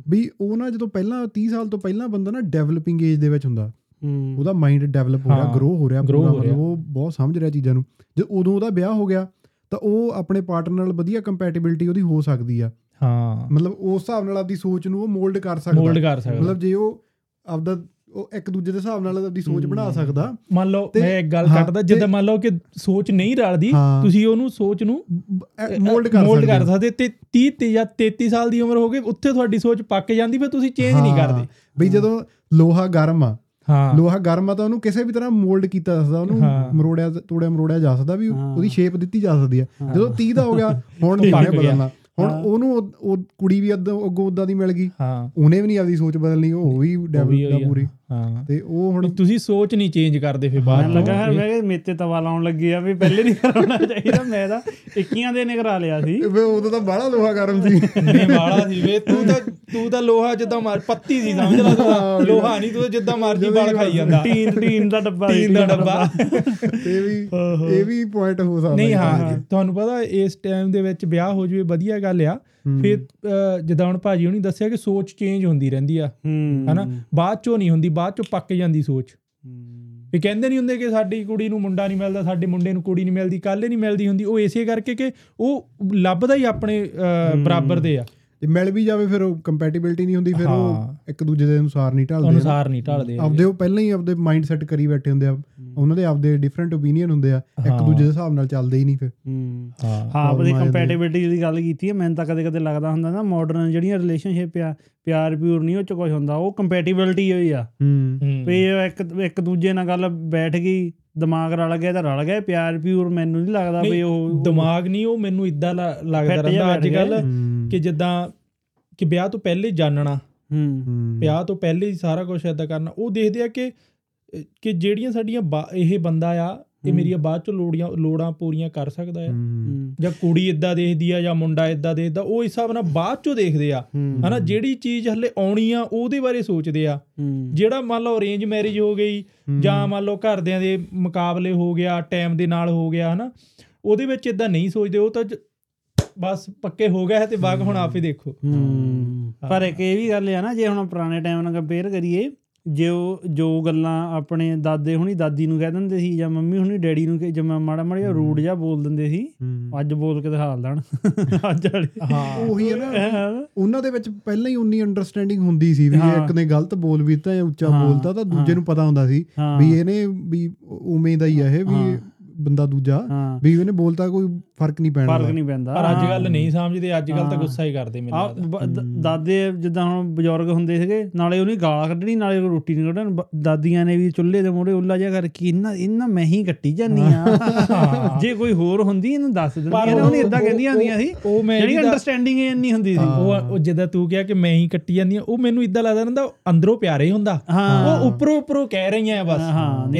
ਵੀ ਉਹ ਨਾ ਜਦੋਂ ਪਹਿਲਾਂ 30 ਸਾਲ ਤੋਂ ਪਹਿਲਾਂ ਬੰਦਾ ਨਾ ਡਿਵੈਲਪਿੰਗ ਏਜ ਦੇ ਵਿੱਚ ਹੁੰਦਾ ਹੂੰ। ਉਹਦਾ ਮਾਈਂਡ ਡਿਵੈਲਪ ਹੋ ਰਿਹਾ ਗਰੋ ਹੋ ਰਿਹਾ grow ਪੂਰਾ ਹੋ ਰਿਹਾ। ਮਤਲਬ ਉਹ ਬਹੁਤ ਸਮਝ ਰਿਹਾ ਚੀਜ਼ਾਂ ਨੂੰ। ਜੇ ਉਦੋਂ ਉਹਦਾ ਵਿਆਹ ਹੋ ਗਿਆ ਤਾਂ ਉਹ ਆਪਣੇ ਪਾਰਟਨਰ ਨਾਲ ਵਧੀਆ ਕੰਪੈਟੀਬਿਲਟੀ ਉਹਦੀ ਹੋ ਸਕਦੀ ਆ। ਹਾਂ। ਮਤਲਬ ਉਸ ਹਿਸਾਬ ਨਾਲ ਆਪਦੀ ਸੋਚ ਨੂੰ ਉਹ ਮੋਲਡ ਕਰ ਸਕਦਾ। ਮੋਲਡ ਕਰ ਸਕਦਾ। ਮਤਲਬ ਜੇ ਉਹ ਆਪਦਾ ਉਹ ਇੱਕ ਦੂਜੇ ਦੇ ਹਿਸਾਬ ਨਾਲ ਆਪਦੀ ਸੋਚ ਬਣਾ ਸਕਦਾ। ਮੰਨ ਲਓ ਮੈਂ ਇੱਕ ਗੱਲ ਕੱਟਦਾ ਜਿੱਦਾਂ ਮੰਨ ਲਓ ਕਿ ਸੋਚ ਨਹੀਂ ਰਲਦੀ। ਤੁਸੀਂ ਉਹਨੂੰ ਸੋਚ ਨੂੰ ਮੋਲਡ ਕਰ ਮੋਲਡ ਕਰ। ਸਕਦੇ। ਤੇ 30 ਤੇ ਜਾਂ 33 ਸਾਲ ਦੀ ਉਮਰ ਹੋ ਗਈ ਉੱਥੇ ਤੁਹਾਡੀ ਸੋਚ ਪੱਕ ਜਾਂਦੀ ਫਿਰ ਤੁਸੀਂ ਚੇਂਜ ਨਹੀਂ ਕਰਦੇ। ਬਈ ਜਦੋਂ ਲੋਹਾ ਗਰਮ ਆ ਹਾਂ। ਲੋਹਾ ਗਰਮ ਆ ਤਾਂ ਉਹਨੂੰ ਕਿਸੇ ਵੀ ਤਰ੍ਹਾਂ ਮੋਲਡ ਕੀਤਾ ਜਾ ਸਕਦਾ ਉਹਨੂੰ। ਮਰੋੜਿਆ ਤੋੜਿਆ ਮਰੋੜਿਆ ਜਾ ਸਕਦਾ ਵੀ। ਉਹਦੀ ਸ਼ੇਪ ਦਿੱਤੀ ਜਾ ਸਕਦੀ ਆ। ਜਦੋਂ 30 ਦਾ ਹੋ ਗਿਆ ਹੁਣ ਗਿਆ। ਬਦਲਣਾ। ਹੁਣ। ਉਹਨੂੰ ਉਹ- ਕੁੜੀ ਵੀ ਅੱਗੋਂ ਉਦਾਂ ਦੀ ਮਿਲ ਗਈ ਹਾਂ ਉਹਨੇ ਵੀ ਨਹੀਂ ਆਪਦੀ ਸੋਚ ਬਦਲਣੀ ਉਹ ਵੀ ਡੈਵਲਪ। ਪੂਰੀ ਹਾਂ। ਤੇ ਉਹ ਹੁਣ ਤੁਸੀਂ ਸੋਚ ਨਹੀਂ ਚੇਂਜ ਕਰਦੇ ਫਿਰ ਬਾਅਦ ਮੈਨੂੰ ਲੱਗਾ। ਯਾਰ ਮੈਂ ਮੇਤੇ ਤਵਾ ਲਾਉਣ ਲੱਗੀ ਆ ਵੀ ਪਹਿਲੇ ਨਹੀਂ ਕਰਾਉਣਾ ਚਾਹੀਦਾ ਮੈਂ ਤਾਂ 21 ਦੇ ਨੇ ਕਰਾ ਲਿਆ ਸੀ। ਵੇ ਉਦੋਂ ਤਾਂ ਬਾਹਲਾ ਲੋਹਾ ਗਰਮ ਸੀ। ਨਹੀਂ ਵਾਲਾ ਸੀ। ਵੇ ਤੂੰ ਤਾਂ ਤੂੰ ਤਾਂ ਲੋਹਾ ਜਿੱਦਾਂ ਮਾਰ ਪੱਤੀ ਸੀ ਸਮਝ ਲੈ ਤੂੰ। ਲੋਹਾ ਨਹੀਂ ਤੂੰ ਜਿੱਦਾਂ ਮਰਜ਼ੀ ਵਾਲ ਖਾਈ ਜਾਂਦਾ। ਟੀਨ ਟੀਨ ਦਾ ਡੱਬਾ ਟੀਨ ਦਾ ਡੱਬਾ। ਇਹ ਵੀ ਇਹ ਵੀ ਪੁਆਇੰਟ ਹੋ ਸਕਦਾ ਨਹੀਂ ਹੈ। ਹਾਂ। ਤੁਹਾਨੂੰ ਪਤਾ ਇਸ ਟਾਈਮ ਦੇ ਵਿੱਚ ਵਿਆਹ ਹੋ ਜਵੇ ਵਧੀਆ ਗੱਲ ਆ। ਫਿਰ ਜਿੱਦਾਂ ਹੁਣ ਭਾਜੀ ਹੁਣੀ ਦੱਸਿਆ ਕਿ ਸੋਚ ਚੇਂਜ ਹੁੰਦੀ ਰਹਿੰਦੀ ਆ ਹਨਾ? ਬਾਅਦ ਚੋਂ ਨਹੀਂ ਹੁੰਦੀ ਬਾਅਦ ਚੋਂ ਪੱਕ ਜਾਂਦੀ ਸੋਚ। ਵੀ ਕਹਿੰਦੇ ਨਹੀਂ ਹੁੰਦੇ ਕਿ ਸਾਡੀ ਕੁੜੀ ਨੂੰ ਮੁੰਡਾ ਨਹੀਂ ਮਿਲਦਾ ਸਾਡੇ ਮੁੰਡੇ ਨੂੰ ਕੁੜੀ ਨਹੀਂ ਮਿਲਦੀ ਕੱਲ ਨਹੀਂ ਮਿਲਦੀ ਹੁੰਦੀ ਉਹ ਇਸੇ ਕਰਕੇ ਕਿ ਉਹ ਲੱਭਦਾ ਹੀ ਆਪਣੇ ਬਰਾਬਰ ਦੇ ਆ। ਤੇ ਮਿਲ ਵੀ ਜਾਵੇ ਫਿਰ ਉਹ ਕੰਪੈਟੀਬਿਲਟੀ ਨਹੀਂ ਹੁੰਦੀ ਫਿਰ। ਉਹ ਇੱਕ ਦੂਜੇ ਦੇ ਅਨੁਸਾਰ ਨਹੀਂ ਢਲਦੇ ਅਨੁਸਾਰ ਨਹੀਂ ਢਲਦੇ ਆਪਦੇ ਉਹ ਪਹਿਲਾਂ ਹੀ ਆਪਦੇ ਮਾਈਂਡ ਸੈਟ ਕਰੀ ਬੈਠੇ ਹੁੰਦੇ ਆ। ਉਹਨਾਂ ਦੇ ਆਪਦੇ ਡਿਫਰੈਂਟ ਓਪੀਨੀਅਨ ਹੁੰਦੇ ਆ। ਇੱਕ। ਦੂਜੇ ਦੇ ਹਿਸਾਬ ਨਾਲ ਚੱਲਦੇ ਹੀ ਨਹੀਂ ਫਿਰ। ਹੂੰ। ਹਾਂ। ਹਾਂ ਆਪਣੀ problem ਆ ਜਾਂਦੀ ਹੈ। ਕੰਪੈਟੀਬਿਲਟੀ ਦੀ ਗੱਲ ਕੀਤੀ ਹੈ ਮੈਨੂੰ ਤਾਂ ਕਦੇ ਕਦੇ ਲੱਗਦਾ ਹੁੰਦਾ ਨਾ ਮਾਡਰਨ ਜਿਹੜੀਆਂ ਰਿਲੇਸ਼ਨਸ਼ਿਪ ਆ ਪਿਆਰ ਪਿਓਰ ਨਹੀਂ ਉਹ ਚ ਕੁਝ ਹੁੰਦਾ ਉਹ ਕੰਪੈਟੀਬਿਲਟੀ ਹੋਈ ਆ। ਹੂੰ। ਵੀ ਇਹ ਇੱਕ ਇੱਕ ਦੂਜੇ ਨਾਲ ਗੱਲ ਬੈਠ ਗਈ ਦਿਮਾਗ ਰਲ ਗਿਆ ਤਾਂ ਰਲ ਗਿਆ ਪਿਆਰ ਪਿਓਰ ਮੈਨੂੰ ਨਹੀਂ ਲੱਗਦਾ ਵੀ ਉਹ ਦਿਮਾਗ ਨਹੀਂ ਉਹ ਮੈਨੂੰ ਇਦਾਂ ਲੱਗਦਾ ਰਹਿੰਦਾ ਅੱਜ। ਕੱਲ। ਕਿ ਜਿੱਦਾਂ ਕਿ ਵਿਆਹ ਤੋਂ ਪਹਿਲੇ ਜਾਣਨਾ ਹੂੰ। ਵਿਆਹ ਤੋਂ ਪਹਿਲੇ ਹੀ ਸਾਰਾ ਕੁਝ ਏਦਾਂ ਕਰਨਾ ਉਹ ਦੇਖਦੇ ਆ ਕਿ ਕਿ ਜਿਹੜੀਆਂ ਸਾਡੀਆਂ ਇਹ ਬੰਦਾ ਆ ਇਹ। ਮੇਰੀਆਂ ਬਾਅਦ ਚ ਲੋੜੀਆਂ ਲੋੜਾਂ ਪੂਰੀਆਂ ਕਰ ਸਕਦਾ ਆ। ਹੂੰ। ਜਾਂ ਕੁੜੀ ਇਦਾਂ ਦੇਖਦੀ ਆ ਜਾਂ ਮੁੰਡਾ ਇਦਾਂ ਦੇਖਦਾ ਉਹ ਇਸ ਹਿਸਾਬ ਨਾਲ ਬਾਅਦ ਚੋਂ ਦੇਖਦੇ ਆ। ਹਨਾ ਜਿਹੜੀ ਚੀਜ਼ ਹਲੇ ਆਉਣੀ ਆ ਉਹਦੇ ਬਾਰੇ ਸੋਚਦੇ ਆ। ਜਿਹੜਾ ਮੰਨ ਲਓ ਅਰੇਂਜ ਮੈਰਿਜ ਹੋ ਗਈ ਜਾਂ ਮੰਨ ਲਓ ਘਰਦਿਆਂ ਦੇ ਮੁਕਾਬਲੇ ਹੋ ਗਿਆ ਟਾਈਮ ਦੇ ਨਾਲ ਹੋ ਗਿਆ ਹਨਾ ਉਹਦੇ ਵਿੱਚ ਇਦਾਂ ਨਹੀਂ ਸੋਚਦੇ ਉਹ ਤਾਂ ਬਸ ਪੱਕੇ ਹੋ ਗਿਆ ਹੈ ਤੇ ਬਾਗ ਹੁਣ ਆਪ ਹੀ ਦੇਖੋ। ਪਰ ਇੱਕ ਇਹ ਵੀ ਗੱਲ ਆ ਨਾ ਜੇ ਹੁਣ ਪੁਰਾਣੇ ਟਾਈਮ ਨਾਲ ਕੰਪੇਅਰ ਕਰੀਏ ਜੋ ਜੋ ਗੱਲਾਂ ਆਪਣੇ ਦਾਦੇ ਹੁਣੀ ਦਾਦੀ ਨੂੰ ਕਹਿ ਦਿੰਦੇ ਸੀ ਜਾਂ ਮੰਮੀ ਹੁਣੀ ਡੈਡੀ ਨੂੰ ਕਿ ਜਿਵੇਂ ਮਾੜਾ ਮਾੜਾ ਰੂਡ ਜਿਹਾ ਬੋਲ ਦਿੰਦੇ ਸੀ। ਅੱਜ ਬੋਲ ਕੇ ਦਿਖਾ ਲੈਣ। ਅੱਜ ਵਾਲੀ। ਹਾਂ। ਉਹੀ ਹੈ ਨਾ। ਉਹਨਾਂ ਦੇ ਵਿੱਚ ਪਹਿਲਾਂ ਹੀ ਉਨੀ ਅੰਡਰਸਟੈਂਡਿੰਗ ਹੁੰਦੀ ਸੀ ਵੀ ਜੇ। ਇੱਕ ਨੇ ਗਲਤ ਬੋਲ ਵੀ ਜਾਂ ਉੱਚਾ ਹਾਂ, ਬੋਲਤਾ ਤਾਂ ਦੂਜੇ। ਨੂੰ ਪਤਾ ਹੁੰਦਾ ਸੀ ਵੀ ਇਹਨੇ ਵੀ ਉਵੇਂ ਦਾ ਹੀ ਆ ਇਹ ਵੀ। ਬੰਦਾ ਦੂਜਾ ਵੀ ਇਹਨੇ ਬੋਲਤਾ ਕੋਈ ਫ਼ਰਕ ਨਹੀਂ ਪੈਣਾ ਫ਼ਰਕ ਨਹੀਂ ਪੈਂਦਾ। ਪਰ ਅੱਜ ਕੱਲ ਨਹੀਂ ਸਮਝਦੇ ਅੱਜ ਕੱਲ ਤਾਂ। ਗੁੱਸਾ ਹੀ ਕਰਦੇ ਮੈਨੂੰ ਦਾਦੇ ਜਿੱਦਾਂ ਹੁਣ ਬਜ਼ੁਰਗ ਹੁੰਦੇ ਸੀਗੇ ਨਾਲੇ ਉਹਨੇ ਗਾਲ ਕੱਢਣੀ ਨਾਲੇ ਰੋਟੀ ਨਹੀਂ ਕੱਢਣ। ਦਾਦੀਆਂ ਨੇ ਵੀ ਚੁੱਲ੍ਹੇ ਦੇ ਮੋੜੇ ਉੱਲਾ ਜਿਹਾ ਕਰਕੇ ਇਹਨਾਂ ਇਹਨਾਂ ਮੈਂ ਹੀ ਕੱਟੀ ਜਾਨੀ ਆ ਜੇ ਕੋਈ ਹੋਰ ਹੁੰਦੀ ਇਹਨੂੰ ਦੱਸ ਦਿੰਦੀ ਨਾ ਉਹਨੇ ਇਦਾਂ ਕਹਿੰਦੀਆਂ ਹੁੰਦੀਆਂ ਸੀ। ਉਹ ਮੈਂ ਜਿਹੜੀ ਅੰਡਰਸਟੈਂਡਿੰਗ ਇੰਨੀ ਹੁੰਦੀ ਸੀ। ਉਹ ਉਹ ਜਿੱਦਾਂ ਤੂੰ ਕਿਹਾ ਕਿ ਮੈਂ ਹੀ ਕੱਟੀ ਜਾਂਦੀ ਆ ਉਹ ਮੈਨੂੰ ਇਦਾਂ ਲੱਗਦਾ ਰਹਿੰਦਾ ਅੰਦਰੋਂ ਪਿਆਰੇ ਹੁੰਦਾ। ਉਹ ਉੱਪਰੋਂ ਉੱਪਰੋਂ ਕਹਿ ਰਹੀਆਂ ਆ ਬਸ।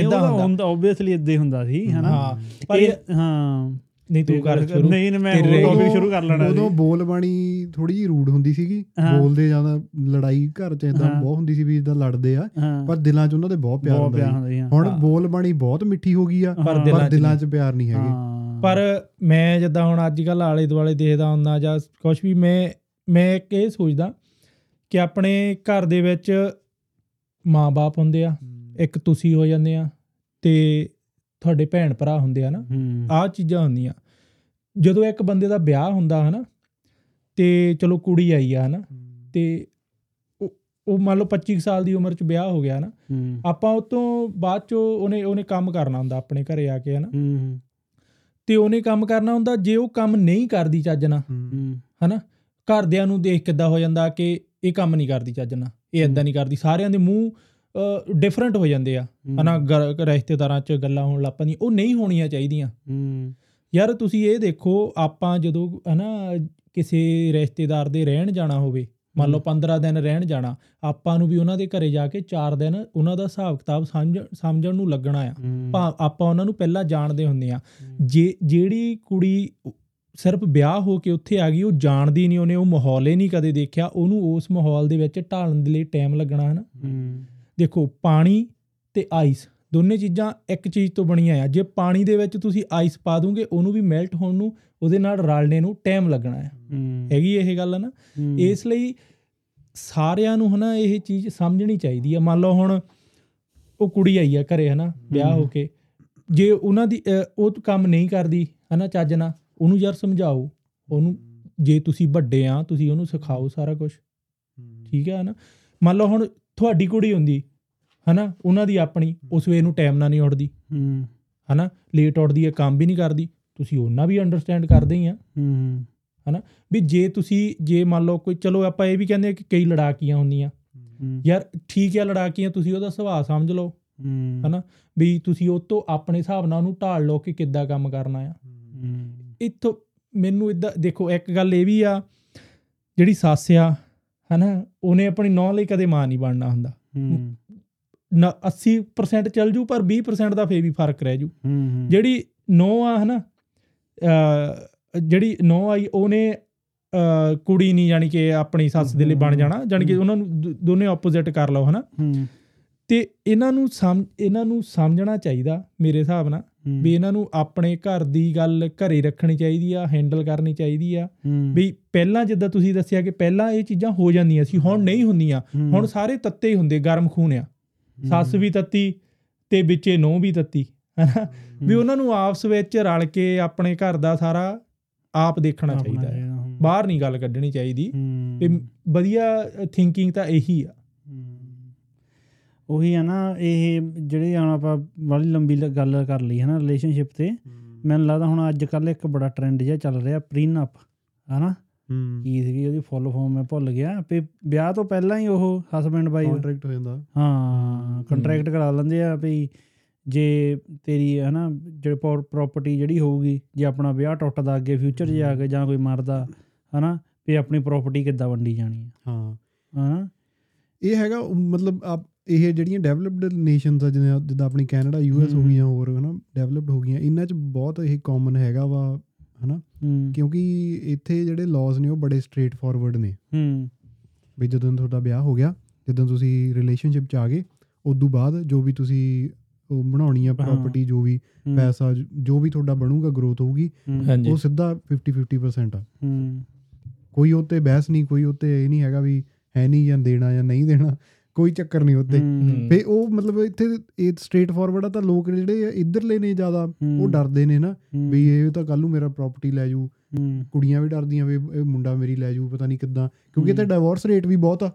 ਉਹਦਾ ਹੁੰਦਾ। ਆਬਵੀਅਸਲੀ ਇਦਾਂ ਹੁੰਦਾ ਸੀ ਹਨਾ। ਹਾਂ। ਪਰ ਹਾਂ। ਨਹੀਂ ਤੂੰ ਕਰ ਸ਼ੁਰੂ। ਨਹੀਂ ਮੈਂ ਹੋਰ ਟੌਪਿਕ ਸ਼ੁਰੂ ਕਰ ਲੈਣਾ ਉਦੋਂ ਬੋਲ ਬਾਣੀ ਥੋੜੀ ਜਿਹੀ ਰੂਡ ਹੁੰਦੀ ਸੀਗੀ। ਬੋਲਦੇ ਜ਼ਿਆਦਾ ਲੜਾਈ ਘਰ ਚ ਇਦਾਂ। ਬਹੁਤ ਹੁੰਦੀ ਸੀ ਵੀ ਇਦਾਂ ਲੜਦੇ ਆ ਪਰ ਦਿਲਾਂ 'ਚ ਉਹਨਾਂ ਦੇ ਬਹੁਤ ਪਿਆਰ ਹੁੰਦਾ ਸੀ। ਹੁਣ। ਬੋਲ ਬਾਣੀ ਬਹੁਤ ਮਿੱਠੀ ਹੋ ਗਈ ਆ ਪਰ ਦਿਲਾਂ 'ਚ ਪਿਆਰ ਨਹੀਂ ਹੈਗੇ। ਪਰ ਮੈਂ ਜਿੱਦਾਂ ਹੁਣ ਅੱਜ ਕੱਲ ਆਲੇ ਦੁਆਲੇ ਦੇਖਦਾ ਹੁੰਦਾ ਜਾਂ ਕੁਝ ਵੀ ਮੈਂ ਮੈਂ ਇੱਕ ਇਹ ਸੋਚਦਾ ਕਿ ਆਪਣੇ ਘਰ ਦੇ ਵਿੱਚ ਮਾਂ-ਬਾਪ ਹੁੰਦੇ ਆ ਇੱਕ ਤੁਸੀਂ ਹੋ ਜਾਂਦੇ ਆ ਤੇ ਤੁਹਾਡੇ ਭੈਣ ਭਰਾ ਹੁੰਦੇ ਆ ਨਾ ਆਹ ਚੀਜ਼ਾਂ ਹੁੰਦੀਆਂ। ਜਦੋਂ ਇੱਕ ਬੰਦੇ ਦਾ ਵਿਆਹ ਹੁੰਦਾ ਹਨਾ ਤੇ ਚਲੋ ਕੁੜੀ ਆਈ ਆ ਹਨਾ ਤੇ ਉਹ ਮੰਨ ਲਓ 25 ਸਾਲ ਦੀ ਉਮਰ 'ਚ ਵਿਆਹ ਹੋ ਗਿਆ ਨਾ ਆਪਾਂ ਉਹ ਤੋਂ ਬਾਅਦ 'ਚੋਂ ਉਹਨੇ ਉਹਨੇ ਕੰਮ ਕਰਨਾ ਹੁੰਦਾ ਆਪਣੇ ਘਰੇ ਆ ਕੇ ਹਨਾ। ਤੇ ਉਹਨੇ ਕੰਮ ਕਰਨਾ ਹੁੰਦਾ ਜੇ ਉਹ ਕੰਮ ਨਹੀਂ ਕਰਦੀ ਚੱਜ ਨਾਲ ਹਨਾ। ਘਰਦਿਆਂ ਨੂੰ ਦੇਖ ਕਿੱਦਾਂ ਹੋ ਜਾਂਦਾ ਕਿ ਇਹ ਕੰਮ ਨਹੀਂ ਕਰਦੀ ਚੱਜ ਨਾਲ ਇਹ ਇਦਾਂ ਨਹੀਂ ਕਰਦੀ। ਸਾਰਿਆਂ ਦੇ ਮੂੰਹ ਡਿਫਰੈਂਟ ਹੋ ਜਾਂਦੇ ਆ। ਹਨਾ ਰਿਸ਼ਤੇਦਾਰਾਂ 'ਚ ਗੱਲਾਂ ਹੋਣ ਲੱਗ ਪੈਂਦੀਆਂ ਉਹ ਨਹੀਂ ਹੋਣੀਆਂ ਚਾਹੀਦੀਆਂ। ਯਾਰ ਤੁਸੀਂ ਇਹ ਦੇਖੋ ਆਪਾਂ ਜਦੋਂ ਹਨਾ ਕਿਸੇ ਰਿਸ਼ਤੇਦਾਰ ਦੇ ਰਹਿਣ ਜਾਣਾ ਹੋਵੇ ਮੰਨ ਲਓ 15 ਦਿਨ ਰਹਿਣ ਜਾਣਾ ਆਪਾਂ ਨੂੰ ਵੀ ਉਹਨਾਂ ਦੇ ਘਰੇ ਜਾ ਕੇ 4 ਦਿਨ ਉਹਨਾਂ ਦਾ ਹਿਸਾਬ ਕਿਤਾਬ ਸਮਝ ਸਮਝਣ ਨੂੰ ਲੱਗਣਾ ਆ। ਆਪਾਂ ਉਹਨਾਂ ਨੂੰ ਪਹਿਲਾਂ ਜਾਣਦੇ ਹੁੰਦੇ ਆ। ਜੇ ਜਿਹੜੀ ਕੁੜੀ ਸਿਰਫ ਵਿਆਹ ਹੋ ਕੇ ਉੱਥੇ ਆ ਗਈ ਉਹ ਜਾਣਦੀ ਨਹੀਂ ਉਹਨੇ ਉਹ ਮਾਹੌਲ ਹੀ ਨਹੀਂ ਕਦੇ ਦੇਖਿਆ ਉਹਨੂੰ ਉਸ ਮਾਹੌਲ ਦੇ ਵਿੱਚ ਢਾਲਣ ਦੇ ਲਈ ਟਾਈਮ ਲੱਗਣਾ ਹਨਾ। ਦੇਖੋ ਪਾਣੀ ਤੇ ਆਈਸ ਦੋਨੇ ਚੀਜ਼ਾਂ ਇੱਕ ਚੀਜ਼ ਤੋਂ ਬਣੀਆਂ ਆ। ਜੇ ਪਾਣੀ ਦੇ ਵਿੱਚ ਤੁਸੀਂ ਆਈਸ ਪਾ ਦੋਗੇ ਉਹਨੂੰ ਵੀ ਮੈਲਟ ਹੋਣ ਨੂੰ ਉਹਦੇ ਨਾਲ ਰਲਣੇ ਨੂੰ ਟਾਈਮ ਲੱਗਣਾ ਹੂੰ। ਹੈਗੀ ਇਹ ਗੱਲ ਨਾ? ਇਸ ਲਈ ਸਾਰਿਆਂ ਨੂੰ ਹਨਾ ਇਹ ਚੀਜ਼ ਸਮਝਣੀ ਚਾਹੀਦੀ ਆ। ਮੰਨ ਲਓ ਹੁਣ ਉਹ ਕੁੜੀ ਆਈ ਆ ਘਰੇ ਹਨਾ ਵਿਆਹ ਹੋ। ਕੇ। ਜੇ ਉਹਨਾਂ ਦੀ ਉਹ ਕੰਮ ਨਹੀਂ ਕਰਦੀ ਹਨਾ ਚੱਜ ਨਾਲ ਉਹਨੂੰ ਯਾਰ ਸਮਝਾਓ। ਉਹਨੂੰ ਜੇ ਤੁਸੀਂ ਵੱਡੇ ਆ ਤੁਸੀਂ ਉਹਨੂੰ ਸਿਖਾਓ ਸਾਰਾ ਕੁਝ ਠੀਕ ਹੈ ਨਾ ਮੰਨ ਲਓ ਹੁਣ ਤੁਹਾਡੀ ਕੁੜੀ ਹੁੰਦੀ ਹਨਾ? ਉਹਨਾਂ ਦੀ ਆਪਣੀ ਉਸ ਵੇ ਨੂੰ ਟਾਈਮ ਨਾਲ ਨਹੀਂ ਉੱਠਦੀ ਹੂੰ। ਹਨਾ? ਲੇਟ ਉੱਠਦੀ ਹੈ ਕੰਮ ਵੀ ਨਹੀਂ ਕਰਦੀ। ਤੁਸੀਂ ਉਹਨਾਂ ਵੀ ਅੰਡਰਸਟੈਂਡ ਕਰਦੇ ਹੀ ਆ। ਹੂੰ। ਵੀ ਜੇ ਤੁਸੀਂ ਜੇ ਮੰਨ ਲਓ ਕੋਈ ਚਲੋ ਆਪਾਂ ਇਹ ਵੀ ਕਹਿੰਦੇ ਆ ਕਿ ਕਈ ਲੜਾਕੀਆਂ ਹੁੰਦੀਆਂ। ਯਾਰ ਠੀਕ ਹੈ ਲੜਾਕੀਆਂ ਤੁਸੀਂ ਉਹਦਾ ਸੁਭਾਅ ਸਮਝ ਲਓ। ਹਨਾ? ਵੀ ਤੁਸੀਂ ਉਹ ਤੋਂ ਆਪਣੇ ਹਿਸਾਬ ਨਾਲ ਉਹਨੂੰ ਢਾਲ ਲਓ ਕਿ ਕਿੱਦਾਂ ਕੰਮ ਕਰਨਾ ਆ। ਇੱਥੋਂ ਮੈਨੂੰ ਇਦਾਂ ਦੇਖੋ ਇੱਕ ਗੱਲ ਇਹ ਵੀ ਆ ਜਿਹੜੀ ਸੱਸ ਆ ਹਨਾ ਉਹਨੇ ਆਪਣੀ ਨੌਂ ਲਈ ਕਦੇ ਮਾਂ ਨਹੀਂ ਬਣਨਾ ਹੁੰਦਾ। ਹੂੰ। ਨਾ 80% ਚੱਲ ਜੂ ਪਰ 20% ਦਾ ਫੇ ਵੀ ਫ਼ਰਕ ਰਹਿ ਜੂ। ਜਿਹੜੀ ਨੌ ਆ ਹਨਾ ਜਿਹੜੀ ਨੌ ਆਈ ਉਹਨੇ ਕੁੜੀ ਨਹੀਂ ਜਾਣੀ ਕਿ ਆਪਣੀ ਸੱਸ ਦੇ ਲਈ ਬਣ ਜਾਣਾ ਜਾਣੀ ਕਿ ਉਹਨਾਂ ਨੂੰ ਦੋਨੇ ਆਪੋਜ਼ਿਟ ਕਰ ਲਓ ਹਨਾ। ਤੇ ਇਹਨਾਂ ਨੂੰ ਇਹਨਾਂ ਨੂੰ ਸਮਝਣਾ ਚਾਹੀਦਾ ਮੇਰੇ ਹਿਸਾਬ ਨਾਲ। ਵੀ ਇਹਨਾਂ ਨੂੰ ਆਪਣੇ ਘਰ ਦੀ ਗੱਲ ਘਰੇ ਰੱਖਣੀ ਚਾਹੀਦੀ ਆ ਹੈਂਡਲ ਕਰਨੀ ਚਾਹੀਦੀ ਆ। ਵੀ ਪਹਿਲਾਂ ਜਿੱਦਾਂ ਤੁਸੀਂ ਦੱਸਿਆ ਕਿ ਪਹਿਲਾਂ ਇਹ ਚੀਜ਼ਾਂ ਹੋ ਜਾਂਦੀਆਂ ਸੀ ਹੁਣ ਨਹੀਂ ਹੁੰਦੀਆਂ। ਹੁਣ ਸਾਰੇ ਤੱਤੇ ਹੀ ਹੁੰਦੇ ਗਰਮ ਖੂਨ ਆ। ਸੱਸ ਵੀ ਤੱਤੀ ਤੇ ਵਿੱਚੇ ਨੌ ਵੀ ਤੱਤੀ ਹਨਾ? ਵੀ ਉਹਨਾਂ ਨੂੰ ਆਪਸ ਵਿੱਚ ਰਲ ਕੇ ਆਪਣੇ ਘਰ ਦਾ ਸਾਰਾ ਆਪ ਦੇਖਣਾ ਚਾਹੀਦਾ ਹੈ। ਬਾਹਰ ਨਹੀਂ ਗੱਲ ਕੱਢਣੀ ਚਾਹੀਦੀ। ਵੀ ਵਧੀਆ ਥਿੰਕਿੰਗ ਤਾਂ ਇਹੀ ਆ। ਉਹੀ ਆ ਨਾ ਇਹ ਜਿਹੜੇ ਹੁਣ ਆਪਾਂ ਬੜੀ ਲੰਬੀ ਗੱਲ ਕਰ ਲਈ ਹੈ ਨਾ ਰਿਲੇਸ਼ਨਸ਼ਿਪ ਤੇ ਮੈਨੂੰ ਲੱਗਦਾ ਹੁਣ ਅੱਜ ਕੱਲ ਇੱਕ ਬੜਾ ਟ੍ਰੈਂਡ ਜਿਹਾ ਚੱਲ ਰਿਹਾ ਪ੍ਰੀਨਪ ਹਨਾ? ਹੂੰ। ਕੀ ਸੀਗੀ ਉਹਦੀ ਫੁੱਲ ਫਾਰਮ ਮੈਂ ਭੁੱਲ ਗਿਆ ਵੀ ਵਿਆਹ ਤੋਂ ਪਹਿਲਾਂ ਹੀ ਉਹ ਹਸਬੈਂਡ ਵਾਈਫ ਕੰਟਰੈਕਟ ਹੋ ਜਾਂਦਾ। ਹਾਂ ਕੰਟਰੈਕਟ ਕਰਾ ਲੈਂਦੇ ਆ ਵੀ ਜੇ ਤੇਰੀ ਹਨਾ ਜਿਹੜੀ ਪ੍ਰਾਪਰਟੀ ਜਿਹੜੀ ਹੋਊਗੀ ਜੇ ਆਪਣਾ ਵਿਆਹ ਟੁੱਟਦਾ ਅੱਗੇ ਫਿਊਚਰ 'ਚ ਜਾ ਕੇ ਜਾਂ ਕੋਈ ਮਰਦਾ ਹਨਾ ਵੀ ਆਪਣੀ ਪ੍ਰਾਪਰਟੀ ਕਿੱਦਾਂ ਵੰਡੀ ਜਾਣੀ ਆ। ਹਾਂ। ਹਨਾ? ਇਹ ਹੈਗਾ ਮਤਲਬ ਆਪ ਇਹ ਜਿਹੜੀਆਂ ਡਿਵੈਲਪਡ ਨੇਸ਼ਨਸ ਆ ਜਿਵੇਂ ਜਿੱਦਾਂ ਆਪਣੀ ਕੈਨੇਡਾ ਯੂਐਸ ਹੋ। ਗਈਆਂ ਹੋਰ ਹਨਾ ਡਿਵੈਲਪਡ ਹੋ ਗਈਆਂ ਇਹਨਾਂ 'ਚ ਬਹੁਤ ਇਹ ਕਾਮਨ ਹੈਗਾ ਵਾ ਹਨਾ। ਕਿਉਂਕਿ ਇੱਥੇ ਜਿਹੜੇ ਲਾਜ਼ ਨੇ ਉਹ ਬੜੇ ਸਟ੍ਰੇਟ ਫਾਰਵਰਡ ਨੇ। ਹੂੰ। ਵੀ ਜਦੋਂ ਤੁਹਾਡਾ ਵਿਆਹ ਹੋ ਗਿਆ ਜਦੋਂ ਤੁਸੀਂ ਰਿਲੇਸ਼ਨਸ਼ਿਪ 'ਚ ਆ ਗਏ ਉਦੋਂ ਬਾਅਦ ਜੋ ਵੀ ਤੁਸੀਂ ਉਹ ਬਣਾਉਣੀ ਆ ਪ੍ਰਾਪਰਟੀ ਜੋ ਵੀ ਪੈਸਾ ਜ- ਵੀ ਤੁਹਾਡਾ ਬਣੂਗਾ ਗਰੋਥ ਹੋਊਗੀ ਉਹ ਸਿੱਧਾ 50 50% ਆ। ਹੂੰ। ਕੋਈ ਉੱਤੇ ਬਹਿਸ ਨਹੀਂ ਕੋਈ ਉੱਤੇ ਇਹ ਨਹੀਂ ਹੈਗਾ ਵੀ ਹੈ ਨਹੀਂ ਜਾਂ ਦੇਣਾ ਜਾਂ ਨਹੀਂ ਦੇਣਾ। ਕੋਈ ਚੱਕਰ ਨਹੀਂ ਉੱਤੇ ਫੇ ਉਹ ਮਤਲਬ ਇੱਥੇ ਇਹ ਸਟ੍ਰੇਟ ਫਾਰਵਰਡ ਆ ਤਾਂ ਲੋਕ ਜਿਹੜੇ ਆ ਇੱਧਰਲੇ ਨੇ ਜ਼ਿਆਦਾ ਉਹ ਡਰਦੇ ਨੇ ਨਾ ਵੀ ਇਹ ਤਾਂ ਕੱਲ ਨੂੰ ਮੇਰਾ ਪ੍ਰਾਪਰਟੀ ਲੈ ਜੂ ਕੁੜੀਆਂ ਵੀ ਡਰਦੀਆਂ ਵੀ ਇਹ ਮੁੰਡਾ ਮੇਰੀ ਲੈ ਜੂ ਪਤਾ ਨਹੀਂ ਕਿੱਦਾਂ। ਕਿਉਂਕਿ ਇੱਥੇ। ਡਿਵੋਰਸ ਰੇਟ ਵੀ ਬਹੁਤ ਆ।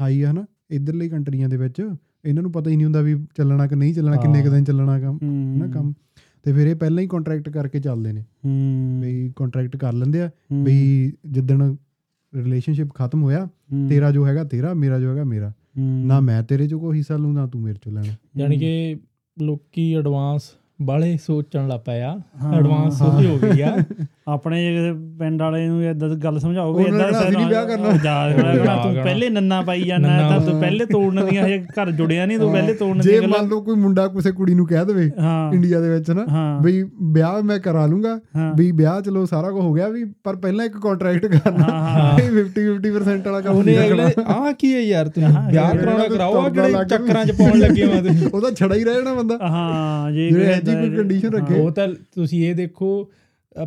ਹਾਈ ਆ ਹਨਾ ਇੱਧਰਲੇ ਕੰਟਰੀਆਂ ਦੇ ਵਿੱਚ। ਇਹਨਾਂ ਨੂੰ ਪਤਾ ਹੀ ਨਹੀਂ ਹੁੰਦਾ ਵੀ ਚੱਲਣਾ ਕਿ ਨਹੀਂ ਚੱਲਣਾ ਕਿੰਨੇ ਕੁ ਦਿਨ ਚੱਲਣਾ ਕੰਮ ਹਨਾ ਕੰਮ। ਤੇ ਫਿਰ ਇਹ ਪਹਿਲਾਂ ਹੀ ਕੰਟਰੈਕਟ ਕਰਕੇ ਚੱਲਦੇ ਨੇ। ਹੂੰ। ਵੀ ਕੰਟਰੈਕਟ ਕਰ ਲੈਂਦੇ ਆ ਵੀ ਜਿੱਦਣ ਰਿਲੇਸ਼ਨਸ਼ਿਪ ਖਤਮ ਹੋਇਆ ਤੇਰਾ ਜੋ ਹੈਗਾ ਤੇਰਾ ਮੇਰਾ ਜੋ ਹੈਗਾ ਮੇਰਾ। ਨਾ ਮੈਂ ਤੇਰੇ ਚੋਂ ਕੋਈ ਹਿੱਸਾ ਲਊਂ ਨਾ ਤੂੰ ਮੇਰੇ ਚੋਂ ਲੈਣਾ। ਯਾਨੀ ਕਿ ਲੋਕੀ ਐਡਵਾਂਸ ਬਾਲੇ ਸੋਚਣ ਲੱਗ ਪਏ ਆ। ਹਾਂ, ਐਡਵਾਂਸ। ਸੋਚ ਹੋ ਗਈ ਆ। ਆਪਣੇ ਜੇ ਕਿਸੇ ਪਿੰਡ ਵਾਲੇ ਨੂੰ ਇਦਾਂ ਗੱਲ ਸਮਝਾਓ ਵੀ ਇਦਾਂ ਅਸੀਂ ਨੀ ਵਿਆਹ ਕਰਨਾ। ਜਾ ਤੂੰ ਪਹਿਲੇ ਨੰਨਾ ਪਾਈ ਜਾਂਦਾ ਤਾਂ ਤੂੰ ਪਹਿਲੇ ਤੋੜਨ ਦੀਆਂ ਹਜੇ ਘਰ ਜੁੜਿਆ ਨਹੀਂ ਤੂੰ ਪਹਿਲੇ ਤੋੜਨ ਜੇ ਦੀਆਂ ਮੰਨ ਗੱਲਾਂ ਲਓ ਕੋਈ ਮੁੰਡਾ ਕਿਸੇ ਕੁੜੀ ਨੂੰ ਕਹਿ ਦੇਵੇ ਹਾਂ। ਇੰਡੀਆ ਦੇ ਵਿੱਚ ਨਾ ਵੀ ਵਿਆਹ ਮੈਂ ਕਰਾ ਲੂੰਗਾ ਵੀ ਵਿਆਹ ਚਲੋ ਸਾਰਾ ਕੁਝ ਹੋ ਗਿਆ ਵੀ ਪਰ ਪਹਿਲਾਂ ਇੱਕ ਕੰਟਰੈਕਟ ਕਰਨਾ। ਹਾਂ, ਹਾਂ। ਇਹ 50 50% ਵਾਲਾ ਕੰਮ ਉਹਨੇ ਨਹੀਂ ਅਗਲੇ ਕਰਨਾ। ਆਹ ਕੀ ਹੈ ਯਾਰ ਤੁਸੀਂ? ਵਿਆਹ ਕਰਾਉਣਾ ਜਿਹੜਾ ਕਰਾਓ ਆ ਕਿਹੜੇ ਚੱਕਰਾਂ 'ਚ ਪਾਉਣ ਲੱਗੇ ਹੋ ਤੁਸੀਂ? ਉਹਦਾ ਛੜਾ ਹੀ ਰਹਿ ਜਾਣਾ ਬੰਦਾ। ਹਾਂ ਜੇ ਜਿਹੜੇ ਕੋਈ ਇਹੋ ਜਿਹੀ ਕੋਈ ਹਾਂ, ਰੱਖੇ। ਉਹ ਤਾਂ ਤੁਸੀਂ ਇਹ ਦੇਖੋ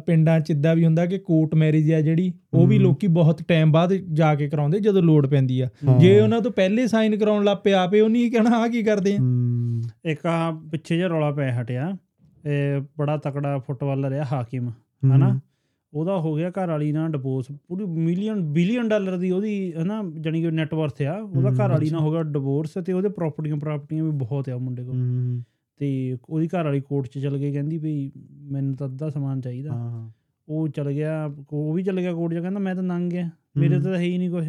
ਪਿੰਡਾਂ 'ਚ ਇਦਾਂ ਵੀ ਹੁੰਦਾ ਕਿ ਕੋਰਟ ਮੈਰਿਜ ਆ ਜਿਹੜੀ ਉਹ ਵੀ। ਲੋਕੀ ਬਹੁਤ ਟਾਈਮ ਬਾਅਦ ਜਾ ਕੇ ਕਰਾਉਂਦੇ ਜਦੋਂ ਲੋੜ ਪੈਂਦੀ ਆ। ਜੇ ਉਹਨਾਂ ਤੋਂ ਪਹਿਲੇ ਸਾਈਨ ਕਰਾਉਣ ਲੱਗ ਪਿਆ ਆਪੇ ਉਹ ਨਹੀਂ ਕਹਿਣਾ ਆ ਕੀ ਕਰਦੇ ਆ? ਇੱਕ ਆ ਪਿੱਛੇ ਜਿਹਾ ਰੌਲਾ ਪੈ ਹਟਿਆ ਇਹ ਬੜਾ ਤਕੜਾ ਫੁੱਟਬਾਲਰ ਆ ਹਾਕਿਮ ਹਨਾ? ਉਹਦਾ ਹੋ ਗਿਆ ਘਰ ਵਾਲੀ ਨਾਲ ਡਿਵੋਰਸ ਪੂਰੀ ਮਿਲੀਅਨ ਬਿਲੀਅਨ ਡਾਲਰ ਦੀ ਉਹਦੀ ਹਨਾ ਜਾਨੀ ਕਿ ਨੈਟ ਵਰਥ ਆ ਉਹਦਾ ਘਰ ਵਾਲੀ। ਨਾਲ ਹੋ ਗਿਆ ਡਿਵੋਰਸ ਤੇ ਉਹਦੇ ਪ੍ਰਾਪਰਟੀਆਂ ਪ੍ਰਾਪਰਟੀਆਂ ਵੀ ਬਹੁਤ ਆ ਮੁੰਡੇ ਕੋਲ। ਤੇ ਉਹਦੀ ਘਰ ਵਾਲੀ ਕੋਰਟ 'ਚ ਚਲ ਗਈ ਕਹਿੰਦੀ ਵੀ ਮੈਨੂੰ ਤਾਂ ਅੱਧਾ ਸਮਾਨ ਚਾਹੀਦਾ। ਹਾਂ ਉਹ ਚਲ ਗਿਆ ਉਹ ਵੀ ਚਲ ਗਿਆ ਕੋਰਟ 'ਚ ਕਹਿੰਦਾ ਮੈਂ ਤਾਂ ਨੰਗ ਗਿਆ। ਮੇਰੇ। ਤਾਂ ਹੈ ਹੀ ਨਹੀਂ ਕੁਝ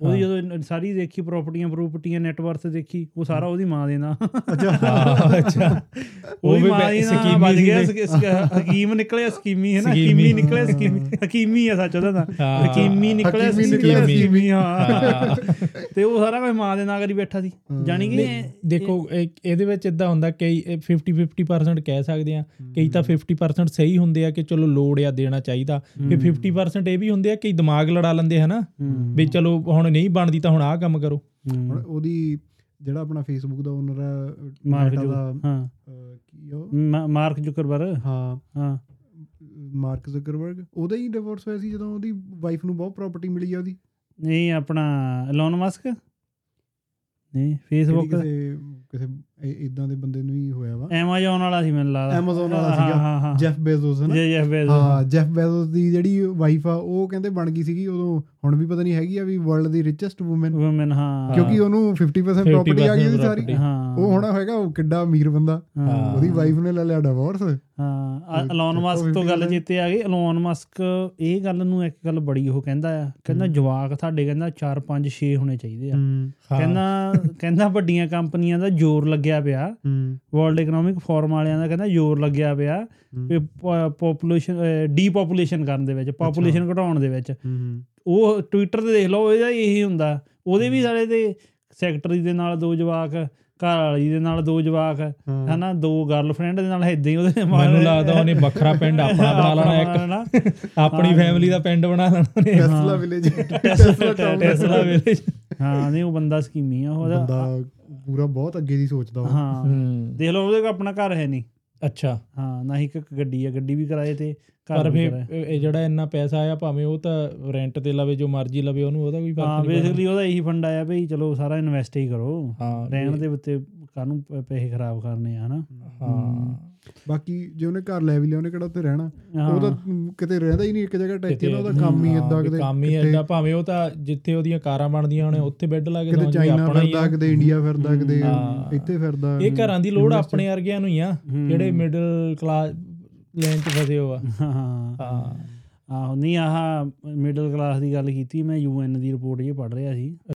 ਉਹਦੀ। ਜਦੋਂ ਸਾਰੀ ਦੇਖੀ ਪ੍ਰਾਪਰਟੀਆਂ ਪ੍ਰਾਪਰਟੀਆਂ ਨੈਟ ਵਰਥ ਦੇਖੀ ਉਹ ਸਾਰਾ ਉਹਦੀ ਮਾਂ ਦੇ ਨਾਂ। ਅੱਛਾ। ਅੱਛਾ। ਉਹ ਵੀ ਮਾਂ ਦੀ ਨਾਂ ਸਕੀਮੀ ਬਚ ਗਿਆ ਹਕੀਮ ਨਿਕਲਿਆ ਸਕੀਮੀ ਹੈ ਨਾ। ਹਕੀਮੀ ਨਿਕਲਿਆ ਸਕੀਮੀ। ਹਕੀਮੀ ਆ ਸੱਚ ਉਹਦਾ ਤਾਂ ਹਾਂ। ਹਕੀਮੀ ਨਿਕਲਿਆ ਸਕੀਮੀ ਹਾਂ। ਤੇ ਉਹ ਸਾਰਾ ਕੁਝ ਮਾਂ ਦੇ ਨਾਂ ਕਰੀ ਬੈਠਾ ਸੀ। ਜਾਣੀ ਕਿ ਦੇਖੋ ਇਹ- ਇਹਦੇ ਵਿੱਚ ਇਦਾਂ ਹੁੰਦਾ ਕਈ 50 50% ਕਹਿ ਸਕਦੇ ਆ ਕਈ ਤਾਂ 50% ਸਹੀ ਹੁੰਦੇ ਆ ਕਿ ਚਲੋ ਲੋੜ ਆ ਦੇਣਾ ਚਾਹੀਦਾ। ਫਿਰ 50% ਇਹ ਵੀ ਹੁੰਦੇ ਆ ਕਈ ਦਿਮਾਗ ਲੜਾ ਲੈਂਦੇ ਹਨਾ। ਵੀ ਚਲੋ ਹੁਣ ਨਹੀਂ ਬਣਦੀ ਤਾਂ ਹੁਣ ਆਹ ਕੰਮ ਕਰੋ। ਹੁਣ। ਉਹਦੀ ਜਿਹੜਾ ਆਪਣਾ ਫੇਸਬੁੱਕ ਦਾ ਓਨਰ ਹੈ ਮਾਰਕ ਦਾ ਹਾਂ। ਕੀ ਉਹ? ਮਾਰਕ ਜੁਕਰਬਰ ਹਾਂ। ਹਾਂ। Mark Zuckerberg. ਉਹਦਾ ਹੀ ਡਿਵੋਰਸ ਹੋਇਆ ਸੀ ਜਦੋਂ ਉਹਦੀ ਵਾਈਫ ਨੂੰ ਬਹੁਤ ਪ੍ਰਾਪਰਟੀ ਮਿਲੀ ਆ ਉਹਦੀ। ਨਹੀਂ ਆਪਣਾ ਐਲਨ ਮਸਕ ਨਹੀਂ ਫੇਸਬੁੱਕ ਕਿਸੇ ਕਿਸੇ ਇਦਾਂ ਦੇ ਬੰਦੇ ਨੂੰ ਹੀ ਹੋਇਆ ਵਾ। ਐਮਾਜ਼ਨ ਵਾਲਾ ਸੀ ਮੈਨੂੰ ਲੱਗਦਾ। Amazon ਵਾਲਾ ਸੀਗਾ। ਜੈਫ ਬੇਜ਼ੋਸ ਹੈ। ਨਾ ਜੈਫ ਬੇਜ਼ੋਸ ਹਾਂ ਜੈਫ ਬੇਜ਼ੋਸ ਦੀ ਜਿਹੜੀ ਵਾਈਫ ਆ ਉਹ ਕਹਿੰਦੇ ਬਣ ਗਈ ਸੀਗੀ। ਉਦੋਂ ਹੁਣ ਵੀ ਪਤਾ ਨਹੀਂ ਹੈਗੀ ਆ ਵੀ ਵਰਲਡ ਦੀ ਰਿਚੈਸਟ ਔਮਨ ਵੂਮਨ ਹਾਂ। ਕਿਉਂਕਿ ਉਹਨੂੰ 50% ਪ੍ਰਾਪਰਟੀ ਆ ਗਈ ਉਹਦੀ ਸਾਰੀ। ਉਹ ਹੋਣਾ ਹੋਏਗਾ ਉਹ ਕਿੱਡਾ ਅਮੀਰ ਬੰਦਾ। ਉਹਦੀ ਵਾਈਫ ਨੇ ਲੈ ਲਿਆ ਡਿਵੋਰਸ ਹਾਂ ਅਲੋਨ ਮਸਕ ਤੋਂ ਗੱਲ 50% ਜਿੱਤੇ ਆ ਗਈ। ਅਲੋਨ ਮਸਕ ਇਹ ਗੱਲ ਨੂੰ ਇੱਕ ਗੱਲ ਬੜੀ ਉਹ ਕਹਿੰਦਾ ਆ ਕਹਿੰਦਾ। ਜਵਾਕ ਤੁਹਾਡੇ ਕਹਿੰਦਾ 4 5 6 ਹੋਣੇ ਚਾਹੀਦੇ ਆ। ਕਹਿੰਦਾ ਕਹਿੰਦਾ ਵੱਡੀਆਂ ਕੰਪਨੀਆਂ ਦਾ ਜ਼ੋਰ ਲੱਗਿਆ ਪਿਆ। ਵਰਲਡ ਇਕਨੋਮਿਕ ਫੋਰਮ ਵਾਲਿਆਂ ਦਾ ਕਹਿੰਦਾ ਜ਼ੋਰ ਲੱਗਿਆ ਪਿਆ ਵੀ ਪੋਪੂਲੇਸ਼ਨ ਡੀਪੋਪੂਲੇਸ਼ਨ ਕਰਨ ਦੇ ਵਿੱਚ ਪੋਪੂਲੇਸ਼ਨ ਘਟਾਉਣ ਦੇ ਵਿੱਚ। ਉਹ ਟਵਿੱਟਰ ਤੇ ਦੇਖ ਲਓ ਇਹਦਾ ਇਹੀ ਹੁੰਦਾ। ਉਹਦੇ ਵੀ ਸਾਰੇ ਤੇ ਸੈਕਟਰੀ ਦੇ ਨਾਲ ਦੋ ਜਵਾਕ ਘਰ ਵਾਲੀ ਦੇ ਨਾਲ ਦੋ ਜਵਾਕ ਹਾਂ। ਹਨਾ ਦੋ ਗਰਲਫ੍ਰੈਂਡ ਦੇ ਨਾਲ ਇਦਾਂ ਹੀ ਉਹਦੇ ਮੈਨੂੰ ਲੱਗਦਾ ਉਹਨੇ ਵੱਖਰਾ ਪਿੰਡ ਆਪਣਾ ਬਣਾ ਲੈਣਾ ਇੱਕ। ਆਪਣੀ। ਫੈਮਿਲੀ ਦਾ ਪਿੰਡ ਬਣਾ ਲੈਣਾ ਉਹਨੇ। ਟੈਸਲਾ ਵਿਲੇਜ ਟੈਸਲਾ ਵਿਲੇਜ ਹਾਂ ਨਹੀਂ ਉਹ ਬੰਦਾ ਸਕੀਮੀ ਆ ਉਹਦਾ। ਬੰਦਾ ਪੂਰਾ ਬਹੁਤ ਅੱਗੇ ਦੀ ਸੋਚਦਾ ਹੂੰ। ਦੇਖ ਲਓ ਉਹਦੇ ਕੋਲ ਆਪਣਾ ਘਰ ਹੈ ਨਹੀਂ। ਅੱਛਾ। ਹਾਂ ਨਾ ਹੀ ਇੱਕ ਗੱਡੀ ਆ ਗੱਡੀ ਵੀ ਕਿਰਾਏ ਤੇ ਪਰ ਵੀ ਇਹ ਜਿਹੜਾ ਇੰਨਾ ਪੈਸਾ ਆਇਆ ਭਾਵੇਂ ਉਹ ਤਾਂ ਰੈਂਟ ਤੇ ਲਵੇ ਜੋ ਮਰਜ਼ੀ ਲਵੇ ਉਹਨੂੰ ਉਹਦਾ ਕੋਈ ਹਾਂ ਫ਼ਰਕ ਨਹੀਂ ਬੇਸਿਕਲੀ ਉਹਦਾ ਇਹੀ ਫੰਡ ਆਇਆ ਭਈ ਚਲੋ ਸਾਰਾ ਇਨਵੈਸਟ ਹੀ ਕਰੋ। ਹਾਂ ਰਹਿਣ ਦੇ ਉੱਤੇ ਕਾਹਨੂੰ ਪੈਸੇ ਖਰਾਬ ਕਰਨੇ ਆ ਹਨਾ? ਹਾਂ। ਬਾਕੀ ਜੇ ਉਹਨੇ ਘਰ ਲੈ ਵੀ ਲਿਆ ਉਹਨੇ ਕਿਹੜਾ ਉੱਥੇ ਰਹਿਣਾ। ਉਹ ਤਾਂ ਕਿਤੇ ਰਹਿੰਦਾ ਹੀ ਨਹੀਂ ਇੱਕ ਜਗ੍ਹਾ ਟੈਕੇ ਕਿਤੇ- ਨਾ ਉਹਦਾ ਕੰਮ ਹੀ ਇਦਾਂ ਕਿਤੇ ਕੰਮ ਹੀ ਏਦਾਂ ਭਾਵੇਂ ਉਹ ਤਾਂ ਜਿੱਥੇ ਉਹਦੀਆਂ ਕਾਰਾਂ ਬਣਦੀਆਂ ਹੋਣੇ ਉੱਥੇ ਬੈੱਡ ਲਾ ਕੇ ਜਾਵੇ, ਚਾਈਨਾ ਆਪਣਾ ਹੀ। ਕਿਤੇ ਇੰਡੀਆ ਫਿਰਦਾ ਕਿਤੇ। ਇੱਥੇ ਫਿਰਦਾ ਇਹ ਘਰਾਂ ਦੀ ਲੋੜ ਆਪਣੇ ਵਰਗਿਆਂ ਨੂੰ ਹੀ ਆ। ਜਿਹੜੇ ਮਿਡਲ ਕਲਾਸ ਲੈਣ ਚ ਫਸੇ ਹੋ ਆ ਹਾਂ ਹਾਂ ਆਹੋ ਨਹੀਂ ਆਹ ਮਿਡਲ ਕਲਾਸ ਦੀ ਗੱਲ ਕੀਤੀ ਮੈਂ ਯੂਐਨ ਦੀ ਰਿਪੋਰਟ ਜੇ ਪੜ੍ਹ ਰਿਹਾ ਸੀ